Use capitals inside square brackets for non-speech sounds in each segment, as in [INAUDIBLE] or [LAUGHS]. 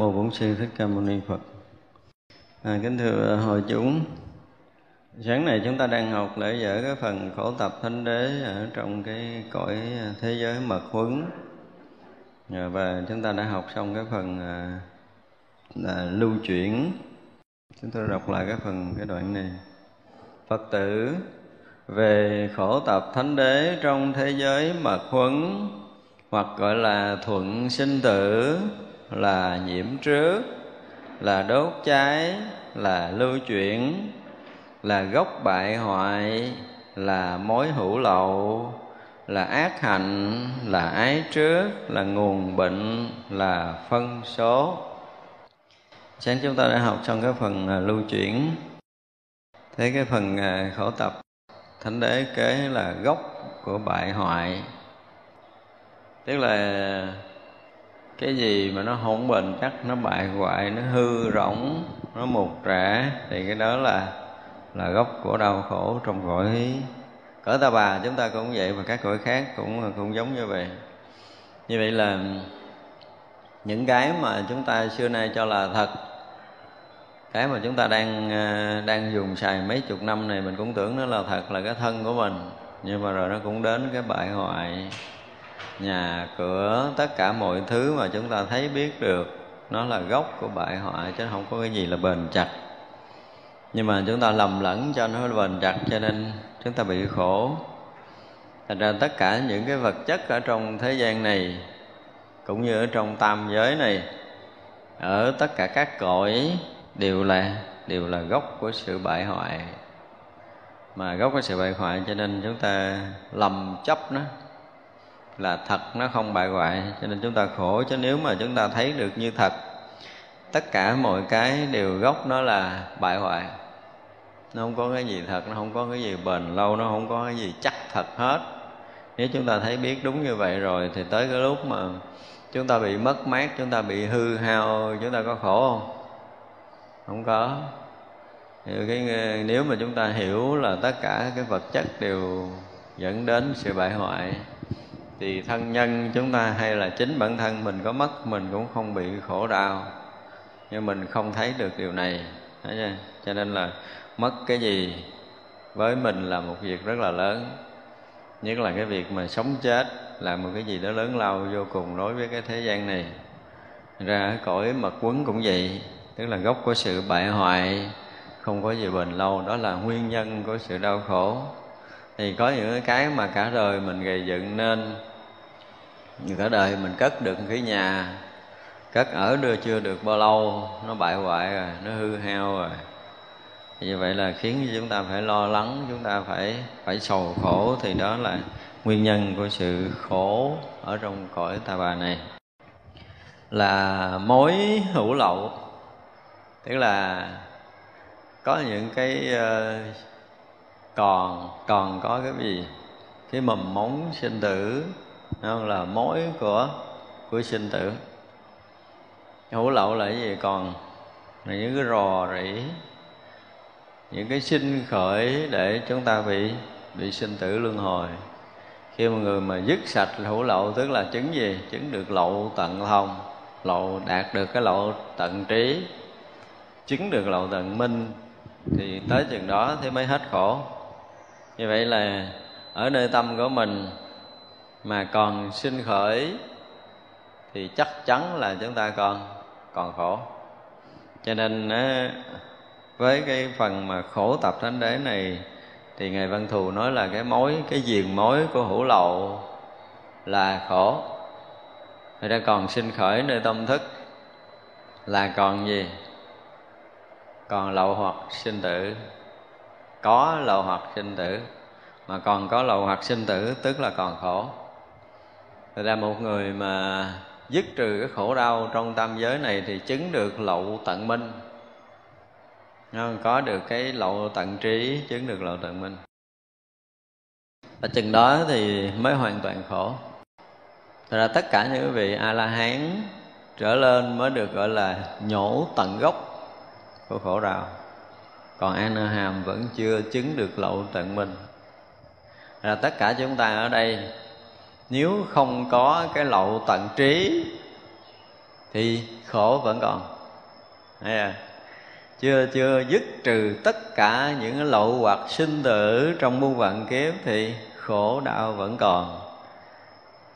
Mô Bổn sư Thích Ca Mâu Ni Phật. À, kính thưa hội chúng, sáng nay chúng ta đang học lễ dở cái phần khổ tập thánh đế ở trong cái cõi thế giới mật huấn à, và chúng ta đã học xong cái phần à, là lưu chuyển. Chúng tôi đọc lại cái phần cái đoạn này. Phật tử về khổ tập thánh đế trong thế giới mật huấn hoặc gọi là thuận sinh tử là nhiễm trước, là đốt cháy, là lưu chuyển, là gốc bại hoại, là mối hữu lậu, là ác hạnh, là ái trước, là nguồn bệnh, là phân số. Sáng chúng ta đã học xong cái phần à, lưu chuyển. Thế cái phần à, khổ tập, thánh đế kế là gốc của bại hoại. Tức là cái gì mà nó không bền chắc, nó bại hoại, nó hư rỗng, nó mục rã thì cái đó là là gốc của đau khổ trong cõi cõi ta bà chúng ta cũng vậy và các cõi khác cũng cũng giống như vậy. Như vậy là, những cái mà chúng ta xưa nay cho là thật, cái mà chúng ta đang ờ, đang dùng xài mấy chục năm này, mình cũng tưởng nó là thật, là cái thân của mình. Nhưng mà rồi nó cũng đến cái bại hoại nhà cửa, tất cả mọi thứ mà chúng ta thấy biết được, nó là gốc của bại hoại chứ không có cái gì là bền chặt. Nhưng mà chúng ta lầm lẫn cho nó bền chặt cho nên chúng ta bị khổ. Thành ra tất cả những cái vật chất ở trong thế gian này, cũng như ở trong tam giới này, ở tất cả các cõi đều là đều là gốc của sự bại hoại. Mà gốc của sự bại hoại cho nên chúng ta lầm chấp nó là thật, nó không bại hoại, cho nên chúng ta khổ. Chứ nếu mà chúng ta thấy được như thật, tất cả mọi cái đều gốc nó là bại hoại. Nó không có cái gì thật, nó không có cái gì bền lâu, nó không có cái gì chắc thật hết. Nếu chúng ta thấy biết đúng như vậy rồi, thì tới cái lúc mà chúng ta bị mất mát, chúng ta bị hư hao, chúng ta có khổ không? Không có. Cái nếu mà chúng ta hiểu là tất cả cái vật chất đều dẫn đến sự bại hoại thì thân nhân chúng ta hay là chính bản thân mình có mất, mình cũng không bị khổ đau. Nhưng mình không thấy được điều này. Chưa? cho nên là mất cái gì với mình là một việc rất là lớn. Nhất là cái việc mà sống chết là một cái gì đó lớn lao vô cùng đối với cái thế gian này. Ra cõi mật quấn cũng vậy. Tức là gốc của sự bại hoại, không có gì bền lâu. Đó là nguyên nhân của sự đau khổ. Thì có những cái mà cả đời mình gây dựng nên cả đời mình cất được cái nhà cất ở đưa chưa được bao lâu nó bại hoại rồi nó hư hao rồi. Như vậy là khiến chúng ta phải lo lắng chúng ta phải phải sầu khổ. Thì đó là nguyên nhân của sự khổ ở trong cõi ta bà này. Là mối hữu lậu. Tức là có những cái uh, còn còn có cái gì? Cái mầm móng sinh tử không, là mối của của sinh tử. Hữu lậu là cái gì? Còn là những cái rò rỉ, những cái sinh khởi để chúng ta bị bị sinh tử luân hồi. Khi mà người mà dứt sạch hữu lậu, tức là chứng gì? Chứng được lậu tận thông lậu đạt được cái lậu tận trí. Chứng được lậu tận minh, thì tới chừng đó thì mới hết khổ. Như vậy là ở nơi tâm của mình mà còn sinh khởi, thì chắc chắn là chúng ta còn còn khổ. Cho nên với cái phần mà khổ tập thánh đế này, thì ngài văn thù nói là cái mối, cái diền mối của hữu lậu là khổ. Người ta còn sinh khởi nơi tâm thức là còn gì? Còn lậu hoặc sinh tử. Có lậu hoặc sinh tử, mà còn có lậu hoặc sinh tử, tức là còn khổ. Thật ra một người mà dứt trừ cái khổ đau trong tam giới này thì chứng được lậu tận minh. Có được cái lậu tận trí, chứng được lậu tận minh. Và chừng đó thì mới hoàn toàn khổ. Thật ra tất cả những vị a la hán trở lên mới được gọi là nhổ tận gốc của khổ đau. Còn An na hàm vẫn chưa chứng được lậu tận minh. Là tất cả chúng ta ở đây nếu không có cái lậu tận trí, thì khổ vẫn còn. À? chưa? Chưa dứt trừ tất cả những lậu hoặc sinh tử trong muôn vạn kiếp thì khổ đau vẫn còn.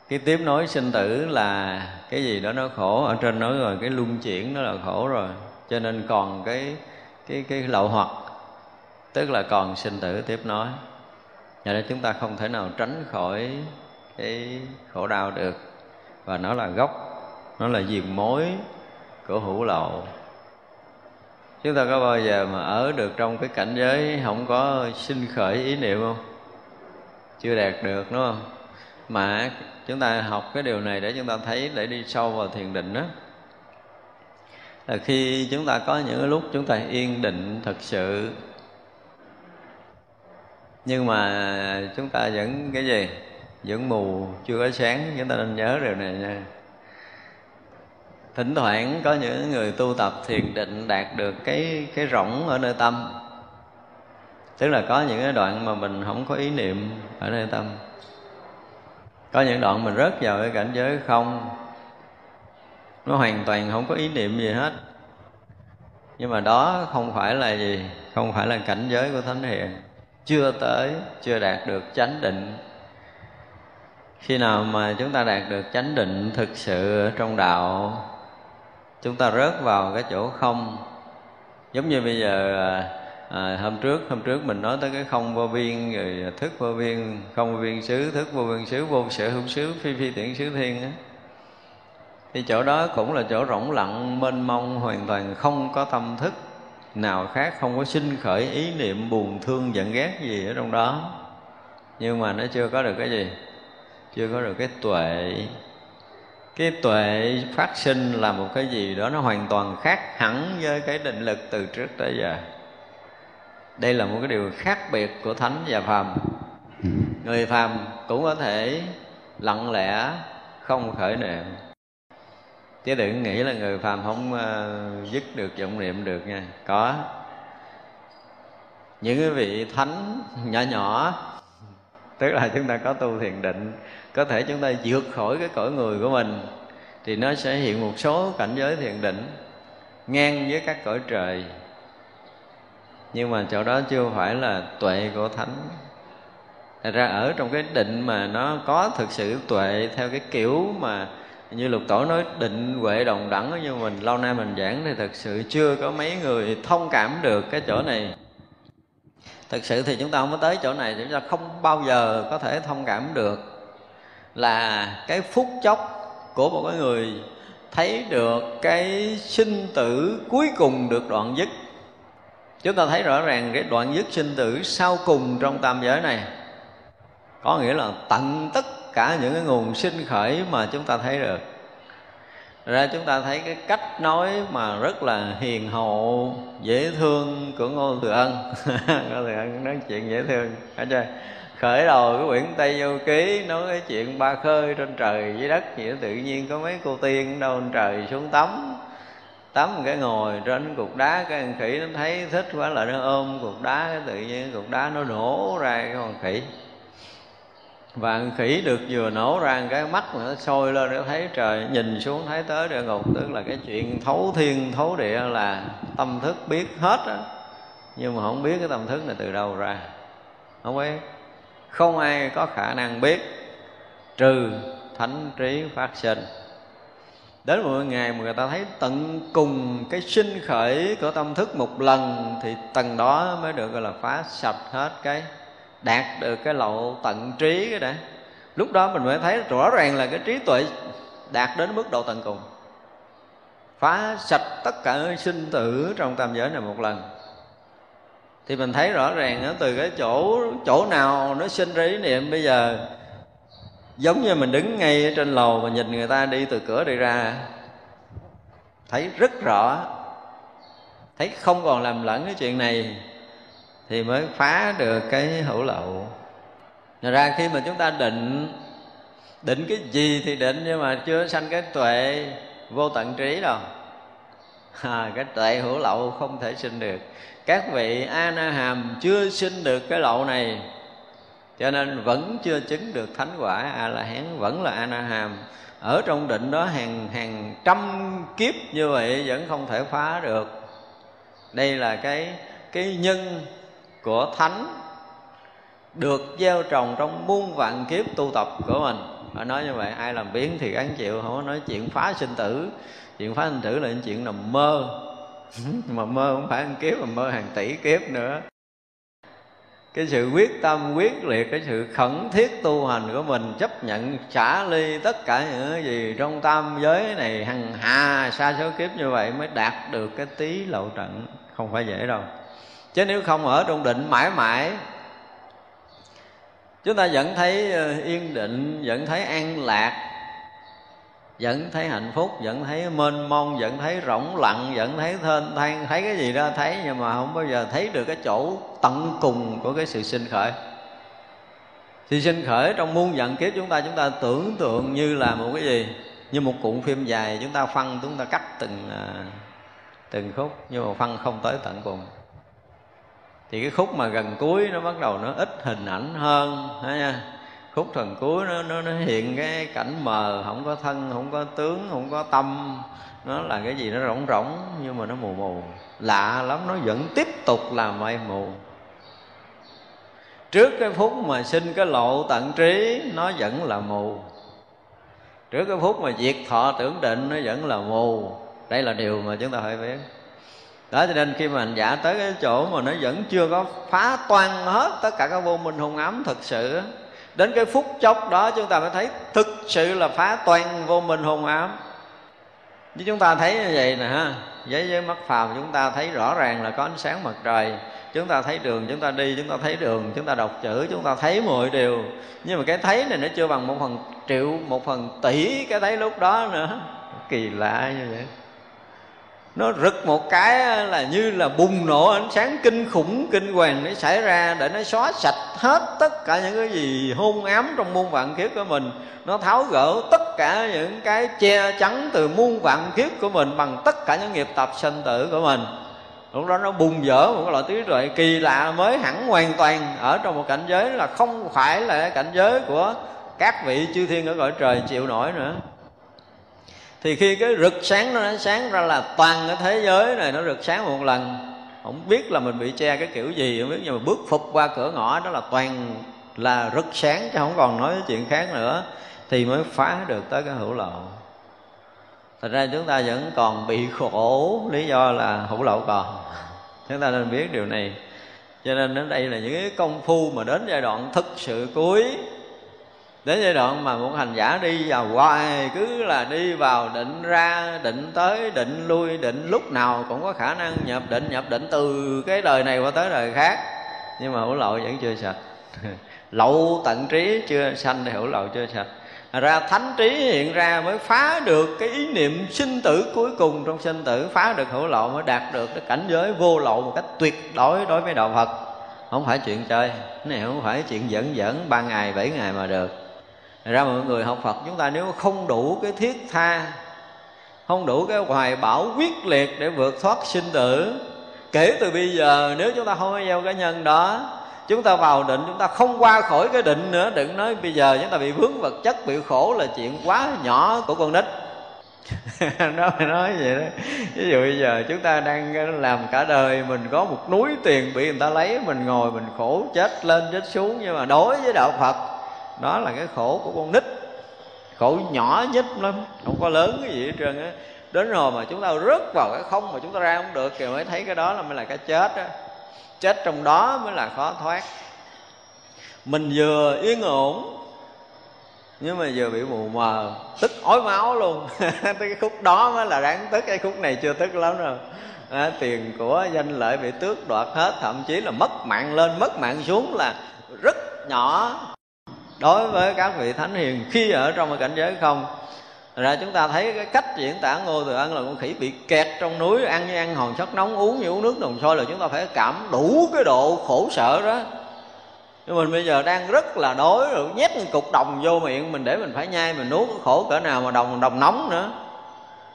Cái tiếp nối sinh tử là cái gì đó nó khổ, ở trên nói rồi, cái luân chuyển nó là khổ rồi. Cho nên còn cái cái cái lậu hoặc, tức là còn sinh tử tiếp nối. Cho nên chúng ta không thể nào tránh khỏi cái khổ đau được. Và nó là gốc, nó là diềm mối của hữu lậu chúng ta có bao giờ mà ở được trong cái cảnh giới không có sinh khởi ý niệm không? Chưa đạt được, đúng không? Mà chúng ta học cái điều này để chúng ta thấy, để đi sâu vào thiền định đó là khi chúng ta có những lúc chúng ta yên định thật sự. Nhưng mà chúng ta vẫn cái gì? Vẫn mù chưa có sáng, chúng ta nên nhớ điều này nha. Thỉnh thoảng có những người tu tập thiền định đạt được cái cái rỗng ở nơi tâm. Tức là có những cái đoạn mà mình không có ý niệm ở nơi tâm. Có những đoạn mình rớt vào cái cảnh giới không. Nó hoàn toàn không có ý niệm gì hết. Nhưng mà đó không phải là gì? Không phải là cảnh giới của thánh hiền. Chưa tới, chưa đạt được chánh định khi nào mà chúng ta đạt được chánh định thực sự trong đạo chúng ta rớt vào cái chỗ không. Giống như bây giờ à, à, hôm trước hôm trước mình nói tới cái không vô biên rồi thức vô biên không vô biên xứ thức vô biên xứ vô sở hữu xứ phi phi tiện xứ thiên á. Thì chỗ đó cũng là chỗ rỗng lặng mênh mông hoàn toàn không có tâm thức nào khác không có sinh khởi ý niệm buồn thương giận ghét gì ở trong đó. Nhưng mà nó chưa có được cái gì chưa có được cái tuệ. Cái tuệ phát sinh là một cái gì đó nó hoàn toàn khác hẳn với cái định lực từ trước tới giờ. Đây là một cái điều khác biệt của thánh và phàm. Người phàm cũng có thể lặng lẽ không khởi niệm. Chứ đừng nghĩ là người phàm không uh, dứt được vọng niệm được nha. Có. Những cái vị thánh nhỏ nhỏ tức là chúng ta có tu thiền định có thể chúng ta vượt khỏi cái cõi người của mình, thì nó sẽ hiện một số cảnh giới thiền định ngang với các cõi trời. Nhưng mà chỗ đó chưa phải là tuệ của thánh. Thật ra ở trong cái định mà nó có thực sự tuệ theo cái kiểu mà như lục tổ nói, định huệ đồng đẳng, như mình lâu nay mình giảng thì thật sự chưa có mấy người thông cảm được cái chỗ này. Thực sự thì chúng ta không có tới chỗ này chúng ta không bao giờ có thể thông cảm được là cái phút chốc của một cái người thấy được cái sinh tử cuối cùng được đoạn dứt. Chúng ta thấy rõ ràng cái đoạn dứt sinh tử sau cùng trong tam giới này. Có nghĩa là tận tất cả những cái nguồn sinh khởi mà chúng ta thấy được. Ra chúng ta thấy cái cách nói mà rất là hiền hậu, dễ thương của ngô thừa ân. [LAUGHS] Ngô thừa ân nói chuyện dễ thương, phải chưa? Khởi đầu cái quyển tây vô ký, nói cái chuyện ba khơi trên trời, dưới đất gì đó tự nhiên có mấy cô tiên đâu trên trời xuống tắm. Tắm cái ngồi trên cục đá, cái con khỉ nó thấy thích quá là nó ôm cục đá, cái tự nhiên cục đá nó nổ ra cái con khỉ. Và khỉ được vừa nổ ra cái mắt mà nó sôi lên, nó thấy trời, nhìn xuống thấy tới địa ngục, tức là cái chuyện thấu thiên, thấu địa là tâm thức biết hết á. Nhưng mà không biết cái tâm thức này từ đâu ra. Không biết không ai có khả năng biết, trừ thánh trí phát sinh. Đến một ngày mà người ta thấy tận cùng cái sinh khởi của tâm thức một lần, thì tầng đó mới được gọi là phá sạch hết cái, đạt được cái lậu tận trí cái đã. Lúc đó mình mới thấy rõ ràng là cái trí tuệ đạt đến mức độ tận cùng. Phá sạch tất cả sinh tử trong tam giới này một lần thì mình thấy rõ ràng đó, từ cái chỗ chỗ nào nó sinh ra ý niệm. Bây giờ giống như mình đứng ngay trên lầu mà nhìn người ta đi từ cửa đi ra thấy rất rõ thấy không còn làm lẫn cái chuyện này thì mới phá được cái hữu lậu. Thật ra khi mà chúng ta định định cái gì thì định nhưng mà chưa sanh cái tuệ vô tận trí đâu à, cái tuệ hữu lậu không thể sinh được. Các vị a na hàm chưa sinh được cái lậu này cho nên vẫn chưa chứng được thánh quả a la hán vẫn là a na hàm ở trong định đó hàng hàng trăm kiếp như vậy vẫn không thể phá được. Đây là cái cái nhân của thánh được gieo trồng trong muôn vạn kiếp tu tập của mình. Phải nói như vậy ai làm biến thì gắn chịu không có nói chuyện phá sinh tử chuyện phá hình thử là những chuyện nằm mơ. [LAUGHS] Mà mơ không phải ăn kiếp, mà mơ hàng tỷ kiếp nữa. Cái sự quyết tâm quyết liệt, cái sự khẩn thiết tu hành của mình chấp nhận trả ly tất cả những cái gì trong tam giới này, hằng hà, xa số kiếp như vậy mới đạt được cái tí lậu trận không phải dễ đâu. Chứ nếu không ở trong định mãi mãi, chúng ta vẫn thấy ờ, yên định, vẫn thấy an lạc vẫn thấy hạnh phúc, vẫn thấy mênh mông, vẫn thấy rỗng lặng, vẫn thấy thênh thang. Thấy cái gì đó thấy nhưng mà không bao giờ thấy được cái chỗ tận cùng của cái sự sinh khởi. Thì sinh khởi trong muôn vạn kiếp chúng ta chúng ta tưởng tượng như là một cái gì? Như một cuộn phim dài, chúng ta phân chúng ta cắt từng à, từng khúc, nhưng mà phân không tới tận cùng. Thì cái khúc mà gần cuối nó bắt đầu nó ít hình ảnh hơn nha? Khúc thần cuối nó, nó, nó hiện cái cảnh mờ không có thân không có tướng không có tâm. Nó là cái gì nó rỗng rỗng nhưng mà nó mù mù. Lạ lắm nó vẫn tiếp tục làm mây mù. Trước cái phút mà sinh cái lộ tận trí nó vẫn là mù. Trước cái phút mà diệt thọ tưởng định nó vẫn là mù. Đây là điều mà chúng ta phải biết. Đó cho nên khi mà hành giả tới cái chỗ mà nó vẫn chưa có phá toan hết tất cả các vô minh hung ám thực sự đến cái phút chốc đó chúng ta mới thấy thực sự là phá toàn vô minh hồn ám. Như chúng ta thấy như vậy nè ha, với với mắt phàm chúng ta thấy rõ ràng là có ánh sáng mặt trời. Chúng ta thấy đường, chúng ta đi, chúng ta thấy đường, chúng ta đọc chữ, chúng ta thấy mọi điều. Nhưng mà cái thấy này nó chưa bằng một phần triệu, một phần tỷ cái thấy lúc đó nữa. Kỳ lạ như vậy nó rực một cái là như là bùng nổ ánh sáng kinh khủng, kinh hoàng nó xảy ra để nó xóa sạch hết tất cả những cái gì hôn ám trong muôn vạn kiếp của mình. Nó tháo gỡ tất cả những cái che chắn từ muôn vạn kiếp của mình bằng tất cả những nghiệp tập sanh tử của mình. Lúc đó nó bùng dở một cái loại trí tuệ kỳ lạ mới hẳn hoàn toàn ở trong một cảnh giới là không phải là cảnh giới của các vị chư thiên ở cõi trời chịu nổi nữa thì khi cái rực sáng nó sáng ra là toàn cái thế giới này nó rực sáng một lần. Không biết là mình bị che cái kiểu gì, không biết, nhưng mà bước phục qua cửa ngõ đó là toàn là rực sáng chứ không còn nói chuyện khác nữa, thì mới phá được tới cái hữu lậu thật ra chúng ta vẫn còn bị khổ, lý do là hữu lậu còn. Chúng ta nên biết điều này. Cho nên đến đây là những cái công phu mà đến giai đoạn thực sự cuối đến giai đoạn mà một hành giả đi vào hoài, cứ là đi vào định ra, định tới, định lui, định lúc nào cũng có khả năng nhập định nhập định từ cái đời này qua tới đời khác. Nhưng mà hữu lậu vẫn chưa sạch. [LAUGHS] Lậu tận trí chưa sanh thì hữu lậu chưa sạch. Ra thánh trí hiện ra mới phá được cái ý niệm sinh tử cuối cùng trong sinh tử, phá được hữu lậu mới đạt được cái cảnh giới vô lậu một cách tuyệt đối đối với đạo phật. Không phải chuyện chơi cái này không phải chuyện dẫn dẫn ba ngày, bảy ngày mà được ra mọi người học Phật, chúng ta nếu không đủ cái thiết tha, không đủ cái hoài bảo quyết liệt để vượt thoát sinh tử, kể từ bây giờ nếu chúng ta không có gieo cái nhân đó, chúng ta vào định, chúng ta không qua khỏi cái định nữa, đừng nói bây giờ chúng ta bị vướng vật chất, bị khổ là chuyện quá nhỏ của con nít. [LAUGHS] Nó phải nói vậy đó. Ví dụ bây giờ chúng ta đang làm cả đời, mình có một núi tiền bị người ta lấy, mình ngồi mình khổ chết, lên chết xuống, nhưng mà đối với đạo phật đó là cái khổ của con nít. Khổ nhỏ nhất lắm không có lớn cái gì hết trơn á. Đến rồi mà chúng ta rớt vào cái không mà chúng ta ra không được thì mới thấy cái đó là mới là cái chết á. Chết trong đó mới là khó thoát. Mình vừa yên ổn nhưng mà vừa bị mù mờ tức ói máu luôn. [LAUGHS] Cái khúc đó mới là đáng tức cái khúc này chưa tức lắm rồi à, tiền của danh lợi bị tước đoạt hết thậm chí là mất mạng lên mất mạng xuống là rất nhỏ đối với các vị thánh hiền, khi ở trong cái cảnh giới không ra chúng ta thấy cái cách diễn tả ngô từ ân là con khỉ bị kẹt trong núi, ăn như ăn hòn sắt nóng, uống như uống nước đồng sôi là chúng ta phải cảm đủ cái độ khổ sở đó nhưng mình bây giờ đang rất là đói rồi, nhét một cục đồng vô miệng, mình để mình phải nhai, mình nuốt, khổ cỡ nào mà đồng đồng nóng nữa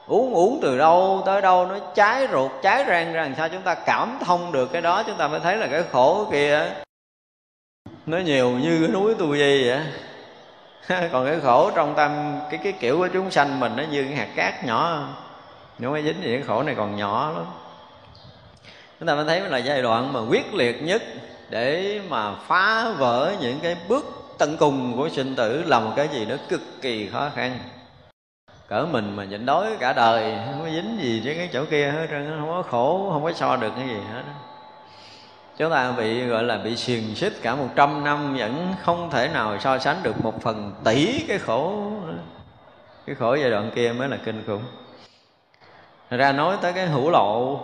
uống uống từ đâu tới đâu, nó cháy ruột, cháy rang ra làm sao chúng ta cảm thông được cái đó, chúng ta mới thấy là cái khổ kia nó nhiều như cái núi tu di vậy còn cái khổ trong tâm, cái cái kiểu của chúng sanh mình nó như cái hạt cát nhỏ. Nếu mới dính gì cái khổ này còn nhỏ lắm. Chúng ta mới thấy là giai đoạn mà quyết liệt nhất để mà phá vỡ những cái bước tận cùng của sinh tử là một cái gì đó cực kỳ khó khăn. Cỡ mình mà nhịn đói cả đời, không có dính gì với cái chỗ kia hết trơn không có khổ, không có so được cái gì hết chúng ta bị, gọi là, bị xiềng xích cả một trăm năm, vẫn không thể nào so sánh được một phần tỷ cái khổ cái khổ giai đoạn kia mới là kinh khủng. Ra nói tới cái hữu lộ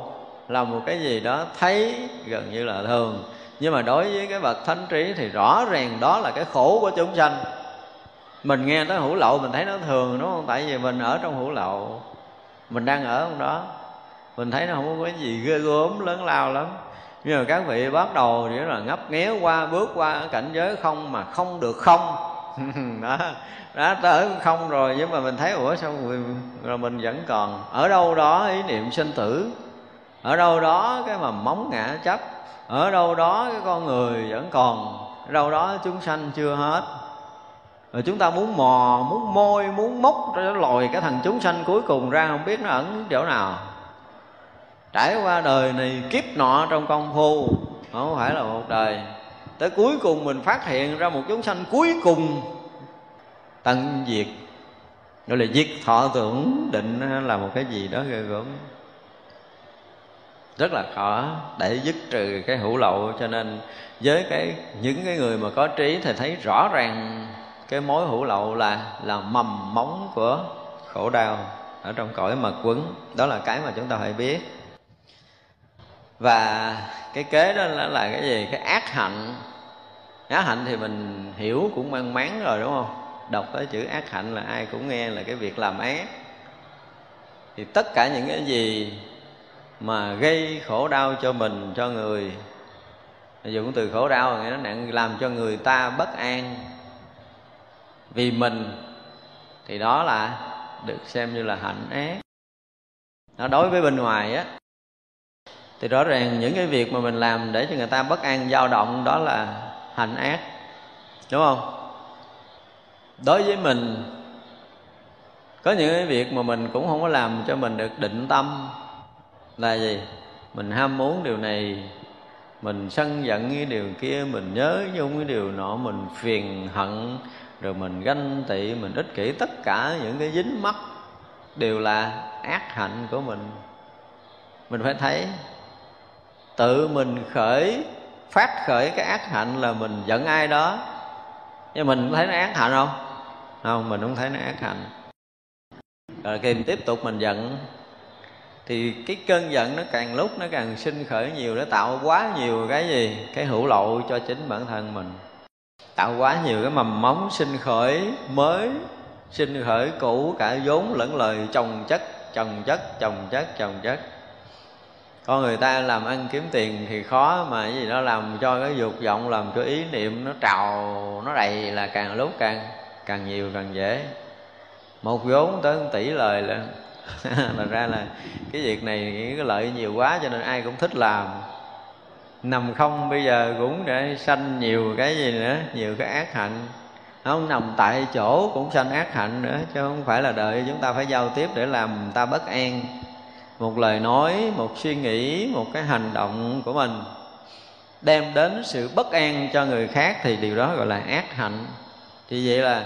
là một cái gì đó thấy gần như là thường. Nhưng mà đối với cái bậc thánh trí thì rõ ràng đó là cái khổ của chúng sanh. Mình nghe tới hữu lậu mình thấy nó thường, đúng không? Tại vì mình ở trong hữu lậu mình đang ở trong đó. Mình thấy nó không có cái gì ghê gớm, lớn lao lắm nhưng mà các vị bắt đầu nghĩa là ngấp nghé qua, bước qua cảnh giới không mà không được không. [LAUGHS] Đó, đã tới không rồi, nhưng mà mình thấy, ủa, sao rồi mình vẫn còn? Ở đâu đó ý niệm sinh tử, ở đâu đó cái mà móng ngã chấp ở đâu đó cái con người vẫn còn, ở đâu đó chúng sanh chưa hết. Rồi chúng ta muốn mò, muốn môi, muốn móc, lòi cái thằng chúng sanh cuối cùng ra, không biết nó ẩn chỗ nào trải qua đời này kiếp nọ trong công phu, không phải là một đời. Tới cuối cùng mình phát hiện ra một chúng sanh cuối cùng tận diệt. Gọi là diệt thọ tưởng định là một cái gì đó ghê gớm. Rất là khó để dứt trừ cái hữu lậu, cho nên với cái, những cái người mà có trí thì thấy rõ ràng cái mối hữu lậu là là mầm móng của khổ đau ở trong cõi mật quấn. Đó là cái mà chúng ta phải biết và cái kế đó là, là cái gì? Cái ác hạnh. Ác hạnh thì mình hiểu cũng mang máng rồi đúng không? Đọc tới chữ ác hạnh là ai cũng nghe là cái việc làm ác. Thì tất cả những cái gì mà gây khổ đau cho mình cho người dùng từ khổ đau nghĩa nó nặng làm cho người ta bất an. Vì mình thì đó là được xem như là hạnh ác. Nó đối với bên ngoài á thì rõ ràng những cái việc mà mình làm để cho người ta bất an, dao động, đó là hành ác. Đúng không? Đối với mình, có những cái việc mà mình cũng không có làm cho mình được định tâm là gì? Mình ham muốn điều này, mình sân giận cái điều kia, mình nhớ nhung cái điều nọ, mình phiền hận, rồi mình ganh tị, mình ích kỷ tất cả những cái dính mắc đều là ác hạnh của mình. Mình phải thấy tự mình khởi, phát khởi cái ác hạnh là mình giận ai đó. Nhưng mình thấy nó ác hạnh không? Không, mình không thấy nó ác hạnh. Rồi khi mình tiếp tục mình giận, thì cái cơn giận nó càng lúc nó càng sinh khởi nhiều, nó tạo quá nhiều cái gì? Cái hữu lậu cho chính bản thân mình. Tạo quá nhiều cái mầm móng sinh khởi mới, sinh khởi cũ cả vốn lẫn lời chồng chất chồng chất chồng chất chồng chất con người ta làm ăn kiếm tiền thì khó mà cái gì nó làm cho cái dục vọng, làm cho ý niệm nó trào, nó đầy là càng lúc càng càng nhiều càng dễ. Một vốn tới một tỷ lời là là [LAUGHS] ra là cái việc này cái lợi nhiều quá cho nên ai cũng thích làm. Nằm không bây giờ cũng để sanh nhiều cái gì nữa, nhiều cái ác hạnh. Không nằm tại chỗ cũng sanh ác hạnh nữa, chứ không phải là đợi chúng ta phải giao tiếp để làm ta bất an một lời nói, một suy nghĩ, một cái hành động của mình đem đến sự bất an cho người khác thì điều đó gọi là ác hạnh. Thì vậy là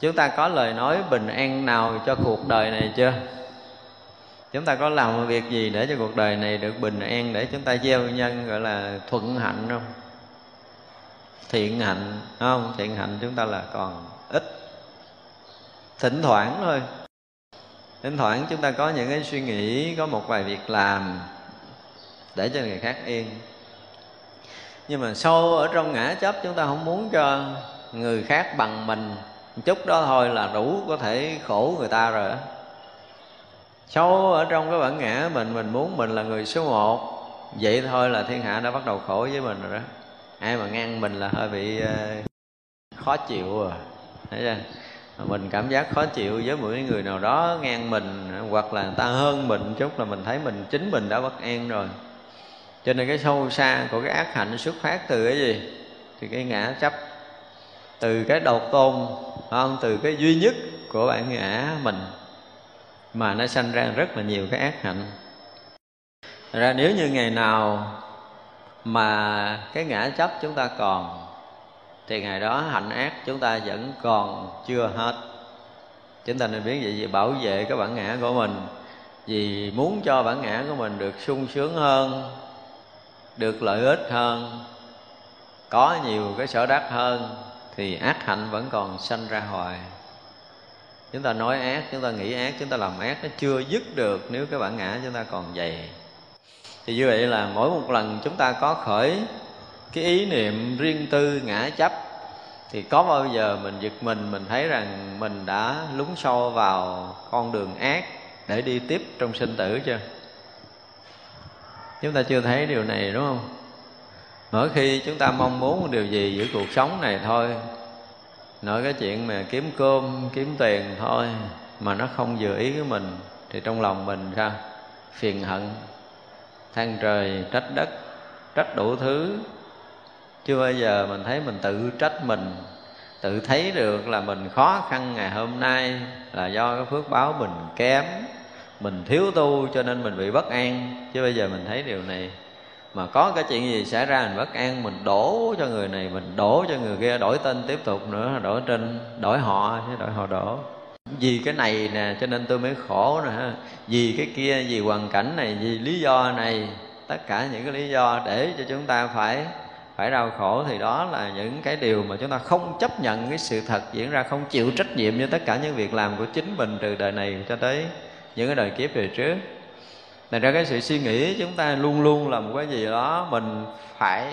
chúng ta có lời nói bình an nào cho cuộc đời này chưa? Chúng ta có làm một việc gì để cho cuộc đời này được bình an để chúng ta gieo nhân gọi là thuận hạnh không? Thiện hạnh, không? Thiện hạnh chúng ta là còn ít, thỉnh thoảng thôi thỉnh thoảng chúng ta có những cái suy nghĩ có một vài việc làm để cho người khác yên. Nhưng mà sâu ở trong ngã chấp chúng ta không muốn cho người khác bằng mình. Một chút đó thôi là đủ có thể khổ người ta rồi. Sâu ở trong cái bản ngã mình mình muốn mình là người số một vậy thôi là thiên hạ đã bắt đầu khổ với mình rồi đó. Ai mà ngăn mình là hơi bị uh, khó chịu rồi thấy chưa? Mình cảm giác khó chịu với mỗi người nào đó ngang mình, hoặc là người ta hơn mình chút là mình thấy mình, chính mình đã bất an rồi. Cho nên cái sâu xa của cái ác hạnh xuất phát từ cái gì? Thì cái ngã chấp. Từ cái độc tôn không? Từ cái duy nhất của bản ngã mình, mà nó sanh ra rất là nhiều cái ác hạnh. Ra nếu như ngày nào mà cái ngã chấp chúng ta còn thì ngày đó hạnh ác chúng ta vẫn còn chưa hết. Chúng ta nên biết vậy vì bảo vệ cái bản ngã của mình. Vì muốn cho bản ngã của mình được sung sướng hơn, được lợi ích hơn, có nhiều cái sở đắc hơn, thì ác hạnh vẫn còn sanh ra hoài. Chúng ta nói ác, chúng ta nghĩ ác, chúng ta làm ác nó chưa dứt được nếu cái bản ngã chúng ta còn dày. Thì như vậy là mỗi một lần chúng ta có khởi cái ý niệm riêng tư ngã chấp thì có bao giờ mình giật mình mình thấy rằng mình đã lún sâu vào con đường ác để đi tiếp trong sinh tử chưa? Chúng ta chưa thấy điều này, đúng không? Mỗi khi chúng ta mong muốn một điều gì giữa cuộc sống này thôi, nói cái chuyện mà kiếm cơm, kiếm tiền thôi mà nó không vừa ý với mình, thì trong lòng mình sao? Phiền hận, than trời, trách đất, trách đủ thứ chưa bao giờ mình thấy mình tự trách mình, tự thấy được là mình khó khăn ngày hôm nay là do cái phước báo mình kém, mình thiếu tu cho nên mình bị bất an. Chứ bây giờ mình thấy điều này, mà có cái chuyện gì xảy ra mình bất an, mình đổ cho người này, mình đổ cho người kia, đổi tên tiếp tục nữa, đổi trên, đổi họ, chứ đổi họ đổ. Vì cái này nè, cho nên tôi mới khổ nè vì cái kia, vì hoàn cảnh này, vì lý do này, tất cả những cái lý do để cho chúng ta phải phải đau khổ thì đó là những cái điều mà chúng ta không chấp nhận cái sự thật diễn ra, không chịu trách nhiệm với tất cả những việc làm của chính mình từ đời này cho tới những cái đời kiếp về trước. Thành ra cái sự suy nghĩ chúng ta luôn luôn là một cái gì đó mình phải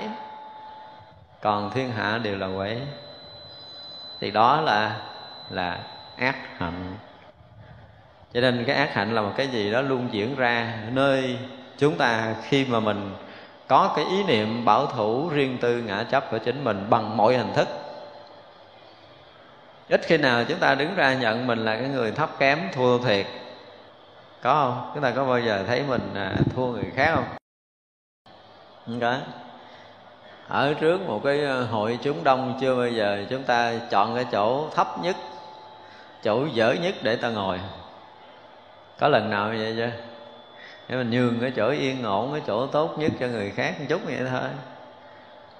còn thiên hạ đều là quấy. Thì đó là là ác hạnh. Cho nên cái ác hạnh là một cái gì đó luôn diễn ra nơi chúng ta khi mà mình có cái ý niệm bảo thủ riêng tư ngã chấp của chính mình bằng mọi hình thức. Ít khi nào chúng ta đứng ra nhận mình là cái người thấp kém, thua thiệt. Có không? Chúng ta có bao giờ thấy mình à, thua người khác không? Không có. Ở trước một cái à, hội chúng đông chưa bao giờ chúng ta chọn cái chỗ thấp nhất, chỗ dở nhất để ta ngồi. Có lần nào như vậy chưa? Để mình nhường cái chỗ yên ổn, cái chỗ tốt nhất cho người khác một chút vậy thôi.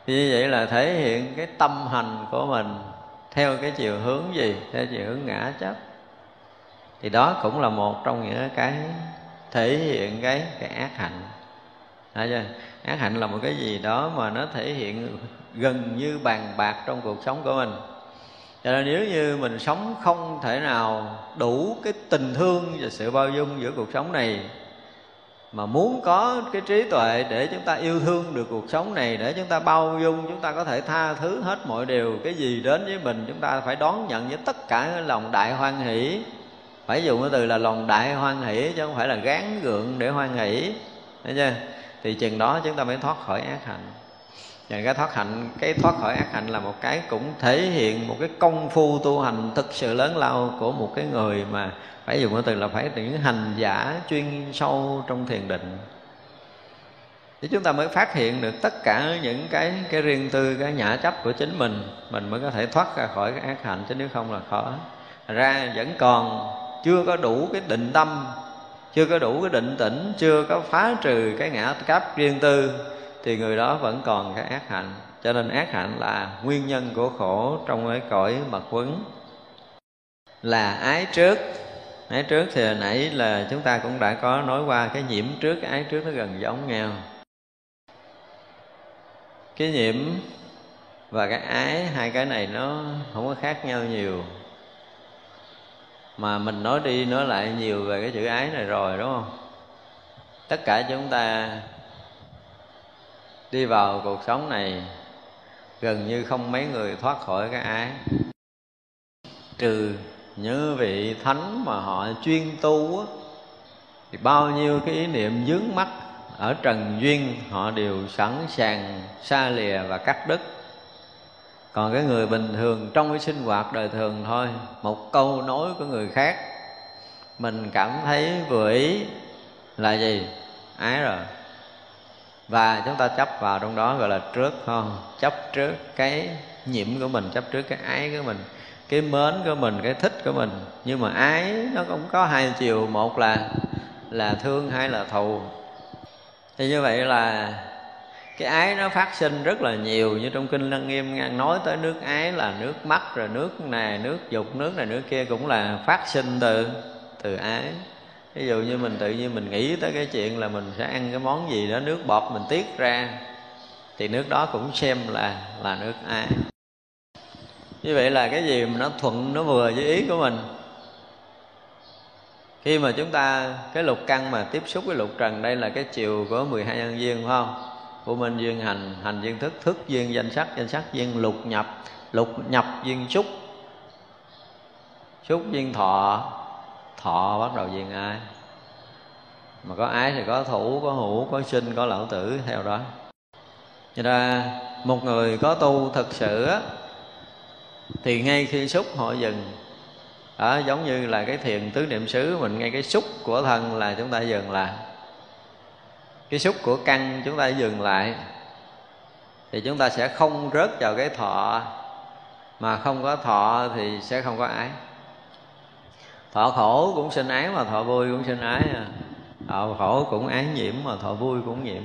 Thì như vậy là thể hiện cái tâm hành của mình theo cái chiều hướng gì, theo chiều hướng ngã chấp. Thì đó cũng là một trong những cái thể hiện cái cái ác hạnh. Thấy chưa? ác hạnh là một cái gì đó mà nó thể hiện gần như bàn bạc trong cuộc sống của mình. Cho nên nếu như mình sống không thể nào đủ cái tình thương và sự bao dung giữa cuộc sống này mà muốn có cái trí tuệ để chúng ta yêu thương được cuộc sống này, để chúng ta bao dung, chúng ta có thể tha thứ hết mọi điều, cái gì đến với mình chúng ta phải đón nhận với tất cả lòng đại hoan hỷ. Phải dùng cái từ là lòng đại hoan hỷ chứ không phải là gán gượng để hoan hỷ. Thấy chưa? Thì chừng đó chúng ta mới thoát khỏi ác hạnh. Và cái thoát hạnh, cái thoát khỏi ác hạnh là một cái cũng thể hiện một cái công phu tu hành thực sự lớn lao của một cái người mà phải dùng cái từ là phải những hành giả chuyên sâu trong thiền định. Thì chúng ta mới phát hiện được tất cả những cái cái riêng tư, cái nhã chấp của chính mình mình mới có thể thoát ra khỏi cái ác hạnh, chứ nếu không là khó. Ra vẫn còn chưa có đủ cái định tâm, chưa có đủ cái định tĩnh, chưa có phá trừ cái ngã chấp riêng tư, thì người đó vẫn còn cái ác hạnh. Cho nên ác hạnh là nguyên nhân của khổ trong cái cõi mật quấn. Là ái trước ái trước thì hồi nãy là chúng ta cũng đã có nói qua cái nhiễm trước, cái ái trước nó gần giống nhau. Cái nhiễm và cái ái, hai cái này nó không có khác nhau nhiều. Mà mình nói đi nói lại nhiều về cái chữ ái này rồi, đúng không? Tất cả chúng ta đi vào cuộc sống này gần như không mấy người thoát khỏi cái ái. Trừ như vị thánh mà họ chuyên tu á, thì bao nhiêu cái ý niệm dướng mắt ở trần duyên họ đều sẵn sàng xa lìa và cắt đứt. Còn cái người bình thường trong cái sinh hoạt đời thường thôi một câu nói của người khác mình cảm thấy vừa ý là gì? Ái rồi. Và chúng ta chấp vào trong đó gọi là trước không? Chấp trước cái nhiễm của mình chấp trước cái ái của mình cái mến của mình, cái thích của mình. Nhưng mà ái, nó cũng có hai chiều. Một là là thương hay là thù. Thì như vậy là cái ái nó phát sinh rất là nhiều. Như trong kinh lăng nghiêm ngang nói tới nước ái là nước mắt, rồi nước này, nước dục, nước này, nước kia cũng là phát sinh từ từ ái. Ví dụ như mình tự nhiên mình nghĩ tới cái chuyện là mình sẽ ăn cái món gì đó, nước bọt mình tiết ra, thì nước đó cũng xem là là nước ái như vậy là cái gì mà nó thuận nó vừa với ý của mình? Khi mà chúng ta cái lục căn mà tiếp xúc với lục trần đây là cái chiều của 12 nhân duyên phải không? Của minh duyên hành hành duyên thức thức duyên danh sắc danh sắc duyên lục nhập lục nhập duyên xúc. Xúc duyên thọ thọ bắt đầu duyên ai? Mà có ái thì có thủ có hữu có sinh có lão tử theo đó. Cho ra một người có tu thực sự á, thì ngay khi xúc họ dừng, đó, giống như là cái thiền tứ niệm xứ, mình ngay cái xúc của thân là chúng ta dừng lại. Cái xúc của căn chúng ta dừng lại, thì chúng ta sẽ không rớt vào cái thọ. Mà không có thọ thì sẽ không có ái. Thọ khổ cũng sinh ái mà thọ vui cũng sinh ái à. Thọ khổ cũng ái nhiễm mà thọ vui cũng nhiễm.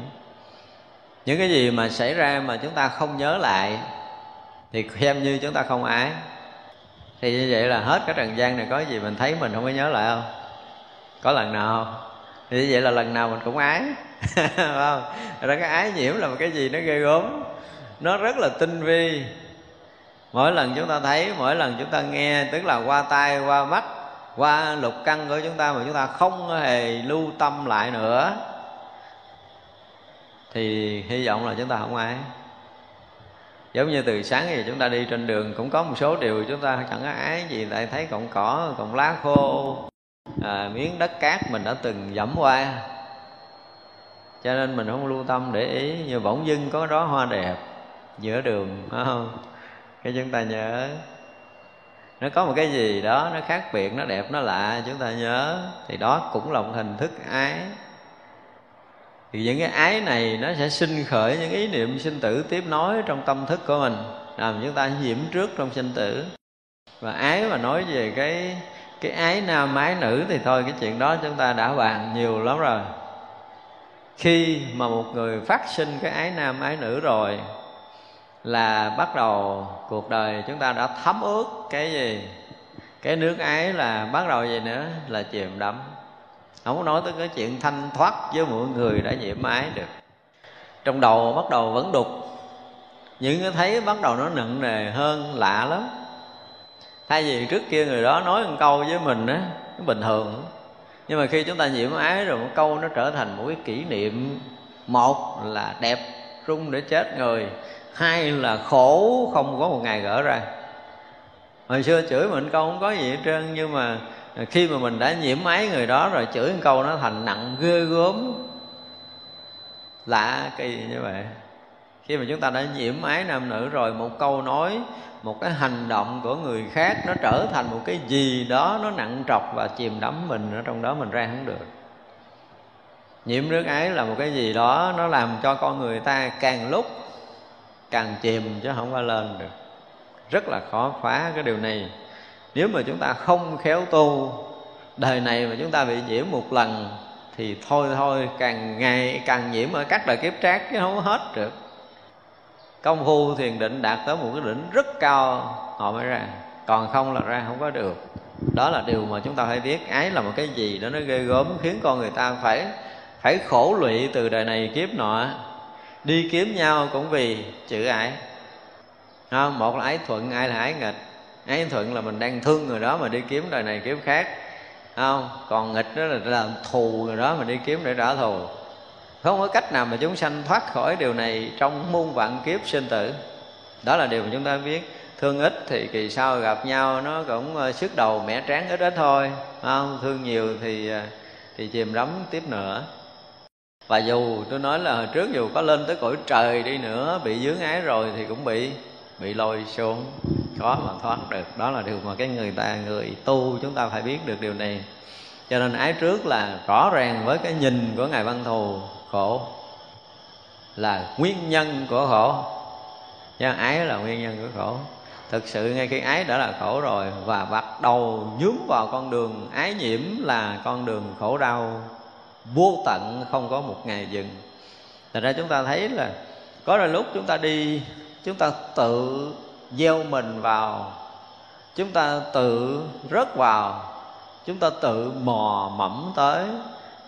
Những cái gì mà xảy ra mà chúng ta không nhớ lại thì xem như chúng ta không ái. Thì như vậy là hết cái trần gian này, có gì mình thấy mình không có nhớ lại không? Có lần nào không? Thì như vậy là lần nào mình cũng ái. [LAUGHS] Không? Ra cái ái nhiễm là một cái gì nó ghê gớm. Nó rất là tinh vi. Mỗi lần chúng ta thấy, mỗi lần chúng ta nghe, tức là qua tai, qua mắt, qua lục căn của chúng ta mà chúng ta không hề lưu tâm lại nữa, thì hy vọng là chúng ta không ái giống như từ sáng thì chúng ta đi trên đường cũng có một số điều chúng ta chẳng có ái gì tại thấy cọng cỏ cọng lá khô à, miếng đất cát mình đã từng dẫm qua. Cho nên mình không lưu tâm để ý như bỗng dưng có đó hoa đẹp giữa đường phải không? Cái chúng ta nhớ. Nó có một cái gì đó nó khác biệt nó đẹp nó lạ chúng ta nhớ. Thì đó cũng là một hình thức ái thì những cái ái này nó sẽ sinh khởi những ý niệm sinh tử tiếp nối trong tâm thức của mình. Làm chúng ta nhiễm trước trong sinh tử. Và ái mà nói về cái cái ái nam ái nữ thì thôi, cái chuyện đó chúng ta đã bàn nhiều lắm rồi. Khi mà một người phát sinh cái ái nam ái nữ rồi, là bắt đầu cuộc đời chúng ta đã thấm ướt cái gì? Cái nước ái là bắt đầu gì nữa? Là chìm đắm không có nói tới cái chuyện thanh thoát với mọi người đã nhiễm ái được. Trong đầu bắt đầu vẫn đục. Những cái thấy bắt đầu nó nặng nề hơn, lạ lắm. Thay vì trước kia người đó nói một câu với mình á, nó bình thường. Nhưng mà khi chúng ta nhiễm ái rồi, một câu nó trở thành một cái kỷ niệm. Một là đẹp, rung để chết người. Hai là khổ, không có một ngày gỡ ra. Hồi xưa chửi mình câu không có gì hết trơn, nhưng mà khi mà mình đã nhiễm ái người đó rồi chửi một câu nó thành nặng ghê gớm. Lạ kỳ như vậy. Khi mà chúng ta đã nhiễm ái nam nữ rồi, một câu nói, một cái hành động của người khác nó trở thành một cái gì đó nó nặng trọc và chìm đắm mình, ở trong đó mình ra không được. Nhiễm nước ái là một cái gì đó nó làm cho con người ta càng lúc càng chìm chứ không có lên được. Rất là khó phá cái điều này nếu mà chúng ta không khéo tu đời này mà chúng ta bị nhiễm một lần thì thôi thôi càng ngày càng nhiễm ở các đời kiếp trác chứ không hết được. Công phu thiền định đạt tới một cái đỉnh rất cao họ mới ra. Còn không là ra không có được. Đó là điều mà chúng ta phải biết. Ái là một cái gì đó nó ghê gớm khiến con người ta phải phải khổ lụy từ đời này kiếp nọ. Đi kiếm nhau cũng vì chữ ái à, một là ái thuận ai là ái nghịch ái thuận là mình đang thương người đó mà đi kiếm đời này kiếp khác. Không? Còn nghịch đó là làm thù người đó mà đi kiếm để trả thù. Không có cách nào mà chúng sanh thoát khỏi điều này trong muôn vạn kiếp sinh tử. Đó là điều mà chúng ta biết. Thương ít thì kỳ sau gặp nhau nó cũng ờ, sức đầu mẻ tráng ít ít thôi. Không? Thương nhiều thì ờ, thì chìm đắm tiếp nữa. Và dù tôi nói là hồi trước dù có lên tới cõi trời đi nữa, bị dướng ái rồi thì cũng bị bị lôi xuống khó mà thoát được. Đó là điều mà cái người ta người tu chúng ta phải biết được điều này. Cho nên ái trước là rõ ràng với cái nhìn của ngài văn thù khổ là nguyên nhân của khổ. Nha, ái là nguyên nhân của khổ. Thực sự ngay khi ái đã là khổ rồi và bắt đầu nhướng vào con đường ái nhiễm là con đường khổ đau vô tận không có một ngày dừng. Thành ra chúng ta thấy là có đôi lúc chúng ta đi chúng ta tự gieo mình vào. Chúng ta tự rớt vào, chúng ta tự mò mẫm tới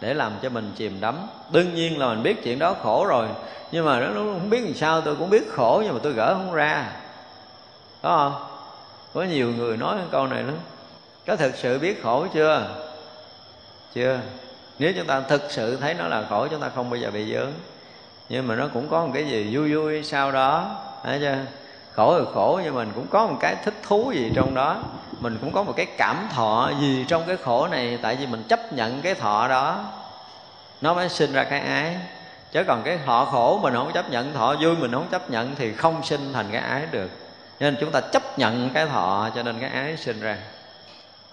để làm cho mình chìm đắm. Đương nhiên là mình biết chuyện đó khổ rồi, nhưng mà nó không biết làm sao, tôi cũng biết khổ nhưng mà tôi gỡ không ra. Có không? Có nhiều người nói cái câu này lắm. Có thực sự biết khổ chưa? Chưa. Nếu chúng ta thực sự thấy nó là khổ, chúng ta không bao giờ bị dướng. Nhưng mà nó cũng có một cái gì vui vui sau đó, thấy chưa? Khổ thì khổ, nhưng mình cũng có một cái thích thú gì trong đó. Mình cũng có một cái cảm thọ gì trong cái khổ này, tại vì mình chấp nhận cái thọ đó. Nó mới sinh ra cái ái. Chứ còn cái thọ khổ mình không chấp nhận, thọ vui mình không chấp nhận thì không sinh thành cái ái được. Nên chúng ta chấp nhận cái thọ cho nên cái ái sinh ra.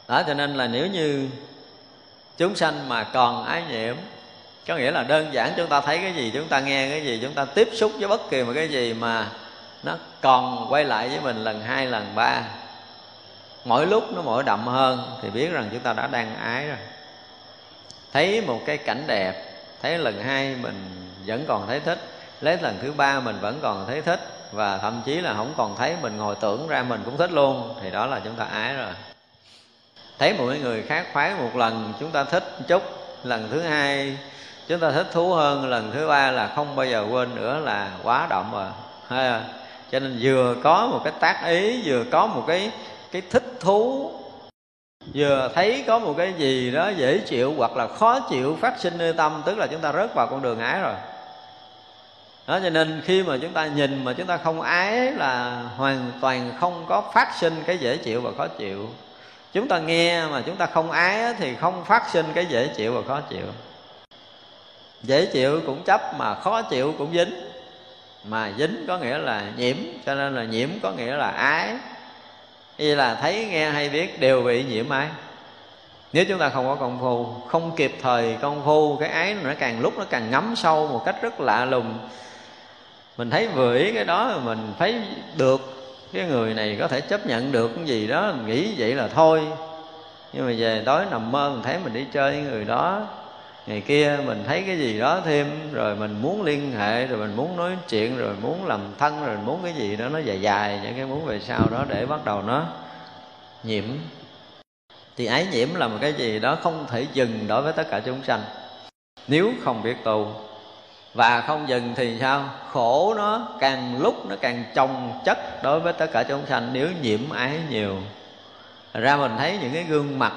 Đó, cho nên là nếu như chúng sanh mà còn ái nhiễm có nghĩa là đơn giản chúng ta thấy cái gì, chúng ta nghe cái gì, chúng ta tiếp xúc với bất kỳ một cái gì mà nó còn quay lại với mình lần hai, lần ba. Mỗi lúc nó mỗi đậm hơn thì biết rằng chúng ta đã đang ái rồi. Thấy một cái cảnh đẹp, thấy lần hai mình vẫn còn thấy thích, lấy lần thứ ba mình vẫn còn thấy thích, và thậm chí là không còn thấy mình ngồi tưởng ra mình cũng thích luôn, thì đó là chúng ta ái rồi. Thấy một người khác khoái một lần, chúng ta thích chút, lần thứ hai chúng ta thích thú hơn, lần thứ ba là không bao giờ quên nữa là quá động rồi. Ha à? Cho nên vừa có một cái tác ý, vừa có một cái cái thích thú, vừa thấy có một cái gì đó dễ chịu hoặc là khó chịu phát sinh nơi tâm, tức là chúng ta rớt vào con đường ái rồi. Đó, cho nên khi mà chúng ta nhìn mà chúng ta không ái là hoàn toàn không có phát sinh cái dễ chịu và khó chịu. Chúng ta nghe mà chúng ta không ái thì không phát sinh cái dễ chịu và khó chịu. Dễ chịu cũng chấp mà khó chịu cũng dính mà dính có nghĩa là nhiễm, cho nên là nhiễm có nghĩa là ái. Như là thấy, nghe hay biết đều bị nhiễm ái. Nếu chúng ta không có công phu, không kịp thời công phu, cái ái nó càng lúc nó càng ngấm sâu một cách rất lạ lùng. Mình thấy vừa ý cái đó mình thấy được, cái người này có thể chấp nhận được cái gì đó, mình nghĩ vậy là thôi. Nhưng mà về tối nằm mơ, mình thấy mình đi chơi với người đó ngày kia mình thấy cái gì đó thêm, rồi mình muốn liên hệ, rồi mình muốn nói chuyện, rồi muốn làm thân, rồi mình muốn cái gì đó nó dài dài, những cái muốn về sau đó để bắt đầu nó nhiễm. Thì ái nhiễm là một cái gì đó không thể dừng đối với tất cả chúng sanh. Nếu không biết tu, và không dừng thì sao? Khổ nó càng lúc nó càng chồng chất đối với tất cả chúng sanh, nếu nhiễm ái nhiều. Ra mình thấy những cái gương mặt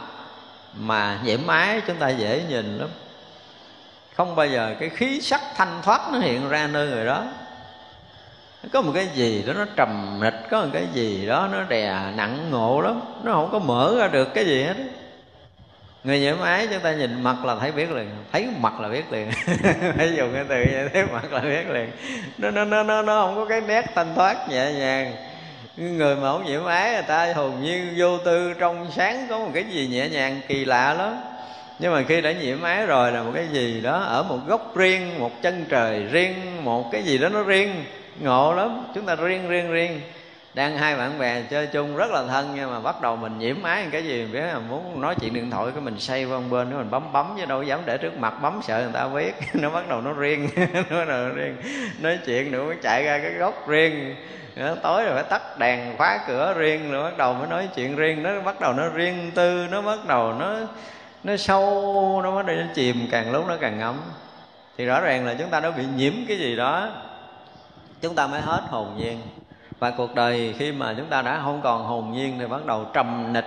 mà nhiễm ái chúng ta dễ nhìn lắm không bao giờ cái khí sắc thanh thoát nó hiện ra nơi người đó. Có một cái gì đó nó trầm nịch có một cái gì đó nó đè nặng ngộ lắm nó không có mở ra được cái gì hết. Người nhiễm ái chúng ta nhìn mặt là thấy biết liền thấy mặt là biết liền. [LAUGHS] Phải dùng cái từ vậy thấy mặt là biết liền. Nó nó nó nó, nó không có cái nét thanh thoát nhẹ nhàng. Người mà không nhiễm ái người ta hồn nhiên vô tư trong sáng có một cái gì nhẹ nhàng kỳ lạ lắm nhưng mà khi đã nhiễm ái rồi là một cái gì đó ở một góc riêng, một chân trời riêng, một cái gì đó nó riêng, ngộ lắm. Chúng ta riêng riêng riêng. Đang hai bạn bè chơi chung rất là thân nhưng mà bắt đầu mình nhiễm ái cái gì, biết là muốn nói chuyện điện thoại cái mình say qua bên nữa mình bấm bấm chứ đâu dám để trước mặt, bấm sợ người ta biết. [LAUGHS] Nó bắt đầu nó riêng, [LAUGHS] nó bắt đầu riêng. Nói chuyện nữa mới chạy ra cái góc riêng. Nó tối rồi phải tắt đèn, khóa cửa riêng, rồi bắt đầu mới nói chuyện riêng. Nó bắt đầu nó riêng tư, nó bắt đầu nó nó sâu, nó bắt đầu nó chìm, càng lúc nó càng ngấm. Thì rõ ràng là chúng ta đã bị nhiễm cái gì đó. Chúng ta mới hết hồn nhiên. Và cuộc đời khi mà chúng ta đã không còn hồn nhiên thì bắt đầu trầm nịch.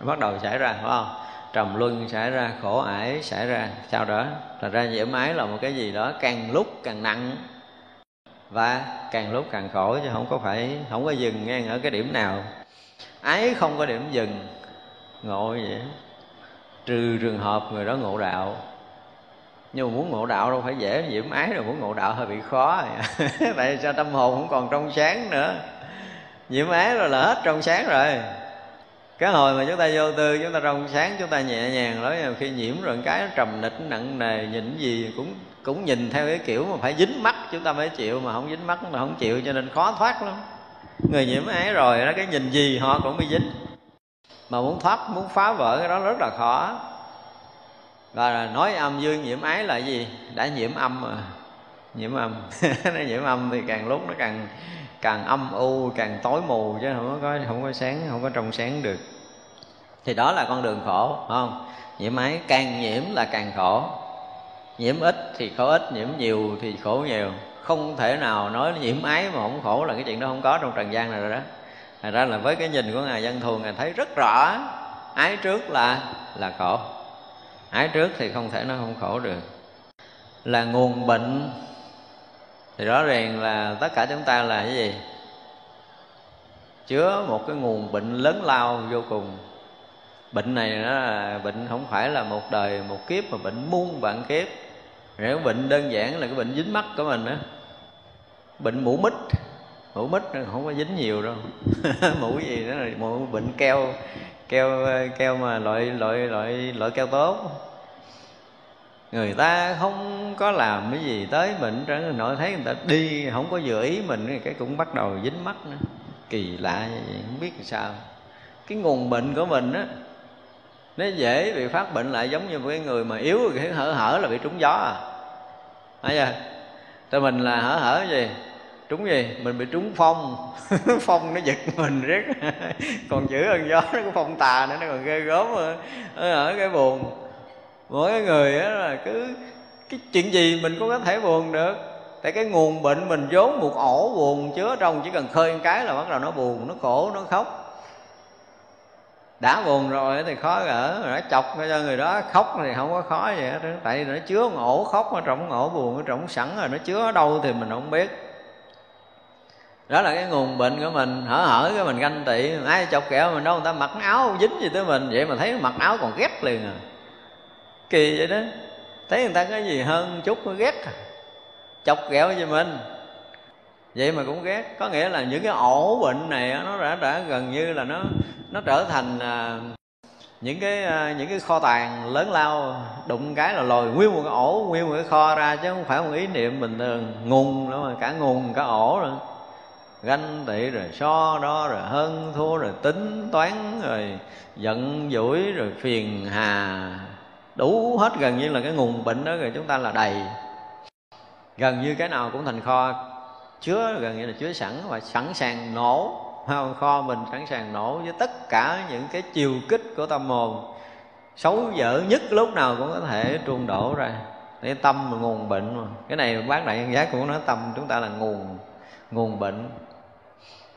Bắt đầu xảy ra, phải không? Trầm luân xảy ra, khổ ải xảy ra. Sau đó thành ra nhiễm ái là một cái gì đó càng lúc càng nặng. Và càng lúc càng khổ chứ không có phải, không có dừng ngang ở cái điểm nào. Ái không có điểm dừng. Ngộ vậy trừ trường hợp người đó ngộ đạo. Nhưng mà muốn ngộ đạo đâu phải dễ nhiễm ái rồi muốn ngộ đạo hơi bị khó. [LAUGHS] Tại sao tâm hồn không còn trong sáng nữa? Nhiễm ái rồi là hết trong sáng rồi. Cái hồi mà chúng ta vô tư, chúng ta trong sáng, chúng ta nhẹ nhàng nói khi nhiễm rồi cái trầm nịch, nặng nề nhìn gì cũng cũng nhìn theo cái kiểu mà phải dính mắt, chúng ta mới chịu. Mà không dính mắt là không chịu, cho nên khó thoát lắm. Người nhiễm ái rồi đó, cái nhìn gì họ cũng bị dính mà muốn thoát, muốn phá vỡ cái đó rất là khó. Và nói âm dương nhiễm ái là gì? Đã nhiễm âm mà. Nhiễm âm. [LAUGHS] Nó nhiễm âm thì càng lúc nó càng càng âm u, càng tối mù chứ không có không có sáng, không có trong sáng được. Thì đó là con đường khổ không? Nhiễm ái càng nhiễm là càng khổ. Nhiễm ít thì khổ ít, nhiễm nhiều thì khổ nhiều. Không thể nào nói nhiễm ái mà không khổ là cái chuyện đó không có trong trần gian này rồi đó thành ra là với cái nhìn của ngài dân thường, ngài thấy rất rõ ái trước là là khổ. Ái trước thì không thể nó không khổ được. Là nguồn bệnh, thì rõ ràng là tất cả chúng ta là cái gì? Chứa một cái nguồn bệnh lớn lao vô cùng. Bệnh này nó là bệnh không phải là một đời, một kiếp, mà bệnh muôn vạn kiếp. Nếu bệnh đơn giản là cái bệnh dính mắt của mình á, bệnh mũ mít mũ mít không có dính nhiều đâu. [LAUGHS] Mũ gì đó là mũ bệnh keo keo keo mà loại loại loại loại keo tốt. Người ta không có làm cái gì tới mình trở nội thấy người ta đi, không có vừa ý mình, cái cũng bắt đầu dính mắt nữa. Kỳ lạ vậy, không biết làm sao. Cái nguồn bệnh của mình á, nó dễ bị phát bệnh lại giống như một cái người mà yếu, cái hở hở là bị trúng gió à. Thấy chưa? Tụi mình là hở hở gì? Trúng gì? Mình bị trúng phong. [LAUGHS] Phong nó giật mình riết. [LAUGHS] Còn dữ hơn gió nó có phong tà nữa, nó còn ghê gớm ở cái buồn. Mỗi người á là cứ cái chuyện gì mình cũng có thể buồn được. Tại cái nguồn bệnh mình vốn một ổ buồn chứa trong, chỉ cần khơi một cái là bắt đầu nó buồn, nó khổ, nó khóc. Đã buồn rồi thì khó gỡ nó chọc cho người đó khóc thì không có khó gì hết tại vì nó chứa một ổ khóc ở trong ổ buồn ở trong sẵn rồi, nó chứa ở đâu thì mình không biết đó là cái nguồn bệnh của mình hở hở cái mình ganh tị. Ai chọc kẹo mình đâu người ta mặc áo dính gì tới mình. Vậy mà thấy mặc áo còn ghét liền à. Kỳ vậy đó. Thấy người ta cái gì hơn chút mới ghét à. chọc ghẹo gì mình. Vậy mà cũng ghét. Có nghĩa là những cái ổ bệnh này nó đã đã gần như là nó nó trở thành à, những cái à, những cái kho tàng lớn lao. Đụng cái là lồi nguyên một cái ổ nguyên một cái kho ra chứ không phải một ý niệm bình thường. Nguồn nữa mà cả nguồn cả ổ rồi ganh tị rồi so đo rồi hơn thua, rồi tính toán, rồi giận dỗi, rồi phiền hà. Đủ hết gần như là cái nguồn bệnh đó rồi, chúng ta là đầy. Gần như cái nào cũng thành kho. Chứa gần như là chứa sẵn, và sẵn sàng nổ. Kho mình sẵn sàng nổ với tất cả những cái chiều kích của tâm hồn. Xấu dở nhất lúc nào cũng có thể trung đổ ra. Cái tâm là nguồn bệnh mà. Cái này bác đại nhân giác cũng nói, tâm chúng ta là nguồn nguồn bệnh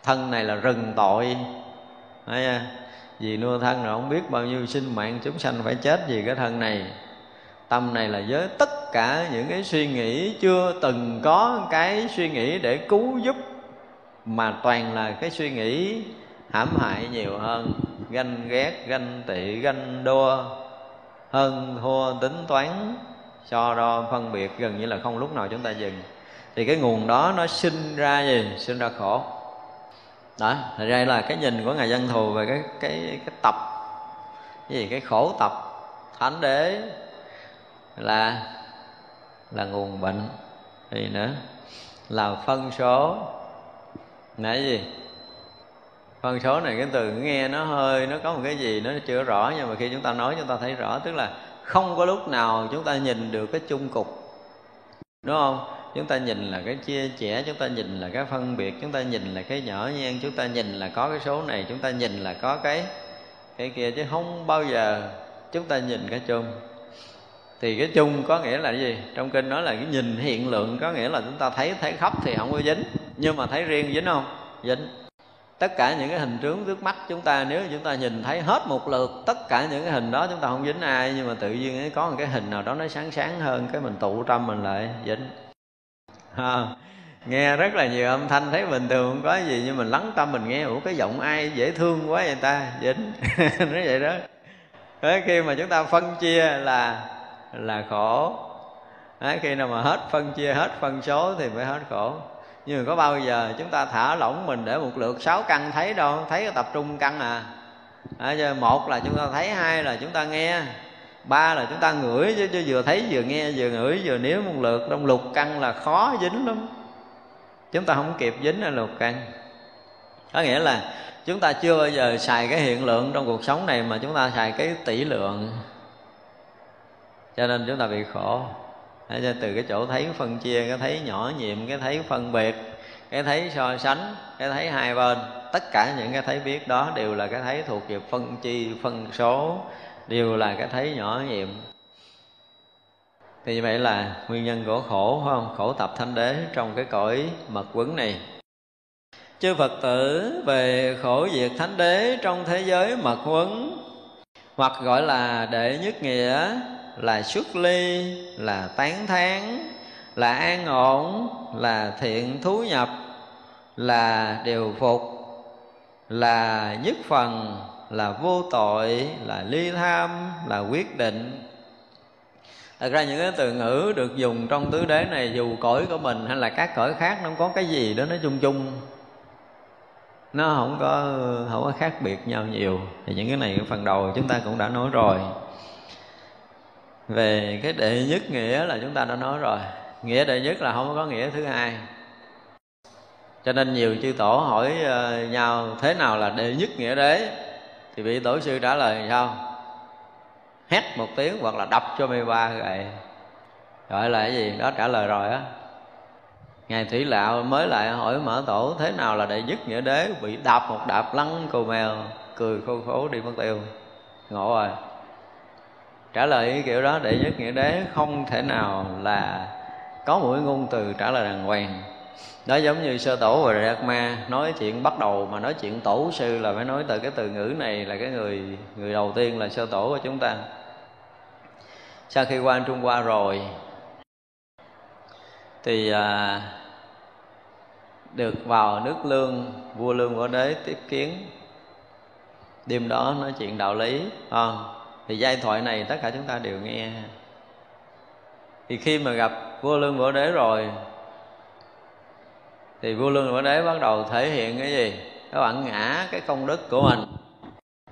thân này là rừng tội. Đấy, vì nuôi thân rồi không biết bao nhiêu sinh mạng chúng sanh phải chết vì cái thân này. Tâm này là với tất cả những cái suy nghĩ chưa từng có cái suy nghĩ để cứu giúp mà toàn là cái suy nghĩ hãm hại nhiều hơn. Ganh ghét ganh tị ganh đua hơn thua tính toán so đo phân biệt gần như là không lúc nào chúng ta dừng. Thì cái nguồn đó nó sinh ra gì? Sinh ra khổ đó, thật ra là cái nhìn của ngài dân thù về cái cái cái tập, cái gì, cái khổ tập thánh đế là là nguồn bệnh. Thì nữa? Là phân số. Là gì? Phân số này cái từ nghe nó hơi, nó có một cái gì nó chưa rõ, nhưng mà khi chúng ta nói chúng ta thấy rõ. Tức là không có lúc nào chúng ta nhìn được cái chung cục. Đúng không? Chúng ta nhìn là cái chia trẻ chúng ta nhìn là cái phân biệt, chúng ta nhìn là cái nhỏ nhen, chúng ta nhìn là có cái số này, chúng ta nhìn là có cái cái kia. Chứ không bao giờ chúng ta nhìn cái chung. Thì cái chung có nghĩa là cái gì? Trong kinh nói là cái nhìn hiện lượng, có nghĩa là chúng ta thấy thấy khóc thì không có dính. Nhưng mà thấy riêng dính không? Dính. Tất cả những cái hình tướng trước mắt chúng ta, nếu chúng ta nhìn thấy hết một lượt tất cả những cái hình đó, chúng ta không dính ai. Nhưng mà tự nhiên có một cái hình nào đó nó sáng sáng hơn, cái mình tụ tâm mình lại dính à, nghe rất là nhiều âm thanh thấy bình thường không có gì nhưng mình lắng tâm mình nghe ủa cái giọng ai dễ thương quá vậy ta? Dính. [LAUGHS] Nói vậy đó. Thế khi mà chúng ta phân chia là là khổ. Đấy, khi nào mà hết phân chia hết phân số thì mới hết khổ. Nhưng mà có bao giờ chúng ta thả lỏng mình để một lượt sáu căn thấy đâu? Thấy tập trung căn à. À, một là chúng ta thấy hai là chúng ta nghe ba là chúng ta ngửi chứ, chứ vừa thấy vừa nghe vừa ngửi vừa nếm một lượt trong lục căn là khó dính lắm. Chúng ta không kịp dính ở lục căn. Có nghĩa là chúng ta chưa bao giờ xài cái hiện lượng trong cuộc sống này mà chúng ta xài cái tỷ lượng. Cho nên chúng ta bị khổ. Từ cái chỗ thấy phân chia cái thấy nhỏ nhiệm cái thấy phân biệt cái thấy so sánh cái thấy hai bên tất cả những cái thấy biết đó đều là cái thấy thuộc về phân chi phân số đều là cái thấy nhỏ nhiệm. Thì như vậy là nguyên nhân của khổ, phải không? Khổ tập thanh đế trong cái cõi mật quấn này. Chư phật tử về khổ diệt thánh đế trong thế giới mật quấn, hoặc gọi là đệ nhất nghĩa, là xuất ly, là tán thán, là an ổn, là thiện thú nhập, là điều phục, là nhất phần là vô tội, là ly tham, là quyết định. Thật ra những cái từ ngữ được dùng trong tứ đế này, dù cõi của mình hay là các cõi khác, nó có cái gì đó nó chung chung. Nó không có không có khác biệt nhau nhiều. Thì những cái này phần đầu chúng ta cũng đã nói rồi. Về cái đệ nhất nghĩa là chúng ta đã nói rồi. Nghĩa đệ nhất là không có nghĩa thứ hai. Cho nên nhiều chư tổ hỏi ờ, nhau, thế nào là đệ nhất nghĩa đế? Thì vị tổ sư trả lời sao? Hét một tiếng hoặc là đập cho mê ba gậy gọi là cái gì? Đó trả lời rồi á. Ngài thủy lạo mới lại hỏi mở tổ, thế nào là đệ nhất nghĩa đế? Bị đạp một đạp lăn cù mèo, cười khô khổ đi mất tiêu. Ngộ rồi. Trả lời cái kiểu đó đệ nhất nghĩa đế không thể nào là có mũi ngôn từ trả lời đàng hoàng đó giống như sơ tổ và rạc ma nói chuyện bắt đầu mà nói chuyện tổ sư là phải nói từ cái từ ngữ này là cái người người đầu tiên là sơ tổ của chúng ta. Sau khi qua trung hoa rồi thì à, được vào nước lương vua lương võ đế tiếp kiến. Đêm đó nói chuyện đạo lý à, thì giai thoại này tất cả chúng ta đều nghe. Thì khi mà gặp vua lương võ đế rồi thì vua lương võ đế bắt đầu thể hiện cái gì? Các bạn ngã, cái công đức của mình.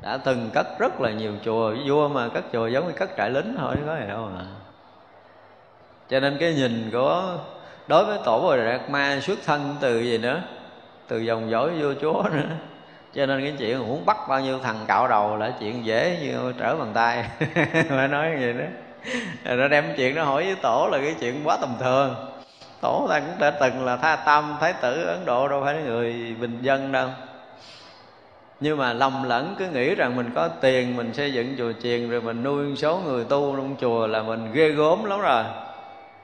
Đã từng cất rất là nhiều chùa. Vua mà cất chùa giống như cất trại lính thôi, có gì đâu ạ? Cho nên cái nhìn của, đối với tổ bồ đạt ma xuất thân từ gì nữa? Từ dòng dõi vua chúa nữa. Cho nên cái chuyện muốn bắt bao nhiêu thằng cạo đầu là chuyện dễ như trở bàn tay. [LAUGHS] Phải nói vậy đó. Nó đem chuyện đó hỏi với tổ là cái chuyện quá tầm thường tổ ta cũng đã từng là tha tâm, thái tử ấn độ, đâu phải người bình dân đâu. Nhưng mà lầm lẫn, cứ nghĩ rằng mình có tiền, mình xây dựng chùa chiền, rồi mình nuôi số người tu trong chùa là mình ghê gốm lắm rồi.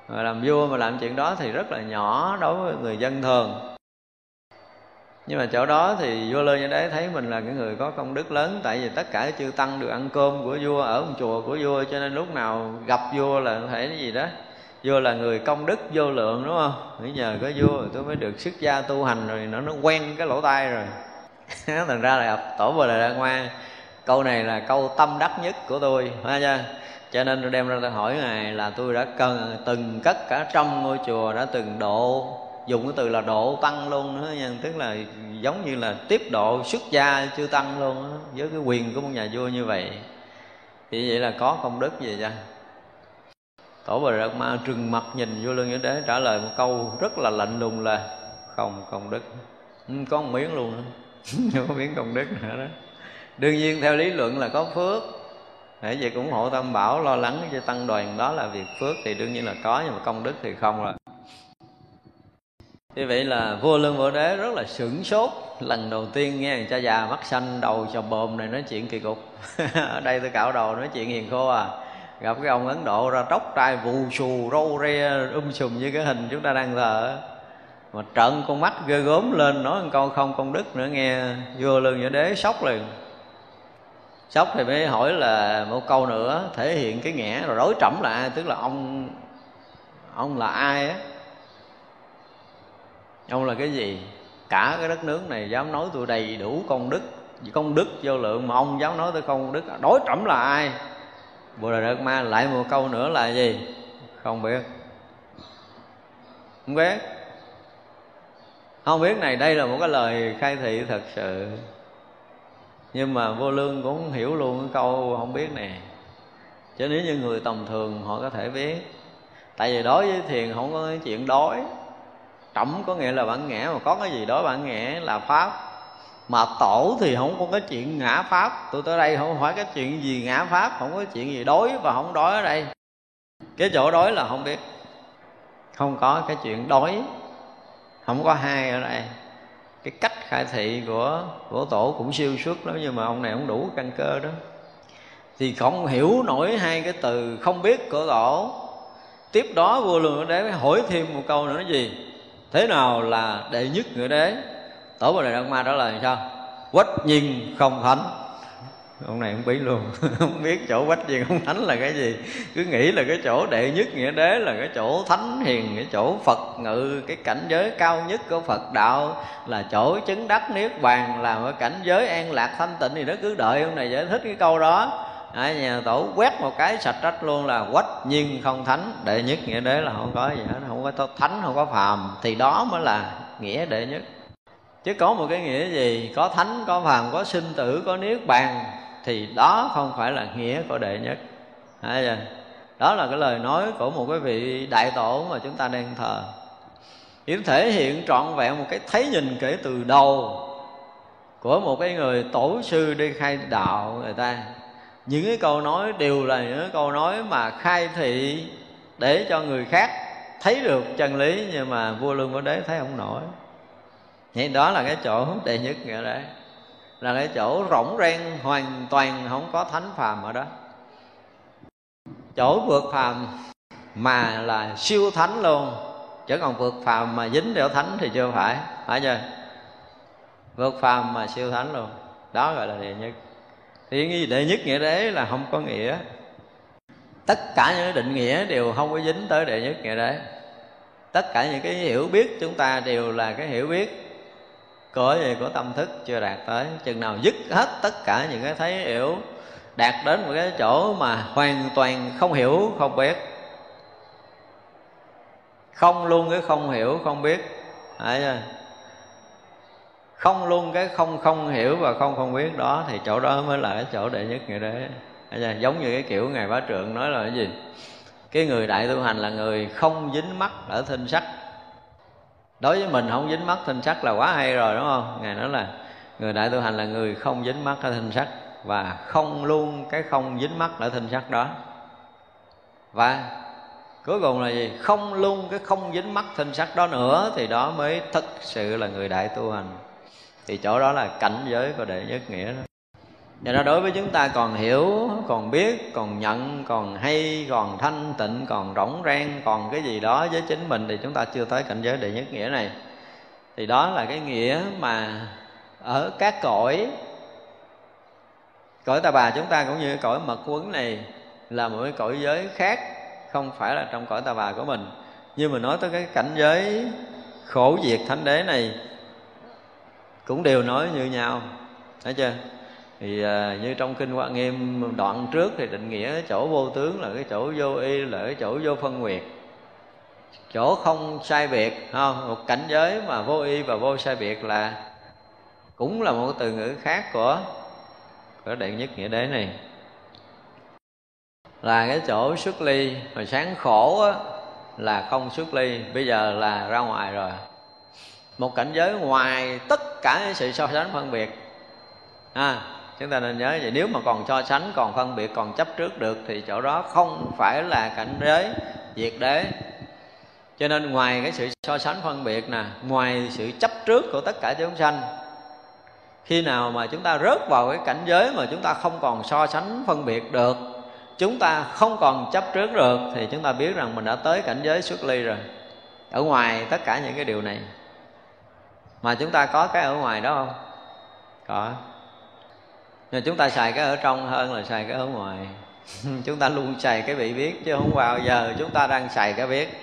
Mà làm vua mà làm chuyện đó thì rất là nhỏ đối với người dân thường. Nhưng mà chỗ đó thì vua lê như đấy thấy mình là cái người có công đức lớn, tại vì tất cả chư tăng được ăn cơm của vua, ở một chùa của vua, cho nên lúc nào gặp vua là thể cái gì đó vua là người công đức vô lượng đúng không? Bây giờ có vua tôi mới được xuất gia tu hành rồi nó nó quen cái lỗ tai rồi. [LAUGHS] Thành ra là tổ bồ đề ngoan câu này là câu tâm đắc nhất của tôi ha chưa? Cho nên tôi đem ra tôi hỏi ngài là tôi đã cần từng cất cả trong ngôi chùa đã từng độ dùng cái từ là độ tăng luôn nữa nha tức là giống như là tiếp độ xuất gia chưa tăng luôn đó, với cái quyền của một nhà vua như vậy. Thì vậy là có công đức gì chưa tổ bà đạt ma trừng mặt nhìn vô lương như đế, trả lời một câu rất là lạnh lùng là, không công đức. Ừ, có một miếng luôn không [LAUGHS] có miếng công đức nữa đó. Đương nhiên, theo lý luận là có phước. Để vậy cũng hộ tâm bảo lo lắng cho tăng đoàn đó là việc phước thì đương nhiên là có, nhưng mà công đức thì không rồi. Như vậy là vua lương võ đế rất là sửng sốt. Lần đầu tiên nghe cha già mắt xanh, đầu chò bồm này nói chuyện kỳ cục. [LAUGHS] Ở đây tôi cạo đầu nói chuyện hiền khô à gặp cái ông ấn độ ra tóc trai vù xù, râu ria um sùm như cái hình chúng ta đang thờ mà trợn con mắt ghê gớm lên, nói một câu không công đức nữa, nghe vừa lương như đế sốc liền. Sốc thì mới hỏi là một câu nữa, thể hiện cái nghĩa rồi đối trẫm là ai? Tức là ông ông là ai á? Ông là cái gì? Cả cái đất nước này dám nói tôi đầy đủ công đức công đức vô lượng mà ông dám nói tôi công đức đối trẫm là ai? Bồ đề đạt ma lại một câu nữa là gì? Không biết. Không biết. Không biết này, đây là một cái lời khai thị thật sự. Nhưng mà vô lương cũng không hiểu luôn cái câu không biết này Chứ nếu như người tầm thường họ có thể biết. Tại vì đối với thiền không có cái chuyện đói trẩm có nghĩa là bản ngã, mà có cái gì đối bản ngã là pháp mà tổ thì không có cái chuyện ngã pháp. Tôi tới đây không phải cái chuyện gì ngã pháp, không có chuyện gì đói và không đói ở đây. Cái chỗ đói là không biết. Không có cái chuyện đói không có hai ở đây. Cái cách khai thị của của tổ cũng siêu xuất lắm, nhưng mà ông này không đủ căn cơ đó. Thì không hiểu nổi hai cái từ không biết của tổ. Tiếp đó vua lương đế mới hỏi thêm một câu nữa là gì? Thế nào là đệ nhất ngựa đế? Tổ bồ đề đạt ma trả lời sao? Quách nhiên không thánh. Ông này không biết luôn [LAUGHS] không biết chỗ quách nhiên không thánh là cái gì. Cứ nghĩ là cái chỗ đệ nhất nghĩa đế là cái chỗ thánh hiền cái chỗ phật ngự cái cảnh giới cao nhất của phật đạo là chỗ chứng đắc niết bàn là cái cảnh giới an lạc thanh tịnh thì nó cứ đợi ông này giải thích cái câu đó. À, nhà tổ quét một cái sạch rách luôn là quách nhiên không thánh. Đệ nhất nghĩa đế là không có gì hết không có thánh không có phàm. Thì đó mới là nghĩa đệ nhất chứ có một cái nghĩa gì, có thánh, có phàm, có sinh tử, có niết bàn, thì đó không phải là nghĩa của đệ nhất. Đó là cái lời nói của một cái vị đại tổ mà chúng ta đang thờ. Điểm thể hiện trọn vẹn một cái thấy nhìn kể từ đầu của một cái người tổ sư đi khai đạo người ta. Những cái câu nói đều là những cái câu nói mà khai thị để cho người khác thấy được chân lý, nhưng mà vua lương võ đế thấy không nổi vậy đó là cái chỗ đệ nhất nghĩa đấy là cái chỗ rỗng ren hoàn toàn không có thánh phàm ở đó. Chỗ vượt phàm mà là siêu thánh luôn. Chứ còn vượt phàm mà dính đeo thánh thì chưa phải phải chưa? Vượt phàm mà siêu thánh luôn. Đó gọi là đệ nhất. Thì nghi đệ nhất nghĩa đế là không có nghĩa. Tất cả những định nghĩa đều không có dính tới đệ nhất nghĩa đế tất cả những cái hiểu biết chúng ta đều là cái hiểu biết cõi gì của tâm thức chưa đạt tới. Chừng nào dứt hết tất cả những cái thấy hiểu, đạt đến một cái chỗ mà hoàn toàn không hiểu, không biết. Không luôn cái không hiểu, không biết. Đấy chưa? không luôn cái không không hiểu và không không biết đó thì chỗ đó mới là cái chỗ đệ nhất nghĩa đế. Giống như cái kiểu ngài bá trượng nói là cái gì? Cái người đại tu hành là người không dính mắt ở thinh sắc đối với mình không dính mắt thinh sắc là quá hay rồi, đúng không? Ngài nói là người đại tu hành là người không dính mắt ở thinh sắc và không luôn cái không dính mắt ở thinh sắc đó. Và cuối cùng là gì? Không luôn cái không dính mắt thinh sắc đó nữa thì đó mới thực sự là người đại tu hành. Thì chỗ đó là cảnh giới của đệ nhất nghĩa đó do đó đối với chúng ta còn hiểu, còn biết, còn nhận, còn hay, còn thanh tịnh, còn rỗng rang, còn cái gì đó với chính mình thì chúng ta chưa tới cảnh giới đệ nhất nghĩa này. Thì đó là cái nghĩa mà ở các cõi cõi ta bà chúng ta cũng như cõi mật quấn này là một cái cõi giới khác, không phải là trong cõi ta bà của mình. Nhưng mà nói tới cái cảnh giới khổ diệt thánh đế này, cũng đều nói như nhau. Thấy chưa? Thì à, như trong kinh hoa nghiêm đoạn trước thì định nghĩa chỗ vô tướng là cái chỗ vô y là cái chỗ vô phân nguyệt. Chỗ không sai biệt không một cảnh giới mà vô y và vô sai biệt là cũng là một từ ngữ khác của của đệ nhất nghĩa đế này. Là cái chỗ xuất ly hồi sáng khổ á, là không xuất ly bây giờ là ra ngoài rồi. Một cảnh giới ngoài tất cả sự so sánh phân biệt à, chúng ta nên nhớ vậy. Nếu mà còn so sánh, còn phân biệt, còn chấp trước được, thì chỗ đó không phải là cảnh giới diệt đế. Cho nên ngoài cái sự so sánh phân biệt nè, ngoài sự chấp trước của tất cả chúng sanh, khi nào mà chúng ta rớt vào cái cảnh giới mà chúng ta không còn so sánh phân biệt được, chúng ta không còn chấp trước được, thì chúng ta biết rằng mình đã tới cảnh giới xuất ly rồi. Ở ngoài tất cả những cái điều này. Mà chúng ta có cái ở ngoài đó không? Có nhưng chúng ta xài cái ở trong hơn là xài cái ở ngoài. [LAUGHS] Chúng ta luôn xài cái bị biết chứ không bao giờ chúng ta đang xài cái biết.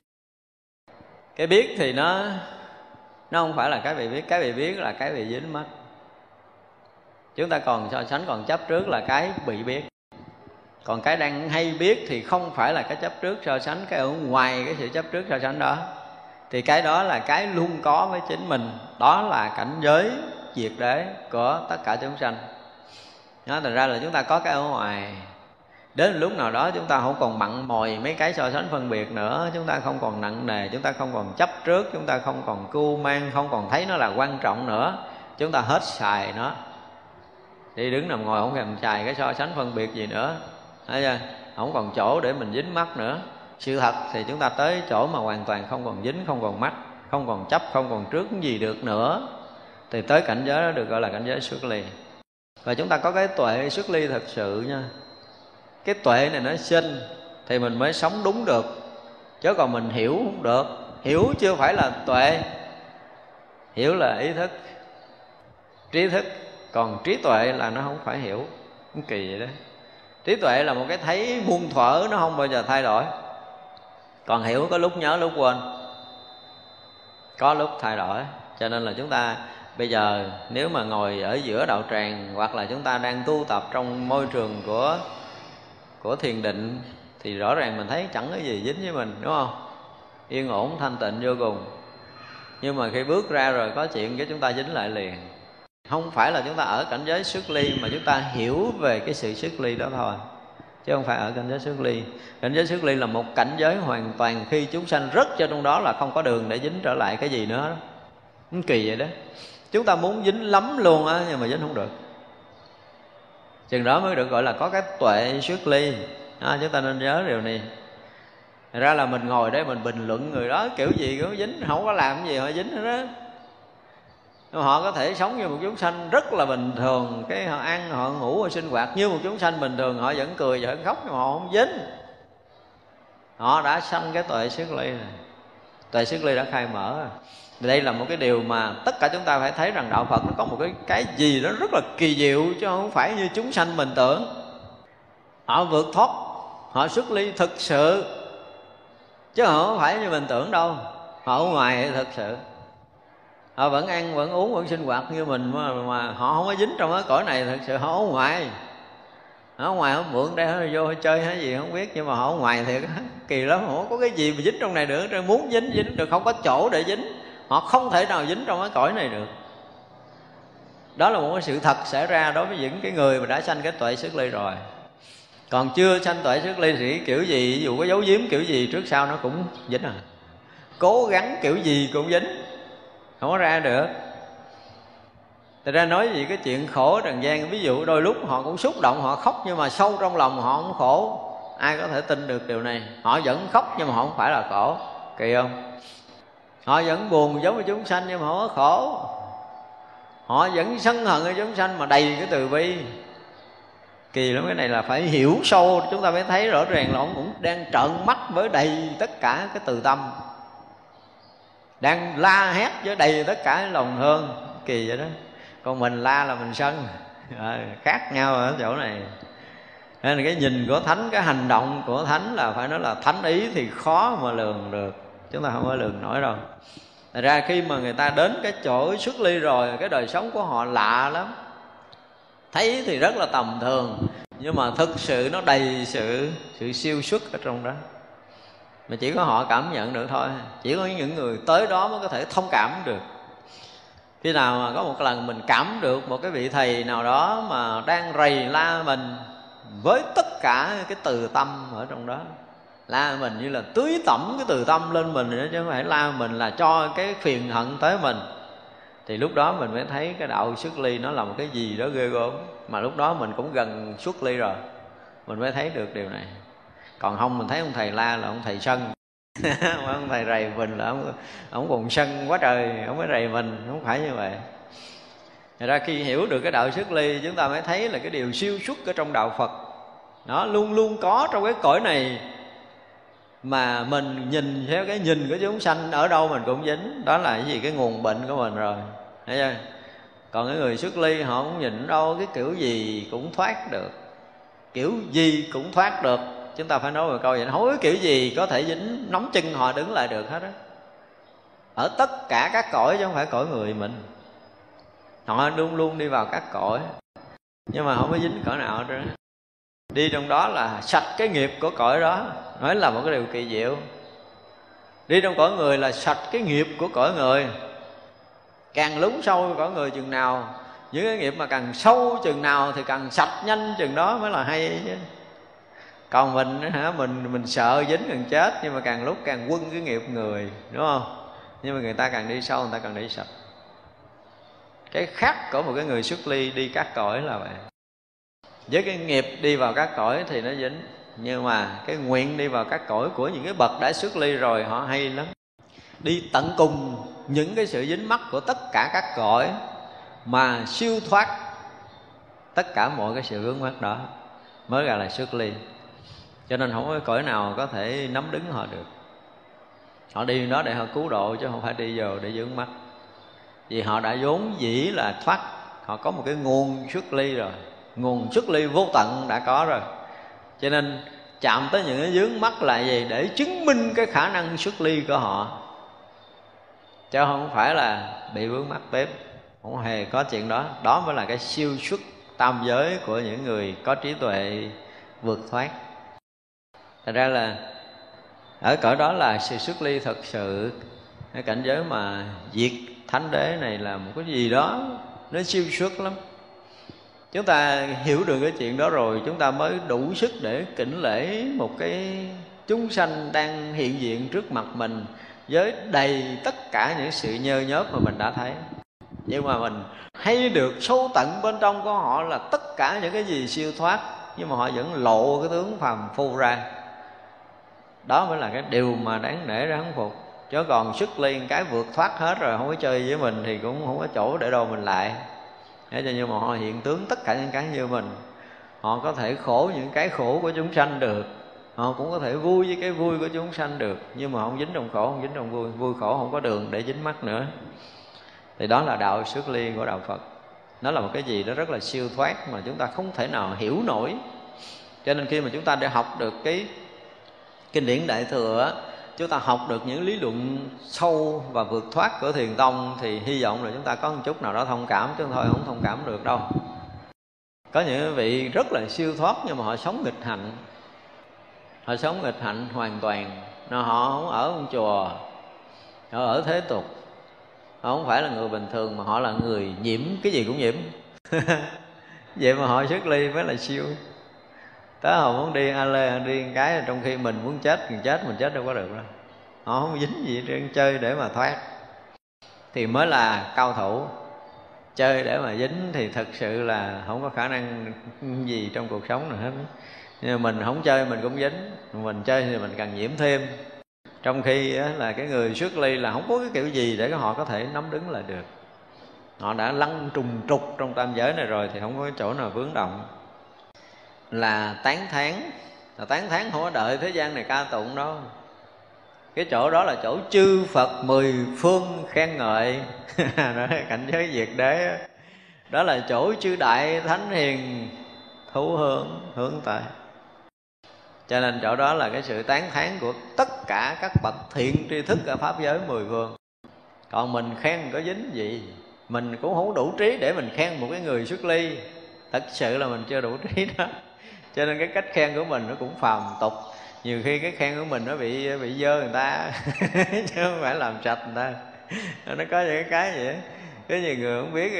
Cái biết thì nó nó không phải là cái bị biết, cái bị biết là cái bị dính mất chúng ta còn so sánh, còn chấp trước là cái bị biết. Còn cái đang hay biết thì không phải là cái chấp trước so sánh, cái ở ngoài cái sự chấp trước so sánh đó. Thì cái đó là cái luôn có với chính mình. Đó là cảnh giới diệt đế của tất cả chúng sanh đó thành ra là chúng ta có cái ở ngoài. Đến lúc nào đó chúng ta không còn mặn mòi mấy cái so sánh phân biệt nữa. Chúng ta không còn nặng nề, chúng ta không còn chấp trước, chúng ta không còn cưu mang, không còn thấy nó là quan trọng nữa. Chúng ta hết xài nó. Đi đứng nằm ngồi không thèm xài cái so sánh phân biệt gì nữa. Thấy chưa? Không còn chỗ để mình dính mắt nữa. Sự thật thì chúng ta tới chỗ mà hoàn toàn không còn dính, không còn mắt, không còn chấp, không còn trước gì được nữa. Thì tới cảnh giới đó được gọi là cảnh giới xuất ly và chúng ta có cái tuệ xuất ly thật sự nha. Cái tuệ này nó sinh thì mình mới sống đúng được. Chứ còn mình hiểu không được. Hiểu chưa phải là tuệ. Hiểu là ý thức. Trí thức. Còn trí tuệ là nó không phải hiểu. Kỳ vậy đó. Trí tuệ là một cái thấy muôn thuở nó không bao giờ thay đổi. Còn hiểu có lúc nhớ lúc quên. Có lúc thay đổi. Cho nên là chúng ta bây giờ, nếu mà ngồi ở giữa đạo tràng, hoặc là chúng ta đang tu tập trong môi trường của của thiền định, thì rõ ràng mình thấy chẳng có gì dính với mình, đúng không? Yên ổn, thanh tịnh, vô cùng. Nhưng mà khi bước ra rồi có chuyện cái chúng ta dính lại liền. Không phải là chúng ta ở cảnh giới xuất ly, mà chúng ta hiểu về cái sự xuất ly đó thôi. Chứ không phải ở cảnh giới xuất ly. Cảnh giới xuất ly là một cảnh giới hoàn toàn khi chúng sanh rất cho trong đó là không có đường để dính trở lại cái gì nữa. Đó. kỳ vậy đó chúng ta muốn dính lắm luôn á nhưng mà dính không được. Chừng đó mới được gọi là có cái tuệ xuất ly. À, chúng ta nên nhớ điều này. Thật ra là mình ngồi đấy mình bình luận người đó kiểu gì cũng dính không có làm gì họ dính hết đó họ có thể sống như một chúng sanh rất là bình thường. Cái họ ăn họ ngủ họ sinh hoạt như một chúng sanh bình thường. Họ vẫn cười vẫn khóc nhưng mà họ không dính. Họ đã sanh cái tuệ xuất ly này. Tuệ xuất ly đã khai mở đây là một cái điều mà tất cả chúng ta phải thấy rằng đạo phật nó có một cái cái gì đó rất là kỳ diệu chứ không phải như chúng sanh mình tưởng. Họ vượt thoát họ xuất ly thực sự chứ họ không phải như mình tưởng đâu. Họ ở ngoài thực sự. Họ vẫn ăn vẫn uống vẫn sinh hoạt như mình mà, mà họ không có dính trong cái cõi này thật sự họ ở ngoài. Họ ở ngoài họ mượn đây họ vô chơi hay gì không biết nhưng mà họ ở ngoài thì [LAUGHS] kỳ lắm. Họ có cái gì mà dính trong này được muốn dính dính được không có chỗ để dính họ không thể nào dính trong cái cõi này được. Đó là một cái sự thật xảy ra đối với những cái người mà đã sanh cái tuệ sức ly rồi. Còn chưa sanh tuệ sức ly thì kiểu gì, ví dụ có giấu giếm kiểu gì trước sau nó cũng dính à. Cố gắng kiểu gì cũng dính, không có ra được. Thật ra nói gì cái chuyện khổ trần gian, Ví dụ đôi lúc họ cũng xúc động, Họ khóc nhưng mà sâu trong lòng họ không khổ. Ai có thể tin được điều này? Họ vẫn khóc nhưng mà họ không phải là khổ. Kỳ không? Họ vẫn buồn giống như chúng sanh nhưng mà họ có khổ. Họ vẫn sân hận như chúng sanh mà đầy cái từ bi. Kỳ lắm cái này là phải hiểu sâu Chúng ta mới thấy rõ ràng là ông cũng đang trợn mắt với đầy tất cả cái từ tâm. Đang la hét với đầy tất cả lòng thương kỳ vậy đó. Còn mình la là mình sân. À, khác nhau ở chỗ này. Nên là cái nhìn của thánh cái hành động của thánh là phải nói là thánh ý thì khó mà lường được chúng ta không có lường nổi đâu. Thật ra khi mà người ta đến cái chỗ xuất ly rồi, cái đời sống của họ lạ lắm. Thấy thì rất là tầm thường, nhưng mà thực sự nó đầy sự sự siêu xuất ở trong đó. Mà chỉ có họ cảm nhận được thôi. Chỉ có những người tới đó mới có thể thông cảm được. Khi nào mà có một lần mình cảm được một cái vị thầy nào đó mà đang rầy la mình với tất cả cái từ tâm ở trong đó la mình như là tưới tẩm cái từ tâm lên mình nữa chứ không phải la mình là cho cái phiền hận tới mình. Thì lúc đó mình mới thấy cái đạo xuất ly nó là một cái gì đó ghê gớm. Mà lúc đó mình cũng gần xuất ly rồi. Mình mới thấy được điều này. Còn không mình thấy ông thầy la là ông thầy sân. [LAUGHS] Ông thầy rầy mình là ông, ông còn sân quá trời ông mới rầy mình không phải như vậy. Thật ra khi hiểu được cái đạo xuất ly chúng ta mới thấy là cái điều siêu xuất ở trong đạo Phật nó luôn luôn có trong cái cõi này mà mình nhìn theo cái nhìn của chúng sanh ở đâu mình cũng dính. Đó là cái gì? Cái nguồn bệnh của mình rồi. Thấy chưa? Còn cái người xuất ly họ cũng nhìn đâu, cái kiểu gì cũng thoát được. Kiểu gì cũng thoát được. Chúng ta phải nói một câu vậy hối kiểu gì có thể dính. Nóng chân họ đứng lại được hết á. Ở tất cả các cõi chứ không phải cõi người mình. Họ luôn luôn đi vào các cõi. Nhưng mà không có dính cõi nào hết đi trong đó là sạch cái nghiệp của cõi đó nói là một cái điều kỳ diệu. Đi trong cõi người là sạch cái nghiệp của cõi người. Càng lún sâu cõi người chừng nào, những cái nghiệp mà càng sâu chừng nào thì càng sạch nhanh chừng đó mới là hay chứ. Còn mình hả, mình mình sợ dính gần chết, nhưng mà càng lúc càng quân cái nghiệp người, đúng không? Nhưng mà người ta càng đi sâu, người ta càng đi sạch. Cái khác của một cái người xuất ly đi các cõi là vậy. Với cái nghiệp đi vào các cõi thì nó dính nhưng mà cái nguyện đi vào các cõi của những cái bậc đã xuất ly rồi, họ hay lắm. Đi tận cùng những cái sự dính mắc của tất cả các cõi mà siêu thoát tất cả mọi cái sự vướng mắc đó mới gọi là xuất ly. Cho nên không có cõi nào có thể nắm đứng họ được. Họ đi đó để họ cứu độ chứ không phải đi vào để dướng mắt vì họ đã vốn dĩ là thoát, họ có một cái nguồn xuất ly rồi. Nguồn xuất ly vô tận đã có rồi cho nên chạm tới những cái dướng mắt là gì? Để chứng minh cái khả năng xuất ly của họ. Chứ không phải là bị vướng mắt tiếp không hề có chuyện đó. Đó mới là cái siêu xuất tam giới của những người có trí tuệ vượt thoát. Thật ra là ở cõi đó là sự xuất ly thật sự. Cái cảnh giới mà diệt thánh đế này là một cái gì đó nó siêu xuất lắm chúng ta hiểu được cái chuyện đó rồi, chúng ta mới đủ sức để kính lễ một cái chúng sanh đang hiện diện trước mặt mình với đầy tất cả những sự nhơ nhớp mà mình đã thấy. Nhưng mà mình hay được sâu tận bên trong của họ là tất cả những cái gì siêu thoát, nhưng mà họ vẫn lộ cái tướng phàm phu ra. Đó mới là cái điều mà đáng để ráng phục. Chứ còn sức liên cái vượt thoát hết rồi, không có chơi với mình thì cũng không có chỗ để đâu mình lại thế cho nhưng mà họ hiện tướng tất cả những cái như mình, họ có thể khổ những cái khổ của chúng sanh được, họ cũng có thể vui với cái vui của chúng sanh được, nhưng mà không dính trong khổ, không dính trong vui vui khổ không có đường để dính mắt nữa. Thì đó là đạo xuất ly của đạo phật. Nó là một cái gì đó rất là siêu thoát mà chúng ta không thể nào hiểu nổi. Cho nên khi mà chúng ta để học được cái kinh điển đại thừa chúng ta học được những lý luận sâu và vượt thoát của thiền tông thì hy vọng là chúng ta có một chút nào đó thông cảm, chứ thôi không thông cảm được đâu. Có những vị rất là siêu thoát nhưng mà họ sống nghịch hạnh. Họ sống nghịch hạnh hoàn toàn. Nó họ không ở trong chùa, họ ở thế tục. Họ không phải là người bình thường mà họ là người nhiễm. Cái gì cũng nhiễm. [LAUGHS] Vậy mà họ xuất ly mới là siêu tới họ muốn đi a lê, đi cái, trong khi mình muốn chết, mình chết mình chết đâu có được đâu. Họ không dính gì trên chơi để mà thoát. Thì mới là cao thủ. Chơi để mà dính thì thật sự là không có khả năng gì trong cuộc sống nào hết. Nhưng mà mình không chơi mình cũng dính. Mình chơi thì mình cần nhiễm thêm. Trong khi là cái người xuất ly là không có cái kiểu gì để họ có thể nắm đứng lại được. Họ đã lăn trùng trục trong tam giới này rồi thì không có chỗ nào vướng động là tán thán. Là tán thán không có đợi thế gian này ca tụng đâu. Cái chỗ đó là chỗ chư Phật mười phương khen ngợi. [LAUGHS] Đó cảnh giới diệt đế đó là chỗ chư đại thánh hiền thú hướng hướng tại cho nên chỗ đó là cái sự tán thán của tất cả các bậc thiện tri thức ở pháp giới mười phương. Còn mình khen có dính gì? Mình cũng không đủ trí để mình khen một cái người xuất ly. Thật sự là mình chưa đủ trí đó cho nên cái cách khen của mình nó cũng phàm tục. Nhiều khi cái khen của mình nó bị bị dơ người ta, [LAUGHS] chứ không phải làm sạch người ta. Nó có những cái vậy có nhiều người không biết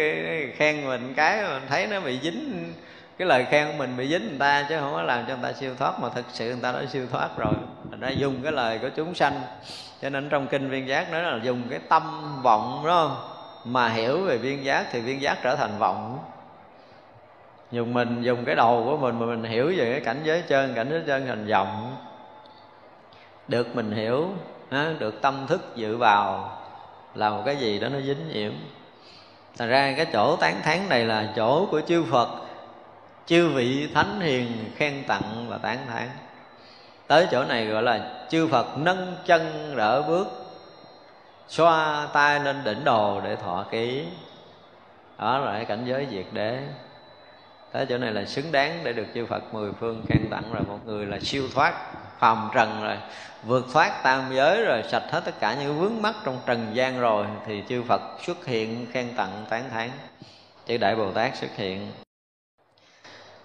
khen mình cái mình thấy nó bị dính, cái lời khen của mình bị dính người ta, chứ không có làm cho người ta siêu thoát, mà thực sự người ta đã siêu thoát rồi. Người ta dùng cái lời của chúng sanh. Cho nên trong kinh viên giác nói là dùng cái tâm vọng đó mà hiểu về viên giác thì viên giác trở thành vọng dùng mình, dùng cái đầu của mình mà mình hiểu về cái cảnh giới chân, cảnh giới chân thành vọng. Được mình hiểu được tâm thức dự vào là một cái gì đó nó dính nhiễm. Thành ra cái chỗ tán thán này là chỗ của chư phật, chư vị thánh hiền khen tặng và tán thán. Tới chỗ này gọi là chư phật nâng chân đỡ bước, xoa tay lên đỉnh đồ để thọ ký. Đó là cái cảnh giới diệt đế tới chỗ này là xứng đáng để được chư Phật mười phương khen tặng rồi, một người là siêu thoát, phàm trần rồi, vượt thoát tam giới rồi, sạch hết tất cả những vướng mắc trong trần gian rồi thì chư Phật xuất hiện khen tặng tán thán. Chư Đại Bồ Tát xuất hiện.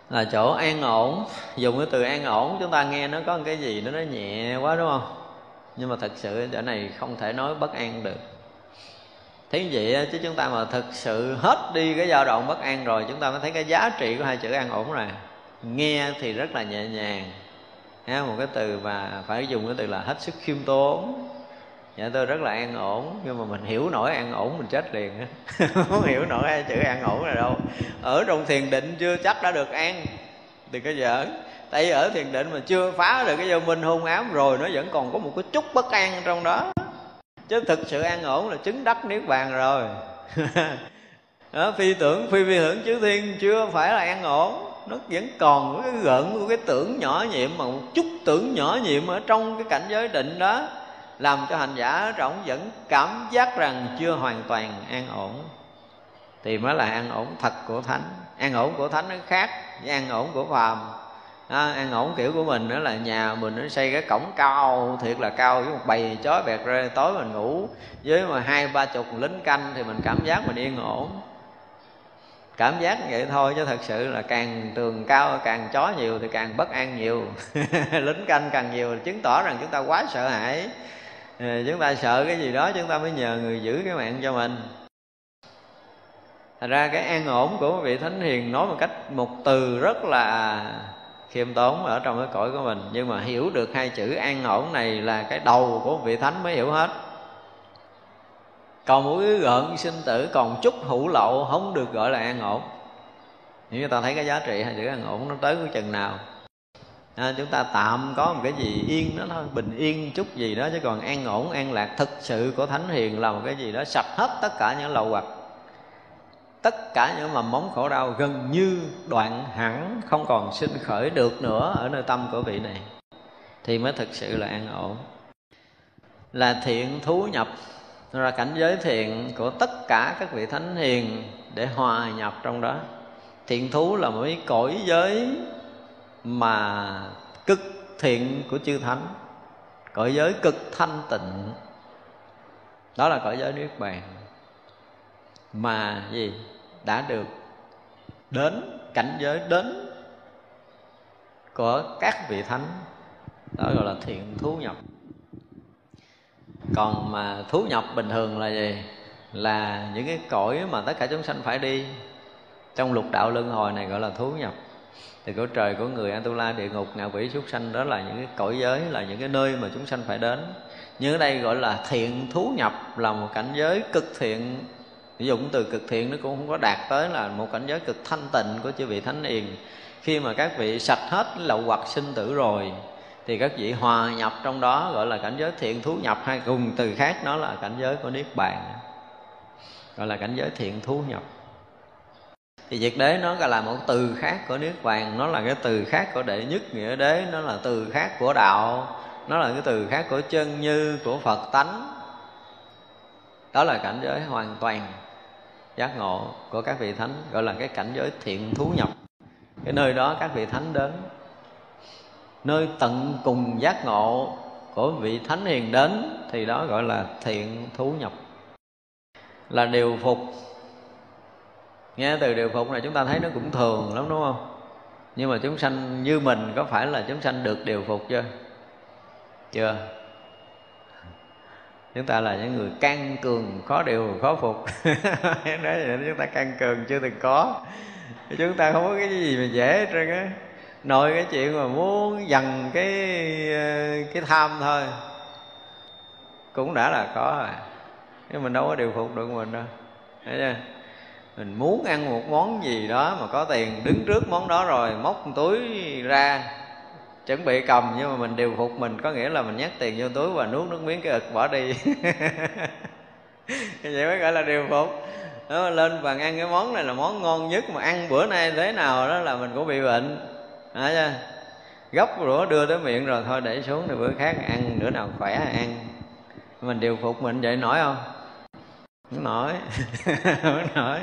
Là chỗ an ổn, dùng cái từ an ổn, chúng ta nghe nó có cái gì, nó nó nhẹ quá, đúng không? Nhưng mà thật sự chỗ này không thể nói bất an được thế vậy chứ chúng ta mà thực sự hết đi cái dao động bất an rồi chúng ta mới thấy cái giá trị của hai chữ an ổn rồi. Nghe thì rất là nhẹ nhàng. Ha, một cái từ mà phải dùng cái từ là hết sức khiêm tốn. Dạ tôi rất là an ổn nhưng mà mình hiểu nổi an ổn mình chết liền [LAUGHS] không hiểu nổi hai chữ an ổn là đâu. Ở trong thiền định chưa chắc đã được an. Đừng có giỡn. Tại vì ở thiền định mà chưa phá được cái vô minh hôn ám rồi nó vẫn còn có một cái chút bất an trong đó chứ thực sự an ổn là chứng đắc niết bàn rồi. [LAUGHS] Đó, phi tưởng phi phi tưởng chư thiên chưa phải là an ổn. Nó vẫn còn cái gợn của cái tưởng nhỏ nhiệm mà một chút tưởng nhỏ nhiệm ở trong cái cảnh giới định đó làm cho hành giả rộng vẫn cảm giác rằng chưa hoàn toàn an ổn. Thì mới là an ổn thật của thánh. An ổn của thánh nó khác với an ổn của phàm à, ăn ổn kiểu của mình đó là nhà mình nó xây cái cổng cao thiệt là cao với một bầy chó bẹt ra tối mình ngủ. Với mà hai ba chục lính canh thì mình cảm giác mình yên ổn. Cảm giác vậy thôi chứ thật sự là càng tường cao càng chó nhiều thì càng bất an nhiều. [LAUGHS] Lính canh càng nhiều chứng tỏ rằng chúng ta quá sợ hãi. Ờ, chúng ta sợ cái gì đó chúng ta mới nhờ người giữ cái mạng cho mình. Thành ra cái an ổn của vị thánh hiền nói một cách một từ rất là khiêm tốn ở trong cái cõi của mình. Nhưng mà hiểu được hai chữ an ổn này là cái đầu của vị thánh mới hiểu hết. Còn một cái gợn sinh tử còn chút hữu lậu không được gọi là an ổn. Nếu chúng ta thấy cái giá trị hai chữ an ổn nó tới cái chừng nào à, chúng ta tạm có một cái gì yên đó thôi bình yên chút gì đó chứ còn an ổn an lạc thực sự của thánh hiền là một cái gì đó sạch hết tất cả những lậu hoặc tất cả những mầm móng khổ đau gần như đoạn hẳn không còn sinh khởi được nữa ở nơi tâm của vị này, thì mới thực sự là an ổn. Là thiện thú nhập ra cảnh giới thiện của tất cả các vị thánh hiền để hòa nhập trong đó. Thiện thú là một cái cõi giới mà cực thiện của chư thánh, cõi giới cực thanh tịnh. Đó là cõi giới niết bàn mà gì? Đã được đến cảnh giới đến của các vị thánh. Đó gọi là thiện thú nhập. Còn mà thú nhập bình thường là gì? Là những cái cõi mà tất cả chúng sanh phải đi. Trong lục đạo luân hồi này gọi là thú nhập. Thì cõi trời, của người Atula địa ngục, ngạ quỷ, súc sanh, đó là những cái cõi giới, là những cái nơi mà chúng sanh phải đến. Nhưng ở đây gọi là thiện thú nhập, là một cảnh giới cực thiện ví dụ từ cực thiện nó cũng không có đạt tới là một cảnh giới cực thanh tịnh của chư vị thánh hiền. Khi mà các vị sạch hết lậu hoặc sinh tử rồi, thì các vị hòa nhập trong đó, gọi là cảnh giới thiện thú nhập, hay cùng từ khác nó là cảnh giới của niết bàn, gọi là cảnh giới thiện thú nhập. Thì diệt đế nó là một từ khác của niết bàn, nó là cái từ khác của đệ nhất nghĩa đế, nó là từ khác của đạo, nó là cái từ khác của chân như, của phật tánh. Đó là cảnh giới hoàn toàn giác ngộ của các vị thánh, gọi là cái cảnh giới thiện thú nhập. Cái nơi đó các vị thánh đến, nơi tận cùng giác ngộ của vị thánh hiền đến, thì đó gọi là thiện thú nhập. Là điều phục. Nghe từ điều phục này chúng ta thấy nó cũng thường lắm, đúng không? Nhưng mà chúng sanh như mình, có phải là chúng sanh được điều phục chưa? Chưa chúng ta là những người can cường, khó điều, khó phục. [LAUGHS] Nói vậy chúng ta can cường chưa từng có. Chúng ta không có cái gì mà dễ hết trơn á. Nội cái chuyện mà muốn dằn cái ờ, cái tham thôi. Cũng đã là có rồi. Nhưng mình đâu có điều phục được mình đâu. Thấy chưa? Mình muốn ăn một món gì đó mà có tiền, đứng trước món đó rồi, móc túi ra chuẩn bị cầm nhưng mà mình điều phục mình có nghĩa là mình nhét tiền vô túi và nuốt nước miếng cái ực bỏ đi. [LAUGHS] Vậy mới gọi là điều phục. Nó lên bàn ăn cái món này là món ngon nhất mà ăn bữa nay thế nào đó là mình cũng bị bệnh. À, chưa? gấp rửa đưa tới miệng rồi thôi để xuống thì bữa khác ăn bữa nào khỏe ăn. Mình điều phục mình vậy nổi không? Không nổi. [LAUGHS] Không nổi.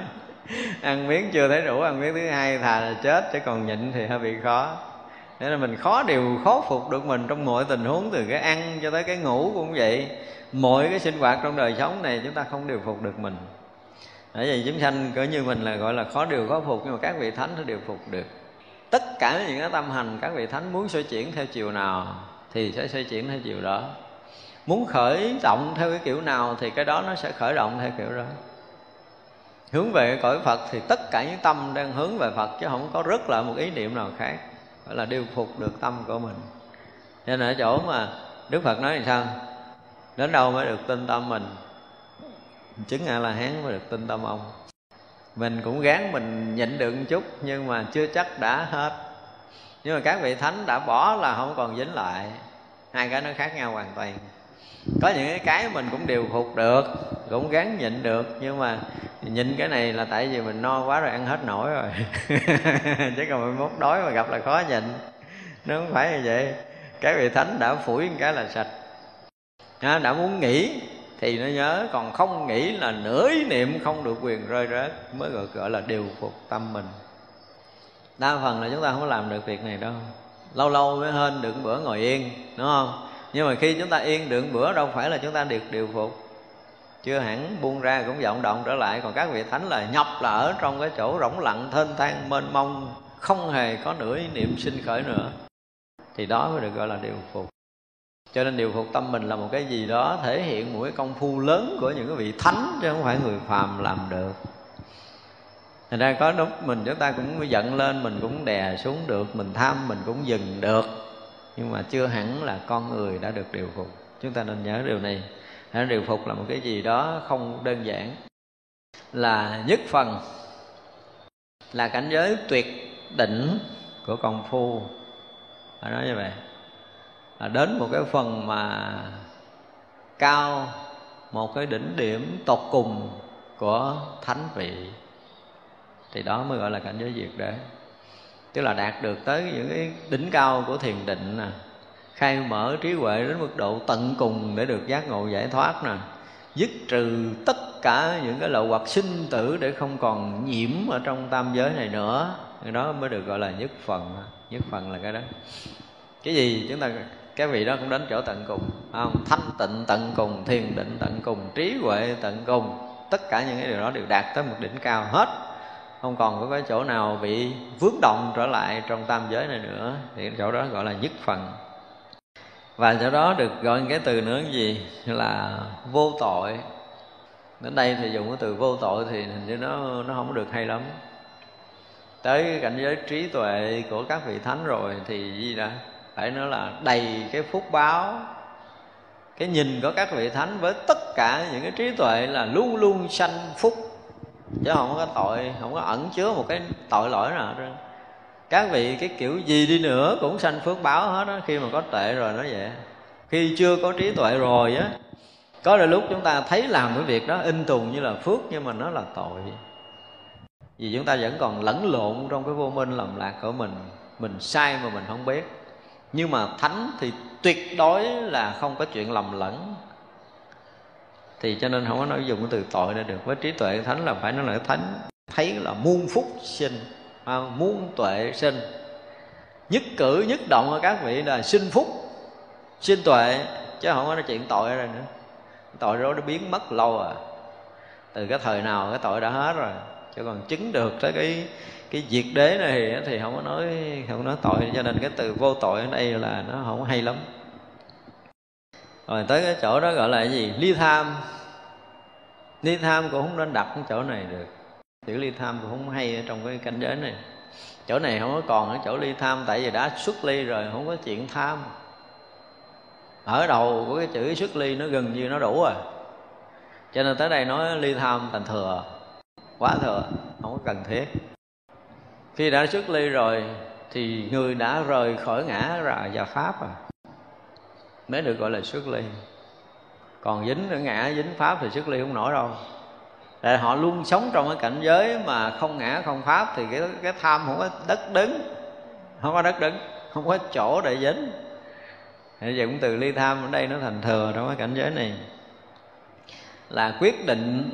Ăn miếng chưa thấy đủ ăn miếng thứ hai thà là chết chứ còn nhịn thì hơi bị khó nên là mình khó điều, khó phục được mình trong mọi tình huống, từ cái ăn cho tới cái ngủ cũng vậy. Mọi cái sinh hoạt trong đời sống này chúng ta không điều phục được mình. Bởi vì chúng sanh cỡ như mình là, gọi là khó điều, khó phục, nhưng mà các vị thánh thì điều phục được. Tất cả những cái tâm hành các vị thánh muốn xoay chuyển theo chiều nào thì sẽ xoay chuyển theo chiều đó. Muốn khởi động theo cái kiểu nào thì cái đó nó sẽ khởi động theo kiểu đó. Hướng về cõi phật thì tất cả những tâm đang hướng về phật chứ không có rất là một ý niệm nào khác gọi là điều phục được tâm của mình. Nên ở chỗ mà đức phật nói thì sao? Đến đâu mới được tin tâm mình? Chứng a la hán mới được tin tâm ông. Mình cũng gán mình nhịn được một chút, nhưng mà chưa chắc đã hết. Nhưng mà các vị thánh đã bỏ là không còn dính lại. Hai cái nó khác nhau hoàn toàn có những cái mình cũng điều phục được cũng gắn nhịn được nhưng mà nhịn cái này là tại vì mình no quá rồi ăn hết nổi rồi. [LAUGHS] Chứ còn mình mốt đói mà gặp là khó nhịn. Nó không phải như vậy. Cái vị thánh đã phủi một cái là sạch. À, đã muốn nghĩ thì nó nhớ còn không nghĩ là nửa ý niệm không được quyền rơi rớt mới gọi, gọi là điều phục tâm mình. Đa phần là chúng ta không có làm được việc này đâu. Lâu lâu mới hên được bữa ngồi yên đúng không? Nhưng mà khi chúng ta yên được bữa, đâu phải là chúng ta được điều phục. Chưa hẳn buông ra cũng vọng động trở lại, còn các vị thánh là nhập là ở trong cái chỗ rỗng lặng, thênh thang, mênh mông, không hề có nửa ý niệm sinh khởi nữa. Thì đó mới được gọi là điều phục. Cho nên điều phục tâm mình là một cái gì đó thể hiện một cái công phu lớn của những cái vị thánh, chứ không phải người phàm làm được. Thành ra có lúc mình chúng ta cũng giận lên, mình cũng đè xuống được, mình tham, mình cũng dừng được nhưng mà chưa hẳn là con người đã được điều phục. Chúng ta nên nhớ điều này. Điều phục là một cái gì đó không đơn giản. Là nhất phần, là cảnh giới tuyệt đỉnh của công phu. Phải nói như vậy. Là đến một cái phần mà cao, một cái đỉnh điểm tột cùng của thánh vị. Thì đó mới gọi là cảnh giới diệt đế tức là đạt được tới những cái đỉnh cao của thiền định nè. Khai mở trí huệ đến mức độ tận cùng để được giác ngộ giải thoát nè. Dứt trừ tất cả những cái lậu hoặc sinh tử để không còn nhiễm ở trong tam giới này nữa. Cái đó mới được gọi là nhất phần. Nhất phần là cái đó. Cái gì? Chúng ta, cái vị đó cũng đến chỗ tận cùng. Không? Thanh tịnh tận cùng, thiền định tận cùng, trí huệ tận cùng. Tất cả những cái điều đó đều đạt tới một đỉnh cao hết không còn có cái chỗ nào bị vướng động trở lại trong tam giới này nữa, thì chỗ đó gọi là nhất phần. Và chỗ đó được gọi cái từ nữa cái gì? Là vô tội. Đến đây thì dùng cái từ vô tội thì hình như nó nó không được hay lắm. Tới cảnh giới trí tuệ của các vị thánh rồi thì gì đó phải nói là đầy cái phúc báo. Cái nhìn của các vị thánh với tất cả những cái trí tuệ là luôn luôn sanh phúc chứ không có tội, không có ẩn chứa một cái tội lỗi nào hết các vị cái kiểu gì đi nữa cũng sanh phước báo hết á, khi mà có tuệ rồi nó vậy. Khi chưa có trí tuệ rồi á, có đôi lúc chúng ta thấy làm cái việc đó in tùng như là phước, nhưng mà nó là tội. Vì chúng ta vẫn còn lẫn lộn trong cái vô minh lầm lạc của mình mình sai mà mình không biết. Nhưng mà thánh thì tuyệt đối là không có chuyện lầm lẫn thì cho nên không có nói dùng cái từ tội để được. Với trí tuệ thánh là phải nói là thánh thấy là muôn phúc sinh à, muôn tuệ sinh. Nhất cử nhất động của các vị là sinh phúc sinh tuệ chứ không có nói chuyện tội ra nữa. Tội đó nó biến mất lâu à. Từ cái thời nào cái tội đã hết rồi. Chứ còn chứng được tới cái cái diệt đế này thì không có nói không có nói tội. Cho nên cái từ vô tội ở đây là nó không hay lắm rồi tới cái chỗ đó gọi là cái gì? Ly tham. Ly tham cũng không nên đặt cái chỗ này được. Chữ ly tham cũng không hay ở trong cái cảnh giới này. Chỗ này không có còn ở chỗ ly tham, tại vì đã xuất ly rồi, không có chuyện tham. Ở đầu của cái chữ xuất ly nó gần như nó đủ rồi. Cho nên tới đây nói ly tham thành thừa. Quá thừa, không có cần thiết. Khi đã xuất ly rồi, thì người đã rời khỏi ngã ra và pháp rồi mới được gọi là xuất ly. Còn dính ở ngã dính pháp thì xuất ly không nổi đâu. Tại họ luôn sống trong cái cảnh giới mà không ngã, không pháp thì cái cái tham không có đất đứng. Không có đất đứng, không có chỗ để dính. Thì cũng từ ly tham ở đây nó thành thừa trong cái cảnh giới này. Là quyết định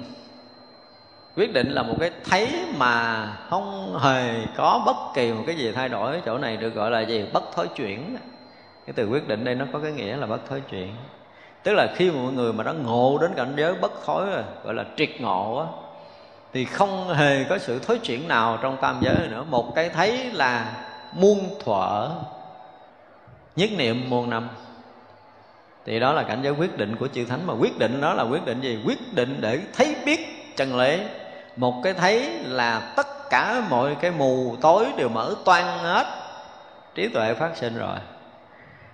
quyết định là một cái thấy mà không hề có bất kỳ một cái gì thay đổi ở chỗ này, được gọi là gì? Bất thối chuyển cái từ quyết định đây nó có cái nghĩa là bất thối chuyển tức là khi mọi người mà đã ngộ đến cảnh giới bất thối rồi, gọi là triệt ngộ á, thì không hề có sự thối chuyển nào trong tam giới nữa. Một cái thấy là muôn thuở, nhất niệm muôn năm. Thì đó là cảnh giới quyết định của chư thánh. Mà quyết định đó là quyết định gì? Quyết định để thấy biết chân lý. Một cái thấy là tất cả mọi cái mù tối đều mở toan hết, trí tuệ phát sinh rồi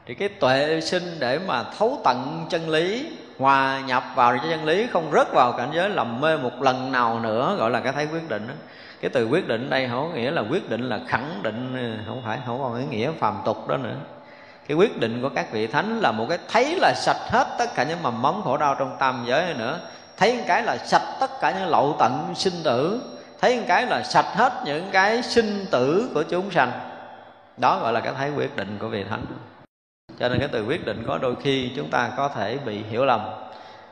thì cái tuệ sinh để mà thấu tận chân lý, hòa nhập vào chân lý không rớt vào cảnh giới lầm mê một lần nào nữa, gọi là cái thấy quyết định đó. cái từ quyết định đây không có nghĩa là quyết định là khẳng định, không phải, không còn cái nghĩa phàm tục đó nữa. Cái quyết định của các vị thánh là một cái thấy là sạch hết tất cả những mầm móng khổ đau trong tam giới nữa. Thấy một cái là sạch tất cả những lậu tận sinh tử. Thấy một cái là sạch hết những cái sinh tử của chúng sanh. Đó gọi là cái thấy quyết định của vị thánh cho nên cái từ quyết định có đôi khi chúng ta có thể bị hiểu lầm.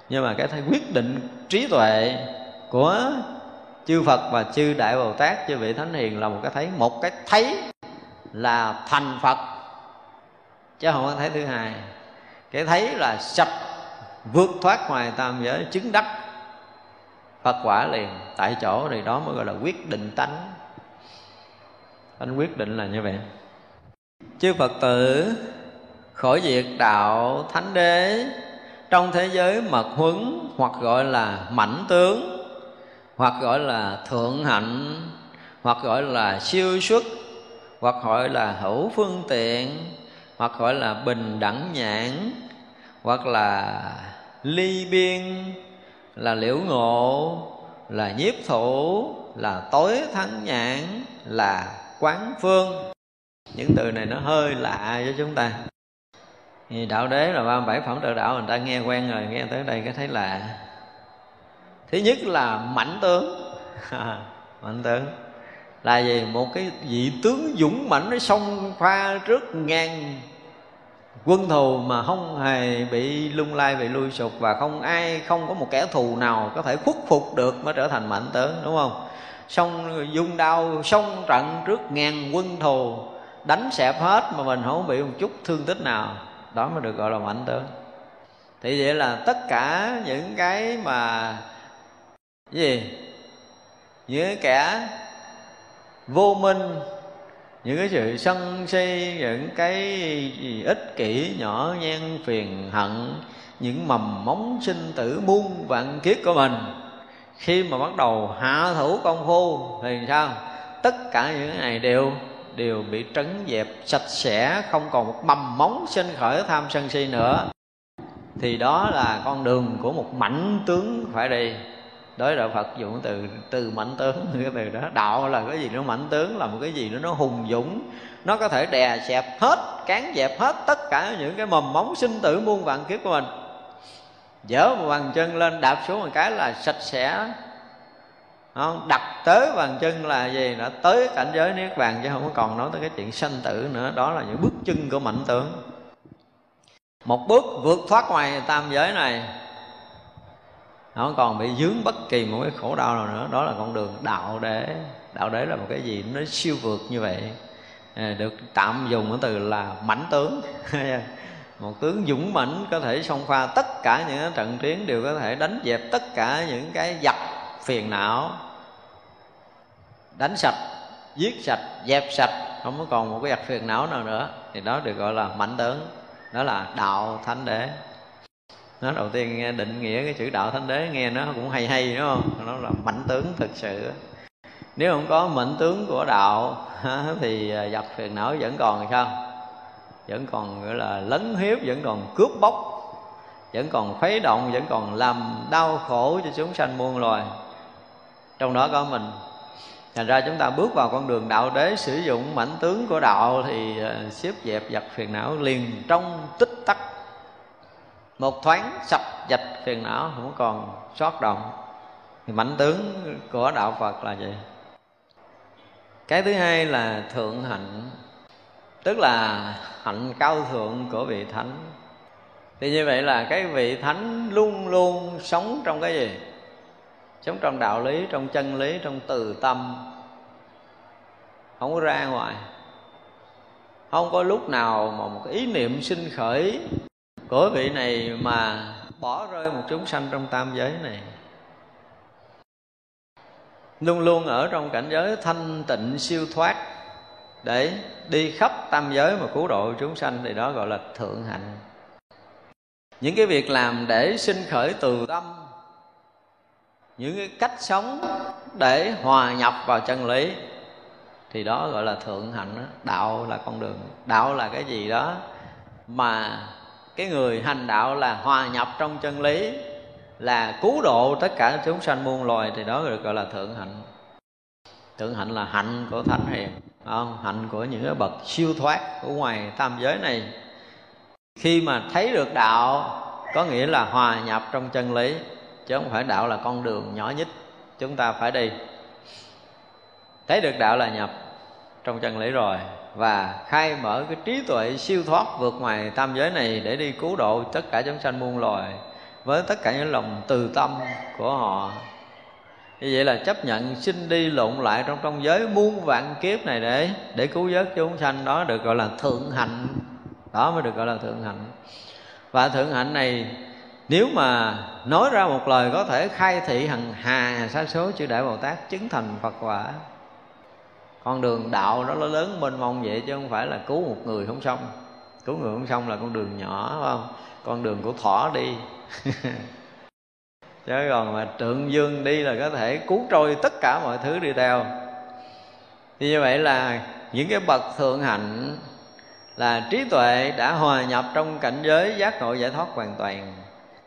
Nhưng mà cái thấy quyết định trí tuệ của chư Phật và chư Đại Bồ Tát, chư vị Thánh Hiền là một cái thấy, một cái thấy là thành Phật. Chứ không có thấy thứ hai. Cái thấy là sạch, vượt thoát ngoài tam giới, chứng đắc. Phật quả liền, tại chỗ thì đó mới gọi là quyết định tánh. Tánh quyết định là như vậy. Chư Phật tử khỏi diệt đạo thánh đế. Trong thế giới mật huấn hoặc gọi là mảnh tướng, hoặc gọi là thượng hạnh, hoặc gọi là siêu xuất, hoặc gọi là hữu phương tiện, hoặc gọi là bình đẳng nhãn, hoặc là ly biên, là liễu ngộ, là nhiếp thủ, là tối thắng nhãn, là quán phương. Những từ này nó hơi lạ cho chúng ta thì đạo đế là ba bảy phẩm trợ đạo, người ta nghe quen rồi, nghe tới đây cái thấy lạ thứ nhất là mãnh tướng. [LAUGHS] Mãnh tướng. Là gì? Một cái vị tướng dũng mãnh nó xông pha trước ngàn quân thù mà không hề bị lung lay, bị lui sụp và không ai, không có một kẻ thù nào có thể khuất phục được mới trở thành mạnh tướng, đúng không? Xong dung đao xông trận trước ngàn quân thù, đánh xẹp hết mà mình không bị một chút thương tích nào đó mới được gọi là mạnh tướng. Thì vậy là tất cả những cái mà, cái gì? Những kẻ vô minh, những cái sự sân si, những cái gì ích kỷ, nhỏ nhen, phiền hận, những mầm móng sinh tử muôn vạn kiếp của mình, khi mà bắt đầu hạ thủ công phu thì sao? Tất cả những cái này đều đều bị trấn dẹp sạch sẽ, không còn một mầm móng sinh khởi tham sân si nữa. Thì đó là con đường của một mảnh tướng phải đi. Đối đạo phật dùng từ từ mạnh tướng. [LAUGHS] Cái từ đó, đạo là cái gì nó mạnh tướng là một cái gì đó nó hùng dũng. Nó có thể đè xẹp hết, cán dẹp hết tất cả những cái mầm móng sinh tử muôn vạn kiếp của mình. Dỡ một bàn chân lên, đạp xuống một cái là sạch sẽ không? đặt tới bàn chân là gì? Đã tới cảnh giới niết bàn chứ không có còn nói tới cái chuyện sanh tử nữa. Đó là những bước chân của mạnh tướng. Một bước vượt thoát ngoài tam giới này. Không còn bị dướng bất kỳ một cái khổ đau nào nữa. Đó là con đường đạo đế. Đạo đế là một cái gì? Nó siêu vượt như vậy. Ờ, được tạm dùng cái từ là mãnh tướng. [LAUGHS] Một tướng dũng mãnh có thể xông pha tất cả những trận chiến, đều có thể đánh dẹp tất cả những cái giặc phiền não. Đánh sạch, giết sạch, dẹp sạch, không có còn một cái giặc phiền não nào nữa. Thì đó được gọi là mạnh tướng, đó là đạo thánh đế. Nó đầu tiên nghe định nghĩa cái chữ đạo thánh đế, nghe nó cũng hay hay, đúng không? Nó là mạnh tướng thực sự. Nếu không có mệnh tướng của đạo thì à, giặc phiền não vẫn còn sao? Vẫn còn gọi là lấn hiếp, vẫn còn cướp bóc, vẫn còn khuấy động, vẫn còn làm đau khổ cho chúng sanh muôn loài trong đó có mình. Thành ra chúng ta bước vào con đường đạo đế, sử dụng mảnh tướng của đạo thì ờ, xếp dẹp giặt phiền não liền trong tích tắc. Một thoáng sạch dạch phiền não, không còn sót động thì mảnh tướng của đạo phật là gì? Cái thứ hai là thượng hạnh, tức là hạnh cao thượng của vị thánh. Thì như vậy là cái vị thánh luôn luôn sống trong cái gì? Sống trong đạo lý, trong chân lý, trong từ tâm. Không có ra ngoài. Không có lúc nào mà một ý niệm sinh khởi của vị này mà bỏ rơi một chúng sanh trong tam giới này. Luôn luôn ở trong cảnh giới thanh tịnh siêu thoát để đi khắp tam giới mà cứu độ chúng sanh thì đó gọi là thượng hạnh. Những cái việc làm để sinh khởi từ tâm những cái cách sống để hòa nhập vào chân lý, thì đó gọi là thượng hạnh đó. đạo là con đường, đạo là cái gì đó mà cái người hành đạo là hòa nhập trong chân lý, là cứu độ tất cả chúng sanh muôn loài, thì đó được gọi là thượng hạnh thượng hạnh là hạnh của thánh hiền không? hạnh của những cái bậc siêu thoát của ngoài tam giới này khi mà thấy được đạo, có nghĩa là hòa nhập trong chân lý chứ không phải đạo là con đường nhỏ nhất. Chúng ta phải đi. Thấy được đạo là nhập trong chân lý rồi và khai mở cái trí tuệ siêu thoát vượt ngoài tam giới này để đi cứu độ tất cả chúng sanh muôn loài với tất cả những lòng từ tâm của họ. Như vậy là chấp nhận sinh đi lộn lại trong trong giới muôn vạn kiếp này để để cứu vớt chúng sanh. Đó được gọi là thượng hạnh. Đó mới được gọi là thượng hạnh. Và thượng hạnh này nếu mà nói ra một lời có thể khai thị hằng hà sa số chư đại bồ tát, chứng thành phật quả. Con đường đạo đó nó lớn mênh mông vậy chứ không phải là cứu một người không xong. Cứu người không xong là con đường nhỏ, phải không? Con đường của thỏ đi. [LAUGHS] Chứ còn mà trượng dương đi là có thể cứu trôi tất cả mọi thứ đi theo. Thì như vậy là những cái bậc thượng hạnh là trí tuệ đã hòa nhập trong cảnh giới giác ngộ giải thoát hoàn toàn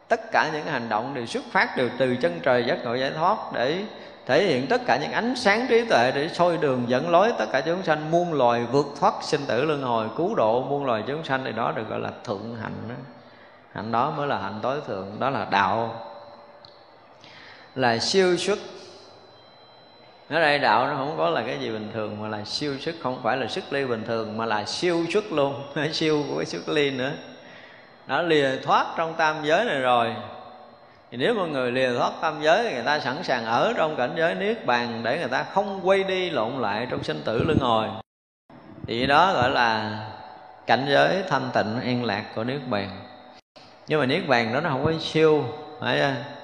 tất cả những hành động đều xuất phát đều từ chân trời giác ngộ giải thoát để thể hiện tất cả những ánh sáng trí tuệ để soi đường dẫn lối tất cả chúng sanh muôn loài vượt thoát sinh tử luân hồi, cứu độ muôn loài chúng sanh. Thì đó được gọi là thượng hạnh đó. hạnh đó mới là hạnh tối thượng, đó là đạo. Là siêu xuất. Ở đây, đạo nó không có là cái gì bình thường mà là siêu xuất, không phải là sức ly bình thường mà là siêu xuất luôn. [LAUGHS] Siêu của cái sức ly nữa đã lìa thoát trong tam giới này rồi. Thì nếu mọi người lìa thoát tam giới, người ta sẵn sàng ở trong cảnh giới niết bàn để người ta không quay đi lộn lại trong sinh tử luân hồi. Thì đó gọi là cảnh giới thanh tịnh, an lạc của niết bàn. Nhưng mà niết bàn đó nó không có siêu, phải không?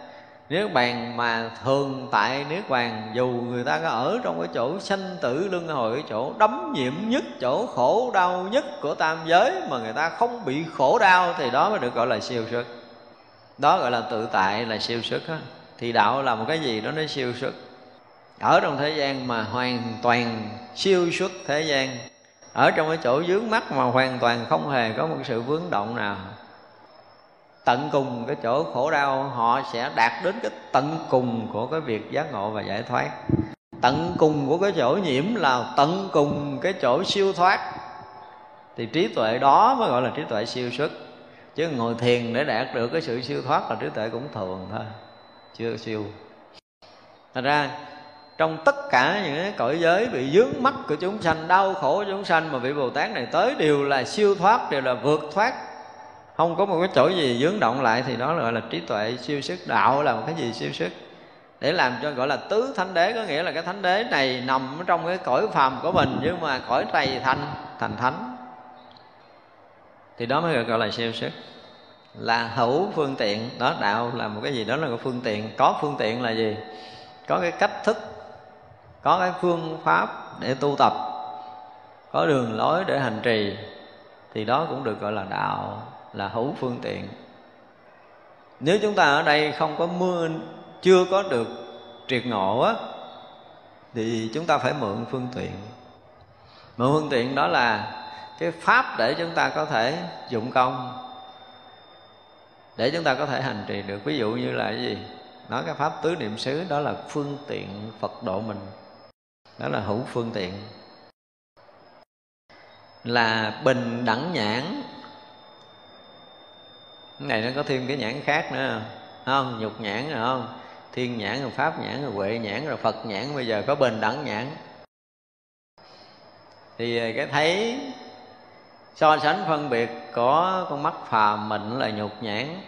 Niết bàn mà thường tại Niết bàn Dù người ta có ở trong cái chỗ sanh tử luân hồi Cái chỗ đấm nhiễm nhất, chỗ khổ đau nhất của tam giới Mà người ta không bị khổ đau Thì đó mới được gọi là siêu xuất. Đó gọi là tự tại là siêu xuất đó Thì đạo là một cái gì đó nó siêu xuất. Ở trong thế gian mà hoàn toàn siêu xuất thế gian Ở trong cái chỗ dướng mắt mà hoàn toàn không hề có một sự vướng động nào tận cùng cái chỗ khổ đau, họ sẽ đạt đến cái tận cùng của cái việc giác ngộ và giải thoát. Tận cùng của cái chỗ nhiễm là tận cùng cái chỗ siêu thoát. Thì trí tuệ đó mới gọi là trí tuệ siêu xuất. Chứ ngồi thiền để đạt được cái sự siêu thoát là trí tuệ cũng thường thôi, chưa siêu. Thành ra, trong tất cả những cái cõi giới bị dướng mắt của chúng sanh, đau khổ của chúng sanh mà vị bồ tát này tới đều là siêu thoát, đều là vượt thoát không có một cái chỗ gì dướng động lại thì đó gọi là trí tuệ siêu sức. Đạo là một cái gì siêu sức? Để làm cho gọi là tứ thánh đế có nghĩa là cái thánh đế này nằm trong cái cõi phàm của mình, nhưng mà cõi này thành thành thánh. Thì đó mới gọi là siêu sức. Là hữu phương tiện. Đó, đạo là một cái gì? Đó là một phương tiện. Có phương tiện là gì? Có cái cách thức, có cái phương pháp để tu tập, có đường lối để hành trì. Thì đó cũng được gọi là đạo là hữu phương tiện. Nếu chúng ta ở đây không có mưa, chưa có được triệt ngộ á, thì chúng ta phải mượn phương tiện. Mượn phương tiện đó là cái pháp để chúng ta có thể dụng công, để chúng ta có thể hành trì được. Ví dụ như là cái gì? Nói cái pháp tứ niệm xứ, đó là phương tiện phật độ mình. Đó là hữu phương tiện. Là bình đẳng nhãn cái này nó có thêm cái nhãn khác nữa, không? Nhục nhãn rồi, không? Thiên nhãn rồi, pháp nhãn rồi, huệ nhãn rồi, phật nhãn, bây giờ có bình đẳng nhãn. Thì ờ, cái thấy so sánh phân biệt có con mắt phàm mình là nhục nhãn.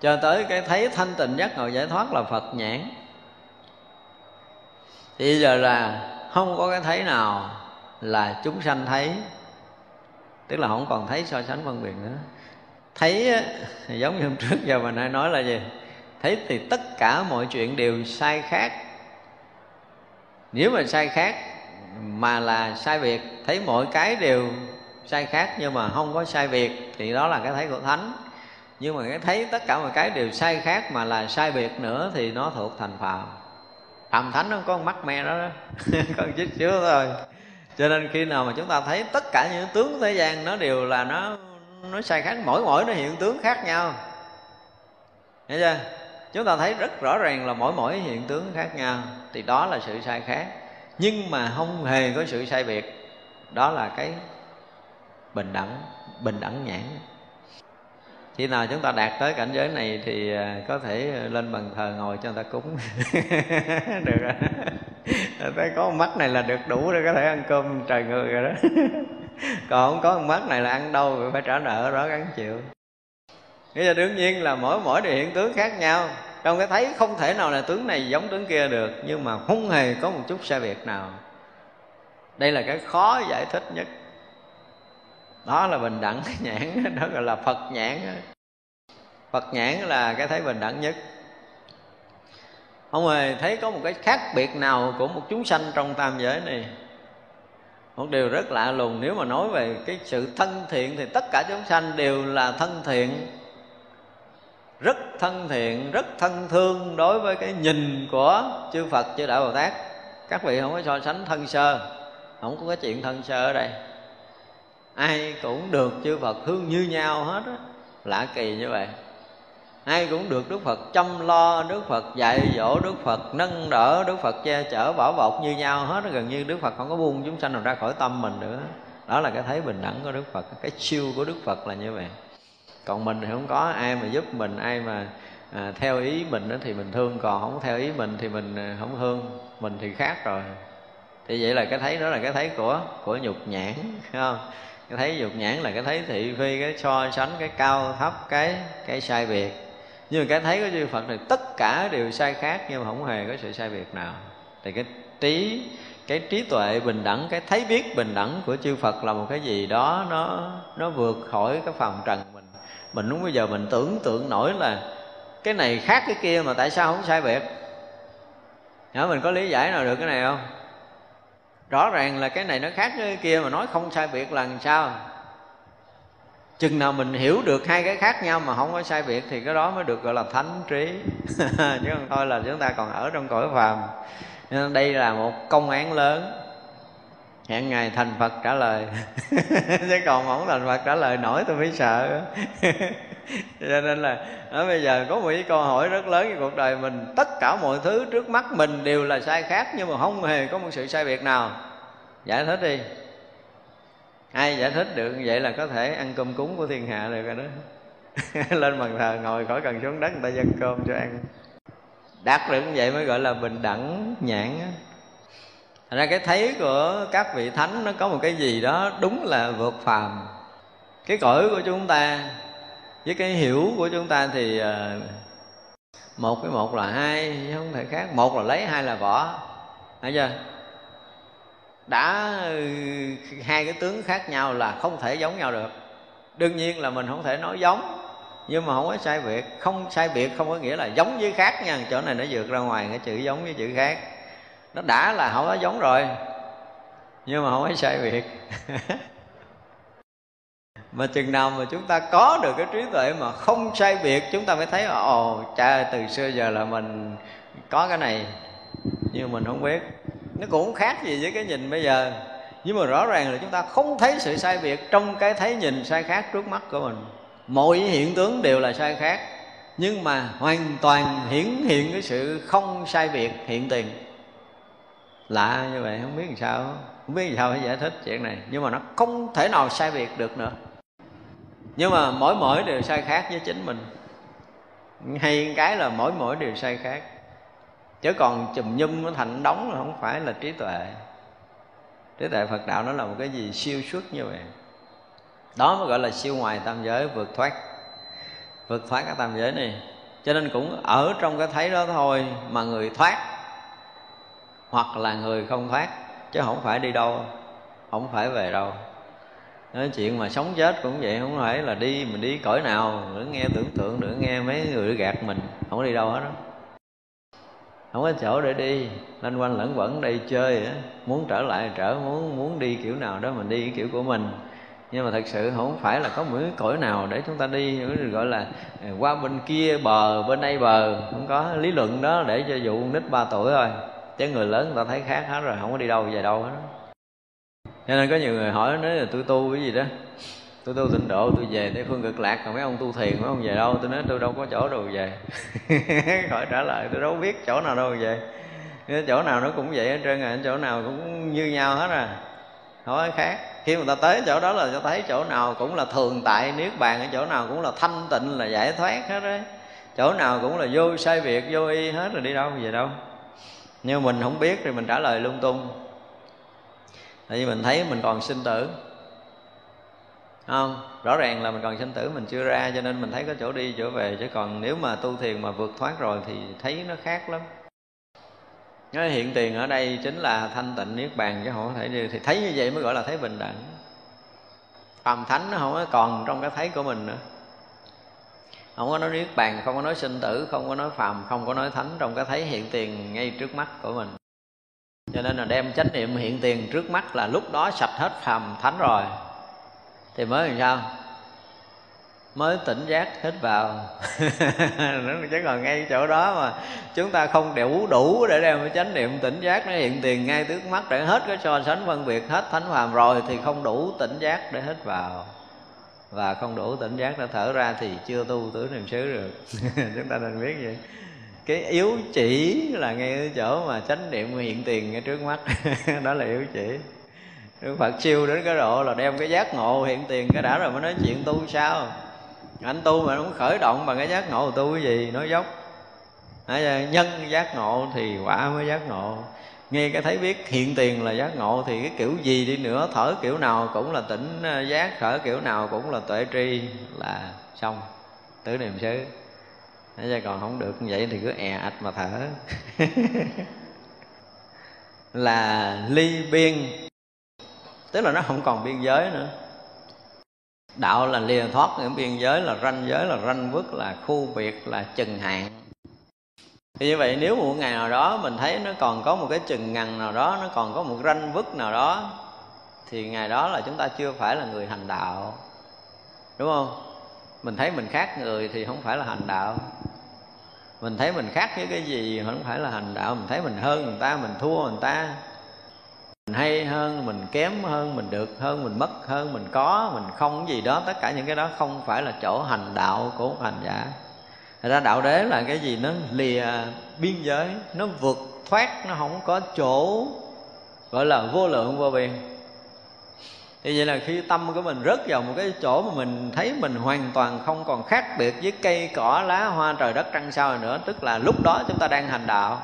Cho tới cái thấy thanh tịnh giác ngộ giải thoát là phật nhãn. Thì giờ là không có cái thấy nào là chúng sanh thấy, tức là không còn thấy so sánh phân biệt nữa thấy giống như hôm trước giờ mình hay nói là gì? Thấy thì tất cả mọi chuyện đều sai khác. Nếu mà sai khác mà là sai việc thấy mọi cái đều sai khác nhưng mà không có sai việc thì đó là cái thấy của thánh. Nhưng mà cái thấy tất cả mọi cái đều sai khác mà là sai việc nữa thì nó thuộc thành phàm. Phàm thánh nó có mắt me đó, đó. con chích chứa thôi. Cho nên khi nào mà chúng ta thấy tất cả những tướng thế gian nó đều là nó nó sai khác, mỗi mỗi nó hiện tướng khác nhau. Hiểu chưa? Chúng ta thấy rất rõ ràng là mỗi mỗi hiện tướng khác nhau. Thì đó là sự sai khác. Nhưng mà không hề có sự sai biệt. Đó là cái bình đẳng bình đẳng nhãn. Khi nào chúng ta đạt tới cảnh giới này thì à, có thể à, lên bàn thờ ngồi cho người ta cúng. [LAUGHS] Được rồi. Thấy có mắt này là được đủ để có thể ăn cơm trời người rồi đó. [LAUGHS] [LAUGHS] còn không có một mắt này là ăn đâu phải trả nợ đó gắn chịu. Nghĩa là đương nhiên là mỗi mỗi điều hiện tướng khác nhau. Trong cái thấy không thể nào là tướng này giống tướng kia được, Nhưng mà không hề có một chút sai biệt nào. Đây là cái khó giải thích nhất. Đó là bình đẳng [LAUGHS] nhãn, Đó gọi là Phật nhãn. Phật nhãn là cái thấy bình đẳng nhất. Không hề thấy có một cái khác biệt nào Của một chúng sanh trong tam giới này? Một điều rất lạ lùng, nếu mà nói về cái sự thân thiện thì tất cả chúng sanh đều là thân thiện. Rất thân thiện, rất thân thương đối với cái nhìn của chư Phật, chư Đạo Bồ Tát. Các vị không có so sánh thân sơ, không có cái chuyện thân sơ ở đây. Ai cũng được chư Phật thương như nhau hết á, lạ kỳ như vậy ai cũng được Đức Phật chăm lo Đức Phật dạy dỗ Đức Phật nâng đỡ Đức Phật che chở bảo bọc như nhau hết gần như Đức Phật không có buông chúng sanh nào ra khỏi tâm mình nữa. Đó là cái thấy bình đẳng của Đức Phật cái siêu của Đức Phật là như vậy. Còn mình thì không có ai mà giúp mình ai mà à, theo ý mình đó thì mình thương còn không theo ý mình thì mình à, không thương mình thì khác rồi. Thì vậy là cái thấy đó là cái thấy của của nhục nhãn không? Cái thấy nhục nhãn là cái thấy thị phi cái so sánh cái cao thấp cái cái sai biệt nhưng mà cái thấy của chư Phật thì tất cả đều sai khác nhưng mà không hề có sự sai biệt nào. Thì cái trí cái trí tuệ bình đẳng cái thấy biết bình đẳng của chư Phật là một cái gì đó nó nó vượt khỏi cái phàm trần mình. Mình lúc bây giờ mình tưởng tượng nổi là cái này khác cái kia mà tại sao không sai biệt? Hả, mình có lý giải nào được cái này không? Rõ ràng là cái này nó khác cái kia mà nói không sai biệt là làm sao? Chừng nào mình hiểu được hai cái khác nhau mà không có sai biệt thì cái đó mới được gọi là thánh trí. [LAUGHS] Chứ không thôi là chúng ta còn ở trong cõi phàm. Nên đây là một công án lớn. Hẹn ngày thành phật trả lời. [LAUGHS] Chứ còn không thành phật trả lời nổi tôi mới sợ. [LAUGHS] Cho nên là ở bây giờ có một cái câu hỏi rất lớn trong cuộc đời mình. Tất cả mọi thứ trước mắt mình đều là sai khác nhưng mà không hề có một sự sai biệt nào. Giải thích đi ai giải thích được vậy là có thể ăn cơm cúng của thiên hạ được rồi đó. [LAUGHS] Lên bàn thờ ngồi khỏi cần xuống đất, người ta dân cơm cho ăn. Đạt được như vậy mới gọi là bình đẳng nhãn Thành ra cái thấy của các vị thánh nó có một cái gì đó đúng là vượt phàm. Cái cõi của chúng ta với cái hiểu của chúng ta thì ờ, một cái một là hai, không thể khác. Một là lấy, hai là bỏ. Thấy chưa? Đã ừ, hai cái tướng khác nhau là không thể giống nhau được. Đương nhiên là mình không thể nói giống, nhưng mà không có sai biệt. Không sai biệt không có nghĩa là giống với khác nha, chỗ này nó vượt ra ngoài, cái chữ giống với chữ khác. Nó đã là không có giống rồi, nhưng mà không có sai biệt. [LAUGHS] Mà chừng nào mà chúng ta có được cái trí tuệ mà không sai biệt, chúng ta mới thấy, ồ, cha, từ xưa giờ là mình có cái này, nhưng mình không biết nó cũng khác gì với cái nhìn bây giờ. Nhưng mà rõ ràng là chúng ta không thấy sự sai biệt trong cái thấy nhìn sai khác trước mắt của mình. Mọi hiện tướng đều là sai khác, nhưng mà hoàn toàn hiển hiện cái sự không sai biệt hiện tiền. Lạ như vậy, không biết làm sao, không biết làm sao phải giải thích chuyện này. Nhưng mà nó không thể nào sai biệt được nữa. Nhưng mà mỗi mỗi đều sai khác với chính mình. Hay cái là mỗi mỗi đều sai khác chứ còn chùm nhum nó thành đóng là không phải là trí tuệ. Trí tuệ phật đạo nó là một cái gì siêu xuất như vậy. Đó mới gọi là siêu ngoài tam giới, vượt thoát. Vượt thoát cái tam giới này. Cho nên cũng ở trong cái thấy đó thôi mà người thoát, hoặc là người không thoát, chứ không phải đi đâu, không phải về đâu. Nói chuyện mà sống chết cũng vậy, không phải là đi mình đi cõi nào nữa nghe tưởng tượng nữa nghe mấy người gạt mình, không có đi đâu hết đó không có chỗ để đi. Lanh quanh lẫn quẩn đây chơi muốn trở lại trở, muốn muốn đi kiểu nào đó mình đi cái kiểu của mình. Nhưng mà thật sự không phải là có một cái cõi nào để chúng ta đi gọi là à, qua bên kia bờ, bên đây bờ. Không có lý luận đó để cho dụ nít ba tuổi thôi. Chứ người lớn người ta thấy khác hết rồi, không có đi đâu, về đâu hết cho nên có nhiều người hỏi, nói là tôi tu cái gì đó? Tôi tu tịnh độ, tôi về tây phương cực lạc, còn mấy ông tu thiền, mấy ông về đâu? Tôi nói, tôi đâu có chỗ đâu về. [LAUGHS] Khỏi trả lời, tôi đâu biết chỗ nào đâu về. Chỗ nào nó cũng vậy hết trơn à chỗ nào cũng như nhau hết à. Không có khác. Khi mà ta tới chỗ đó là ta thấy chỗ nào cũng là thường tại, niết bàn ở chỗ nào cũng là thanh tịnh, là giải thoát hết đấy chỗ nào cũng là vô sai việc vô y hết rồi đi đâu về đâu. Nhưng mình không biết thì mình trả lời lung tung. Tại vì mình thấy mình còn sinh tử không, rõ ràng là mình còn sinh tử, mình chưa ra, cho nên mình thấy có chỗ đi, chỗ về. Chứ còn nếu mà tu thiền mà vượt thoát rồi thì thấy nó khác lắm. Cái hiện tiền ở đây chính là thanh tịnh niết bàn, chứ không có thể đi. Thì thấy như vậy mới gọi là thấy bình đẳng. Phàm thánh nó không có còn trong cái thấy của mình nữa. Không có nói niết bàn, không có nói sinh tử, không có nói phàm, không có nói thánh trong cái thấy hiện tiền ngay trước mắt của mình. Cho nên là đem chánh niệm hiện tiền trước mắt là lúc đó sạch hết phàm thánh rồi thì mới làm sao? Mới tỉnh giác hết vào. [LAUGHS] Nó chứ còn ngay chỗ đó mà chúng ta không đủ đủ để đem cái chánh niệm tỉnh giác nó hiện tiền ngay trước mắt để hết cái so sánh phân biệt hết thánh phàm rồi thì không đủ tỉnh giác để hết vào. Và không đủ tỉnh giác để thở ra thì chưa tu tứ niệm xứ được. [LAUGHS] Chúng ta nên biết vậy. Cái yếu chỉ là ngay cái chỗ mà chánh niệm hiện tiền ngay trước mắt. [LAUGHS] Đó là yếu chỉ. Đức Phật siêu đến cái độ là đem cái giác ngộ hiện tiền cái đã rồi mới nói chuyện tu sao? Anh tu mà không khởi động bằng cái giác ngộ tu cái gì, nói dốc. Nhân giác ngộ thì quả mới giác ngộ. Nghe cái thấy biết hiện tiền là giác ngộ thì cái kiểu gì đi nữa, thở kiểu nào cũng là tỉnh ờ, giác, thở kiểu nào cũng là tuệ tri là xong. Tứ niệm xứ. Nói ra còn không được như vậy thì cứ è ạch mà thở. [LAUGHS] Là ly biên tức là nó không còn biên giới nữa. Đạo là lìa thoát những biên giới là ranh giới, là ranh vứt, là khu biệt, là chừng hạn. Thì như vậy, nếu một ngày nào đó mình thấy nó còn có một cái chừng ngằn nào đó, nó còn có một ranh vứt nào đó, thì ngày đó là chúng ta chưa phải là người hành đạo. Đúng không? Mình thấy mình khác người thì không phải là hành đạo. Mình thấy mình khác với cái gì không phải là hành đạo. Mình thấy mình hơn người ta, mình thua người ta mình hay hơn, mình kém hơn, mình được hơn, mình mất hơn, mình có, mình không gì đó. Tất cả những cái đó không phải là chỗ hành đạo của một hành giả. Thật ra đạo đế là cái gì? Nó lìa biên giới, nó vượt thoát, nó không có chỗ gọi là vô lượng, vô biên. Thì vậy là khi tâm của mình rớt vào một cái chỗ mà mình thấy mình hoàn toàn không còn khác biệt với cây, cỏ, lá, hoa, trời đất, trăng sao nữa, tức là lúc đó chúng ta đang hành đạo,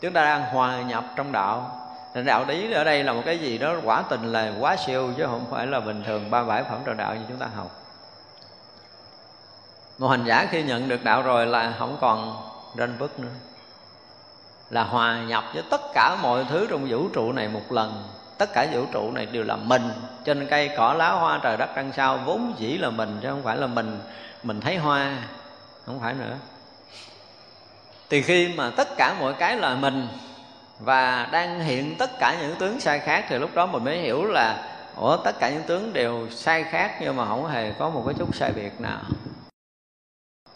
chúng ta đang hòa nhập trong đạo. Thành đạo lý ở đây là một cái gì đó quả tình là quá siêu, chứ không phải là bình thường ba bảy phẩm trò đạo như chúng ta học. Một hành giả khi nhận được đạo rồi là không còn ranh bức nữa. Là hòa nhập với tất cả mọi thứ trong vũ trụ này một lần. Tất cả vũ trụ này đều là mình. Trên cây cỏ, lá, hoa, trời, đất, đằng sao vốn dĩ là mình, chứ không phải là mình mình thấy hoa. Không phải nữa. Thì khi mà tất cả mọi cái là mình và đang hiện tất cả những tướng sai khác thì lúc đó mình mới hiểu là, ủa, tất cả những tướng đều sai khác nhưng mà không hề có một cái chút sai biệt nào.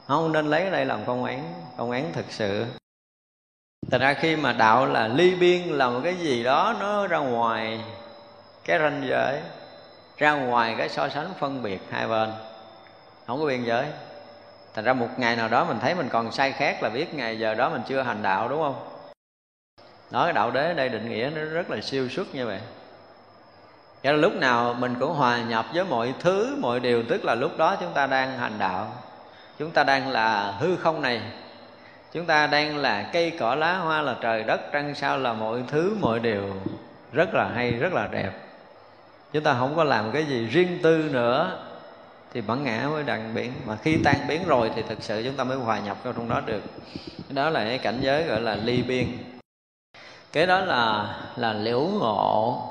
Không nên lấy đây làm công án công án thực sự. Thật ra khi mà đạo là ly biên, là một cái gì đó nó ra ngoài cái ranh giới, ra ngoài cái so sánh phân biệt hai bên, không có biên giới. Thành ra một ngày nào đó mình thấy mình còn sai khác là biết ngày giờ đó mình chưa hành đạo, đúng không? Đó cái đạo đế ở đây định nghĩa nó rất là siêu xuất như vậy cho nên lúc nào mình cũng hòa nhập với mọi thứ, mọi điều, tức là lúc đó chúng ta đang hành đạo. Chúng ta đang là hư không này. Chúng ta đang là cây cỏ lá hoa là trời đất, trăng sao là mọi thứ, mọi điều. Rất là hay, rất là đẹp. Chúng ta không có làm cái gì riêng tư nữa, thì bản ngã mới đặng biển mà khi tan biến rồi thì thực sự chúng ta mới hòa nhập vào trong đó được. Đó là cái cảnh giới gọi là ly biên cái đó là là liễu ngộ,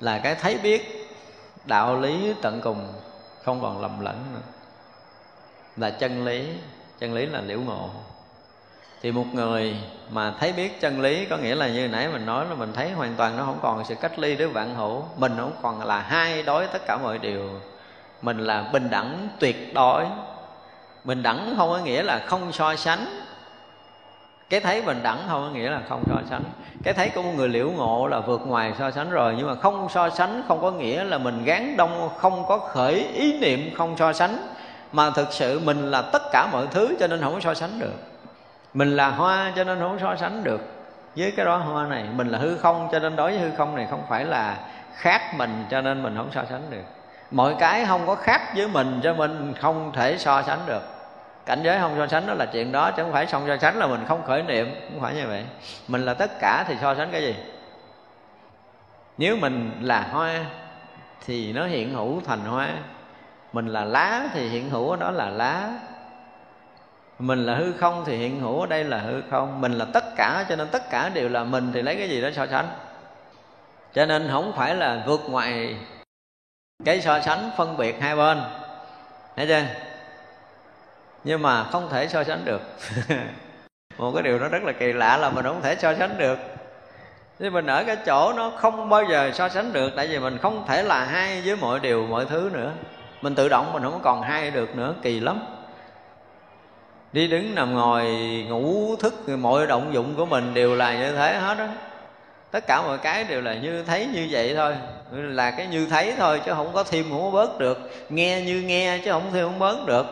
là cái thấy biết đạo lý tận cùng, không còn lầm lẫn nữa. Là chân lý chân lý là liễu ngộ. Thì một người mà thấy biết chân lý, có nghĩa là như nãy mình nói là mình thấy hoàn toàn nó không còn sự cách ly với vạn hữu. Mình không còn là hai đối tất cả mọi điều. Mình là bình đẳng tuyệt đối. Bình đẳng không có nghĩa là không so sánh cái thấy bình đẳng không có nghĩa là không so sánh. Cái thấy của một người liễu ngộ là vượt ngoài so sánh rồi, nhưng mà không so sánh không có nghĩa là mình gán đông, không có khởi ý niệm không so sánh. Mà thực sự mình là tất cả mọi thứ cho nên không có so sánh được. Mình là hoa cho nên không so sánh được. Với cái đó hoa này, mình là hư không cho nên đối với hư không này không phải là khác mình cho nên mình không so sánh được. Mọi cái không có khác với mình cho mình không thể so sánh được cảnh giới không so sánh đó là chuyện đó, chứ không phải không so sánh là mình không khởi niệm, không phải như vậy. Mình là tất cả thì so sánh cái gì? Nếu mình là hoa thì nó hiện hữu thành hoa. Mình là lá thì hiện hữu ở đó là lá. Mình là hư không thì hiện hữu ở đây là hư không. Mình là tất cả, cho nên tất cả đều là mình thì lấy cái gì đó so sánh? Cho nên không phải là vượt ngoài cái so sánh phân biệt hai bên. Thấy chưa? Nhưng mà không thể so sánh được. [LAUGHS] Một cái điều nó rất là kỳ lạ là mình không thể so sánh được. Thì mình ở cái chỗ nó không bao giờ so sánh được, tại vì mình không thể là hai với mọi điều, mọi thứ nữa. Mình tự động mình không còn hai được nữa, kỳ lắm. Đi đứng nằm ngồi, ngủ thức, mọi động dụng của mình đều là như thế hết đó tất cả mọi cái đều là như thấy như vậy thôi. Là cái như thấy thôi, chứ không có thêm không có bớt được. Nghe như nghe, chứ không thêm không bớt được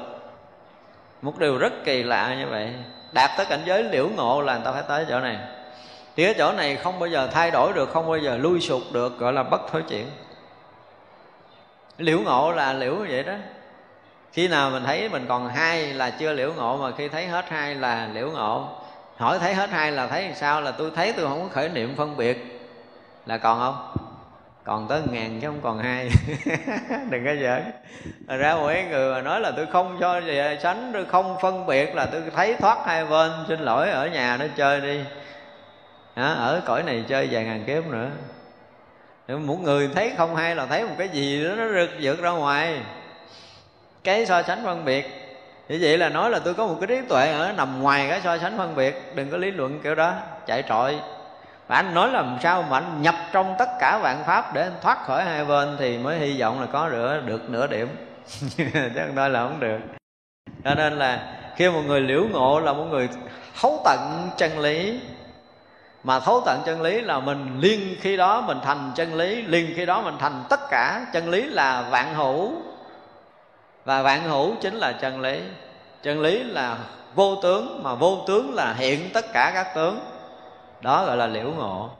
một điều rất kỳ lạ như vậy. Đạt tới cảnh giới liễu ngộ là người ta phải tới chỗ này. Thì cái chỗ này không bao giờ thay đổi được, không bao giờ lui sụt được, gọi là bất thối chuyển. Liễu ngộ là liễu như vậy đó. Khi nào mình thấy mình còn hai là chưa liễu ngộ, mà khi thấy hết hai là liễu ngộ. Hỏi thấy hết hai là thấy sao là tôi thấy tôi không có khởi niệm phân biệt. Là còn không? Còn tới ngàn chứ không còn hai. [LAUGHS] Đừng có giỡn. Ra mỗi người mà nói là tôi không cho về sánh tôi không phân biệt là tôi thấy thoát hai bên xin lỗi ở nhà nó chơi đi. À, ở cõi này chơi vài ngàn kiếp nữa. Một người thấy không hay là thấy một cái gì đó nó rực vượt ra ngoài. Cái so sánh phân biệt. Như vậy là nói là tôi có một cái trí tuệ ở nằm ngoài cái so sánh phân biệt. Đừng có lý luận kiểu đó. Chạy trội và anh nói làm sao mà anh nhập trong tất cả vạn pháp để anh thoát khỏi hai bên thì mới hy vọng là có được, được nửa điểm. [LAUGHS] Chứ không nói là không được. Cho nên là khi một người liễu ngộ là một người thấu tận chân lý. Mà thấu tận chân lý là mình liên khi đó mình thành chân lý liên khi đó mình thành tất cả chân lý là vạn hữu. Và vạn hữu chính là chân lý. Chân lý là vô tướng mà vô tướng là hiện tất cả các tướng đó gọi là liễu ngộ.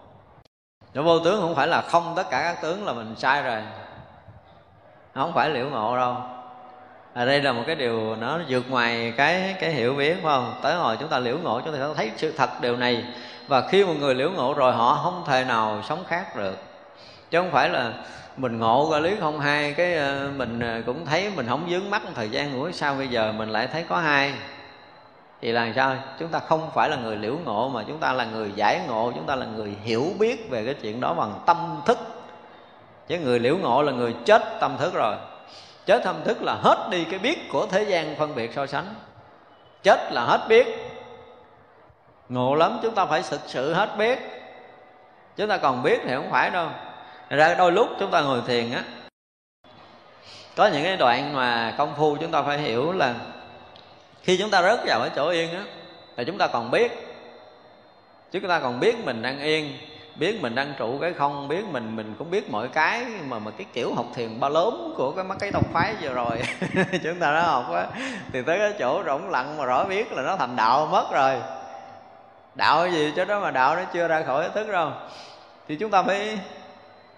Nếu vô tướng không phải là không tất cả các tướng là mình sai rồi. Không phải liễu ngộ đâu. À, đây là một cái điều nó vượt ngoài cái cái hiểu biết phải không? Tới hồi chúng ta liễu ngộ chúng ta thấy sự thật điều này. Và khi một người liễu ngộ rồi họ không thể nào sống khác được. Chứ không phải là mình ngộ ra lý không hai cái ờ, mình ờ, cũng thấy mình không dướng mắt thời gian ngủi sao bây giờ mình lại thấy có hai? Thì là sao? Chúng ta không phải là người liễu ngộ mà chúng ta là người giải ngộ, chúng ta là người hiểu biết về cái chuyện đó bằng tâm thức. Chứ người liễu ngộ là người chết tâm thức rồi. Chết tâm thức là hết đi cái biết của thế gian phân biệt so sánh. Chết là hết biết. Ngộ lắm, chúng ta phải thực sự hết biết. Chúng ta còn biết thì không phải đâu. Ra đôi lúc chúng ta ngồi thiền á, có những cái đoạn mà công phu chúng ta phải hiểu là khi chúng ta rớt vào cái chỗ yên á là chúng ta còn biết. Chúng ta còn biết mình đang yên, biết mình đang trụ cái không, biết mình mình cũng biết mọi cái mà mà cái kiểu học thiền ba lớn của cái mấy cái tông phái vừa rồi [LAUGHS] chúng ta đã học á, thì tới cái chỗ rỗng lặng mà rõ biết là nó thành đạo mất rồi. Đạo gì chứ đó mà đạo nó chưa ra khỏi thức đâu. Thì chúng ta phải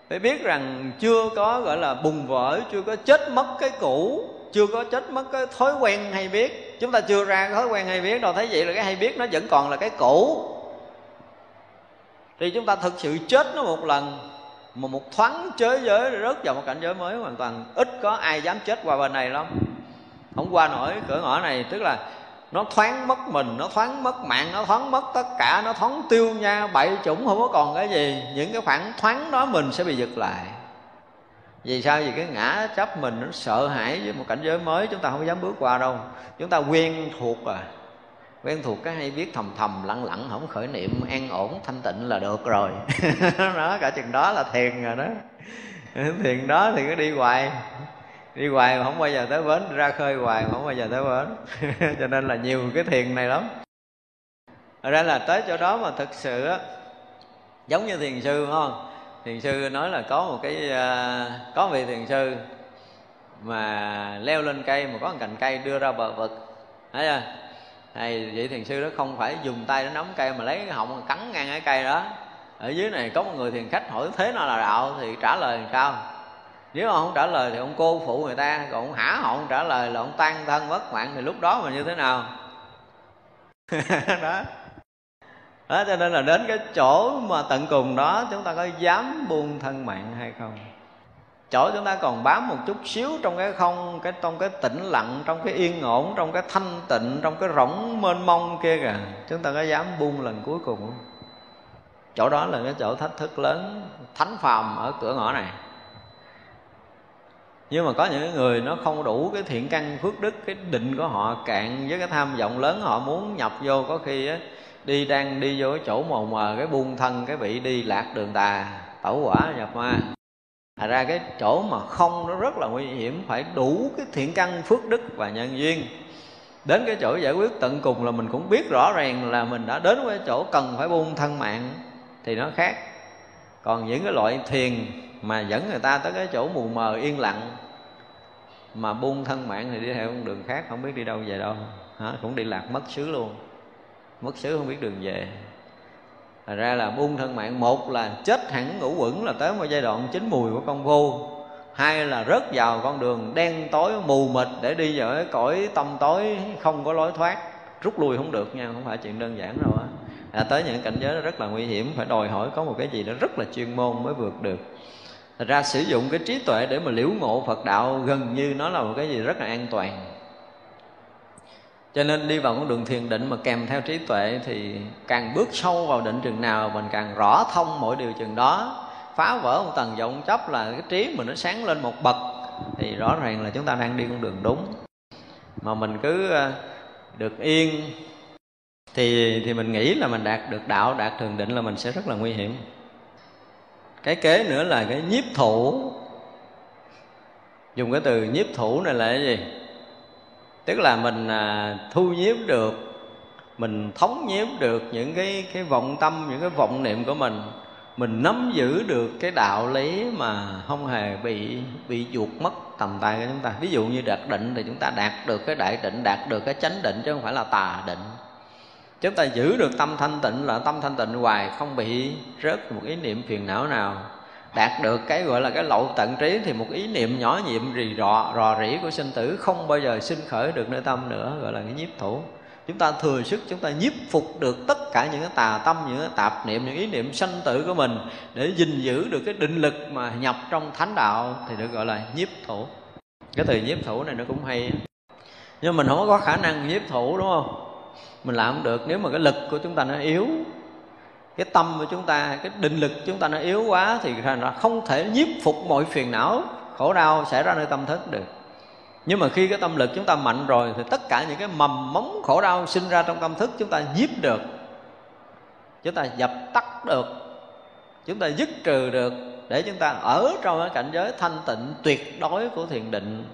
phải biết rằng chưa có, gọi là, bùng vỡ, chưa có chết mất cái cũ, chưa có chết mất cái thói quen hay biết chúng ta chưa ra cái thói quen hay biết đâu. Thấy vậy là cái hay biết nó vẫn còn là cái cũ. Thì chúng ta thực sự chết nó một lần, mà một thoáng chế giới, rớt vào một cảnh giới mới hoàn toàn. Ít có ai dám chết qua bên này lắm. Không qua nổi cửa ngõ này, tức là nó thoáng mất mình, nó thoáng mất mạng, nó thoáng mất tất cả, nó thoáng tiêu nha, bậy chủng, không có còn cái gì. Những cái khoảng thoáng đó mình sẽ bị giật lại vì sao? Vì cái ngã chấp mình nó sợ hãi với một cảnh giới mới, chúng ta không dám bước qua đâu. Chúng ta quen thuộc à. Quen thuộc cái hay biết thầm thầm, lặng lặng, không khởi niệm, an ổn, thanh tịnh là được rồi. [LAUGHS] Đó, cả chừng đó là thiền rồi đó. Thiền đó thì cứ đi hoài. Đi hoài mà không bao giờ tới bến, ra khơi hoài mà không bao giờ tới bến. [LAUGHS] Cho nên là nhiều cái thiền này lắm. Ra là tới chỗ đó mà thực sự á, giống như thiền sư, phải không? Thiền sư nói là có một cái uh, có vị thiền sư mà leo lên cây mà có một cành cây đưa ra bờ vực. Thấy chưa? Này vị thiền sư đó không phải dùng tay để nắm cây mà lấy cái họng cắn ngang cái cây đó. Ở dưới này có một người thiền khách hỏi thế nào là đạo thì trả lời làm sao? Nếu mà không trả lời thì ông cô phụ người ta còn ông hả họ không trả lời là ông tan thân mất mạng thì lúc đó mà như thế nào? [LAUGHS] Đó đó, cho nên là đến cái chỗ mà tận cùng đó, chúng ta có dám buông thân mạng hay không? Chỗ chúng ta còn bám một chút xíu trong cái không, cái trong cái tĩnh lặng, trong cái yên ổn, trong cái thanh tịnh, trong cái rỗng mênh mông kia kìa. Chúng ta có dám buông lần cuối cùng không? Chỗ đó là cái chỗ thách thức lớn, thánh phàm ở cửa ngõ này. Nhưng mà có những người nó không đủ cái thiện căn phước đức, cái định của họ cạn với cái tham vọng lớn, họ muốn nhập vô, có khi á đi đang đi vô cái chỗ màu mờ, cái buông thân, cái vị đi lạc đường tà, tẩu quả nhập ma. Thật ra cái chỗ mà không, nó rất là nguy hiểm, Phải đủ cái thiện căn, phước đức và nhân duyên. Đến cái chỗ giải quyết tận cùng là mình cũng biết rõ ràng là mình đã đến với chỗ cần phải buông thân mạng, Thì nó khác. Còn những cái loại thiền mà dẫn người ta tới cái chỗ mù mờ, yên lặng, Mà buông thân mạng thì đi theo con đường khác, Không biết đi đâu về đâu. Hả? Cũng đi lạc mất xứ luôn. Mất xứ không biết đường về. Thật ra là buông thân mạng. Một là chết hẳn ngũ quẩn là tới một giai đoạn chín mùi của công phu Hai là rớt vào con đường đen tối mù mịt Để đi vào cái cõi tâm tối không có lối thoát. Rút lui không được nha, không phải chuyện đơn giản đâu á. À, Tới những cảnh giới rất là nguy hiểm. Phải đòi hỏi có một cái gì đó rất là chuyên môn mới vượt được. Thật ra sử dụng cái trí tuệ để mà liễu ngộ Phật đạo gần như nó là một cái gì rất là an toàn cho nên đi vào con đường thiền định mà kèm theo trí tuệ thì càng bước sâu vào định chừng nào, mình càng rõ thông mỗi điều chừng đó. Phá vỡ một tầng vọng chấp là cái trí mình nó sáng lên một bậc. Thì rõ ràng là chúng ta đang đi con đường đúng. Mà mình cứ ờ, được yên thì thì mình nghĩ là mình đạt được đạo, đạt thường định là mình sẽ rất là nguy hiểm. Cái kế nữa là cái nhiếp thủ. Dùng cái từ nhiếp thủ này là cái gì? Tức là mình à, thu nhiếp được mình thống nhiếp được những cái cái vọng tâm những cái vọng niệm của mình. Mình nắm giữ được cái đạo lý mà không hề bị bị chuột mất tầm tay của chúng ta. Ví dụ như đạt định thì chúng ta đạt được cái đại định đạt được cái chánh định chứ không phải là tà định. Chúng ta giữ được tâm thanh tịnh là tâm thanh tịnh hoài không bị rớt một ý niệm phiền não nào đạt được cái gọi là cái lậu tận trí thì một ý niệm nhỏ nhiệm rì rọ, rò rỉ của sinh tử không bao giờ sinh khởi được nơi tâm nữa, gọi là cái nhiếp thủ. Chúng ta thừa sức, chúng ta nhiếp phục được tất cả những cái tà tâm, những cái tạp niệm, những ý niệm sanh tử của mình để gìn giữ được cái định lực mà nhập trong thánh đạo thì được gọi là nhiếp thủ. Cái từ nhiếp thủ này nó cũng hay nhưng mình không có khả năng nhiếp thủ, đúng không? Mình làm không được. Nếu mà cái lực của chúng ta nó yếu cái tâm của chúng ta, cái định lực chúng ta nó yếu quá thì thành ra không thể nhiếp phục mọi phiền não, khổ đau xảy ra nơi tâm thức được. Nhưng mà khi cái tâm lực chúng ta mạnh rồi thì tất cả những cái mầm móng khổ đau sinh ra trong tâm thức chúng ta nhiếp được. Chúng ta dập tắt được. Chúng ta dứt trừ được để chúng ta ở trong cái cảnh giới thanh tịnh tuyệt đối của thiền định,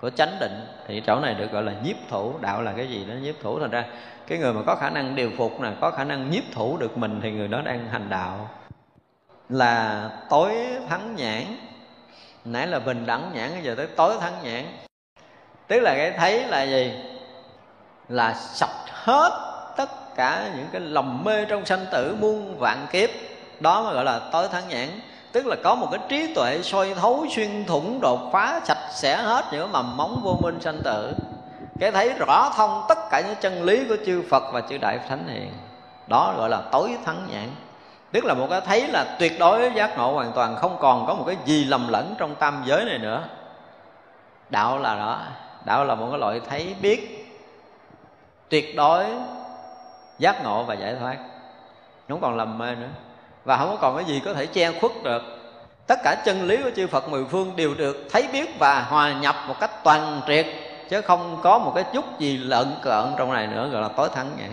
của chánh định. Thì chỗ này được gọi là nhiếp thủ. Đạo là cái gì đó? Nhiếp thủ thành ra cái người mà có khả năng điều phục nè, có khả năng nhiếp thủ được mình thì người đó đang hành đạo. Là tối thắng nhãn. Nãy là bình đẳng nhãn, bây giờ tới tối thắng nhãn. Tức là cái thấy là gì? Là sạch hết tất cả những cái lòng mê trong sanh tử, muôn vạn kiếp. Đó mới gọi là tối thắng nhãn. Tức là có một cái trí tuệ soi thấu, xuyên thủng, đột phá, sạch sẽ hết những mầm móng vô minh sanh tử cái thấy rõ thông tất cả những chân lý của chư Phật và chư Đại Thánh Hiền đó gọi là tối thắng nhãn. Tức là một cái thấy là tuyệt đối giác ngộ hoàn toàn, không còn có một cái gì lầm lẫn trong tam giới này nữa. Đạo là đó, đạo là một cái loại thấy biết tuyệt đối giác ngộ và giải thoát. Không còn lầm mê nữa. Và không còn cái gì có thể che khuất được. Tất cả chân lý của chư Phật mười phương đều được thấy biết và hòa nhập một cách toàn triệt chứ không có một cái chút gì lợn cợn trong này nữa, gọi là tối thắng nhãn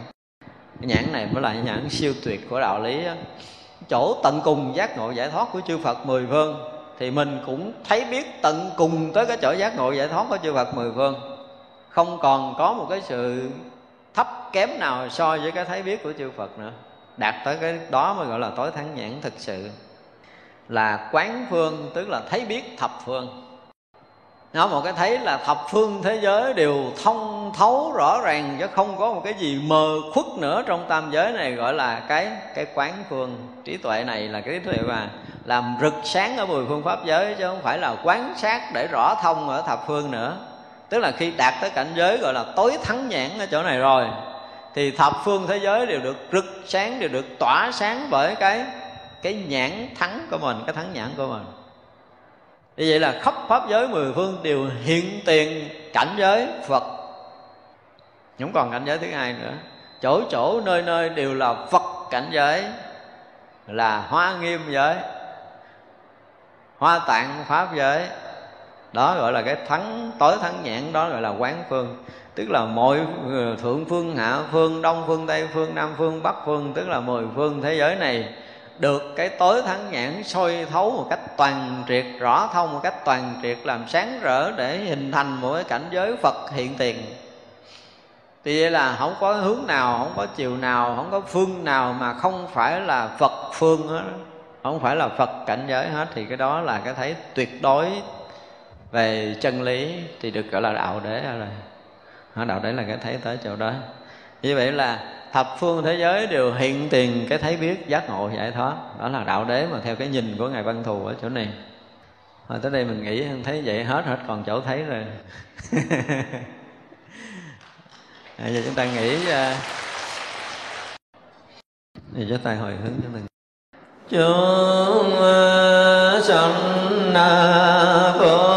cái nhãn này mới là nhãn siêu tuyệt của đạo lý đó. chỗ tận cùng giác ngộ giải thoát của chư Phật mười phương, thì mình cũng thấy biết tận cùng tới cái chỗ giác ngộ giải thoát của chư Phật mười phương. Không còn có một cái sự thấp kém nào so với cái thấy biết của chư Phật nữa. Đạt tới cái đó mới gọi là tối thắng nhãn thực sự. Là quán phương, tức là thấy biết thập phương nó một cái thấy là thập phương thế giới đều thông thấu rõ ràng, chứ không có một cái gì mờ khuất nữa trong tam giới này, gọi là cái cái quán phương trí tuệ này là cái trí tuệ mà làm rực sáng ở mười phương pháp giới, chứ không phải là quán sát để rõ thông ở thập phương nữa. Tức là khi đạt tới cảnh giới gọi là tối thắng nhãn ở chỗ này rồi, thì thập phương thế giới đều được rực sáng, đều được tỏa sáng bởi cái cái nhãn thắng của mình, cái thắng nhãn của mình như vậy là khắp pháp giới mười phương đều hiện tiền cảnh giới phật. Không còn cảnh giới thứ hai nữa. Chỗ chỗ, nơi nơi đều là phật cảnh giới, là hoa nghiêm giới, hoa tạng pháp giới. Đó gọi là cái thắng, tối thắng nhãn, đó gọi là quán phương. Tức là mọi ờ, thượng phương, hạ phương, đông phương, tây phương, nam phương, bắc phương, tức là mười phương thế giới này được cái tối thắng nhãn soi thấu một cách toàn triệt, rõ thông một cách toàn triệt, làm sáng rỡ để hình thành một cái cảnh giới phật hiện tiền. Thì vậy là không có hướng nào, không có chiều nào, không có phương nào mà không phải là phật phương hết. Không phải là phật cảnh giới hết, thì cái đó là cái thấy tuyệt đối về chân lý thì được gọi là đạo đế rồi. Đạo đế là cái thấy tới chỗ đó như vậy là thập phương thế giới đều hiện tiền cái thấy biết giác ngộ giải thoát. Đó là đạo đế mà theo cái nhìn của ngài văn thù ở chỗ này. Rồi tới đây mình nghĩ thấy vậy hết hết còn chỗ thấy rồi. [LAUGHS] À, giờ chúng ta nghĩ à, uh... thì chúng ta hồi hướng cho mình. Chúng à, sanh phật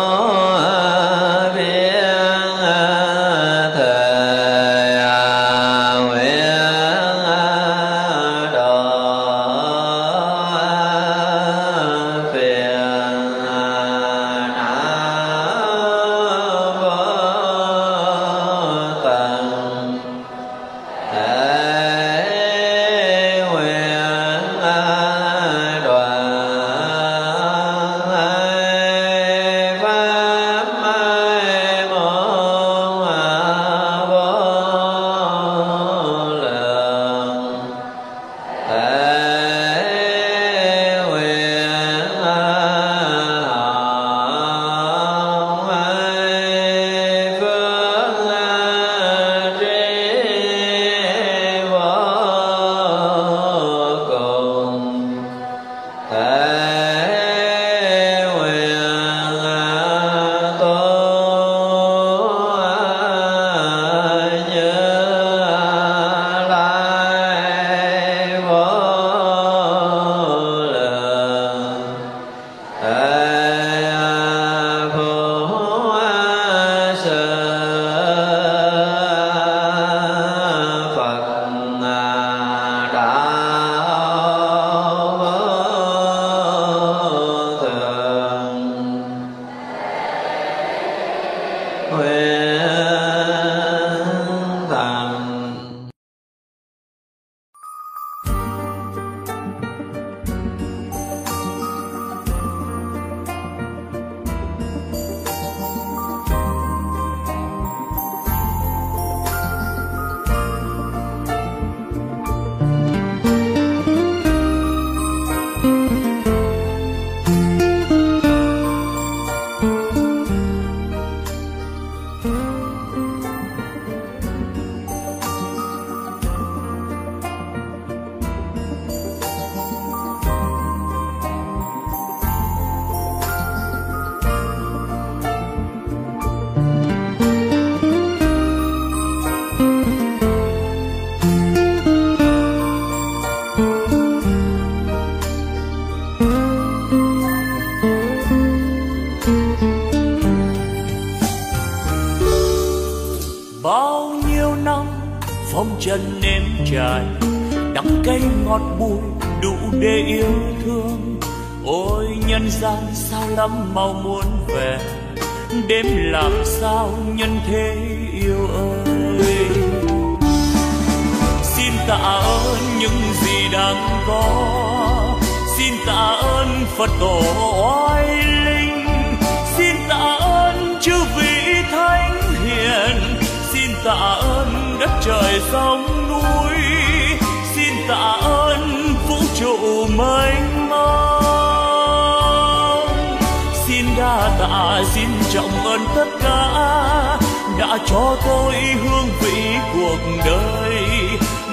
đã cho tôi hương vị cuộc đời,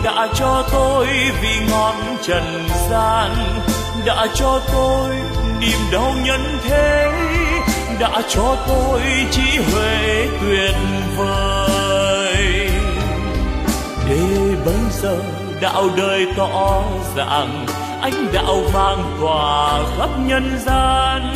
đã cho tôi vị ngọn trần gian, đã cho tôi niềm đau nhân thế, đã cho tôi trí huệ tuyệt vời. Để bây giờ đạo đời tỏ rằng ánh đạo vang tỏa khắp nhân gian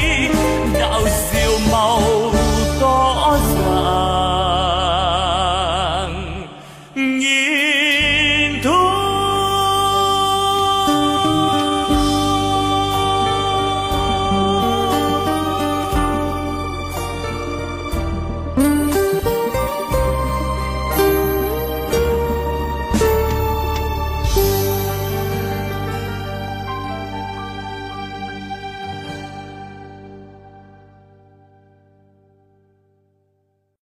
out.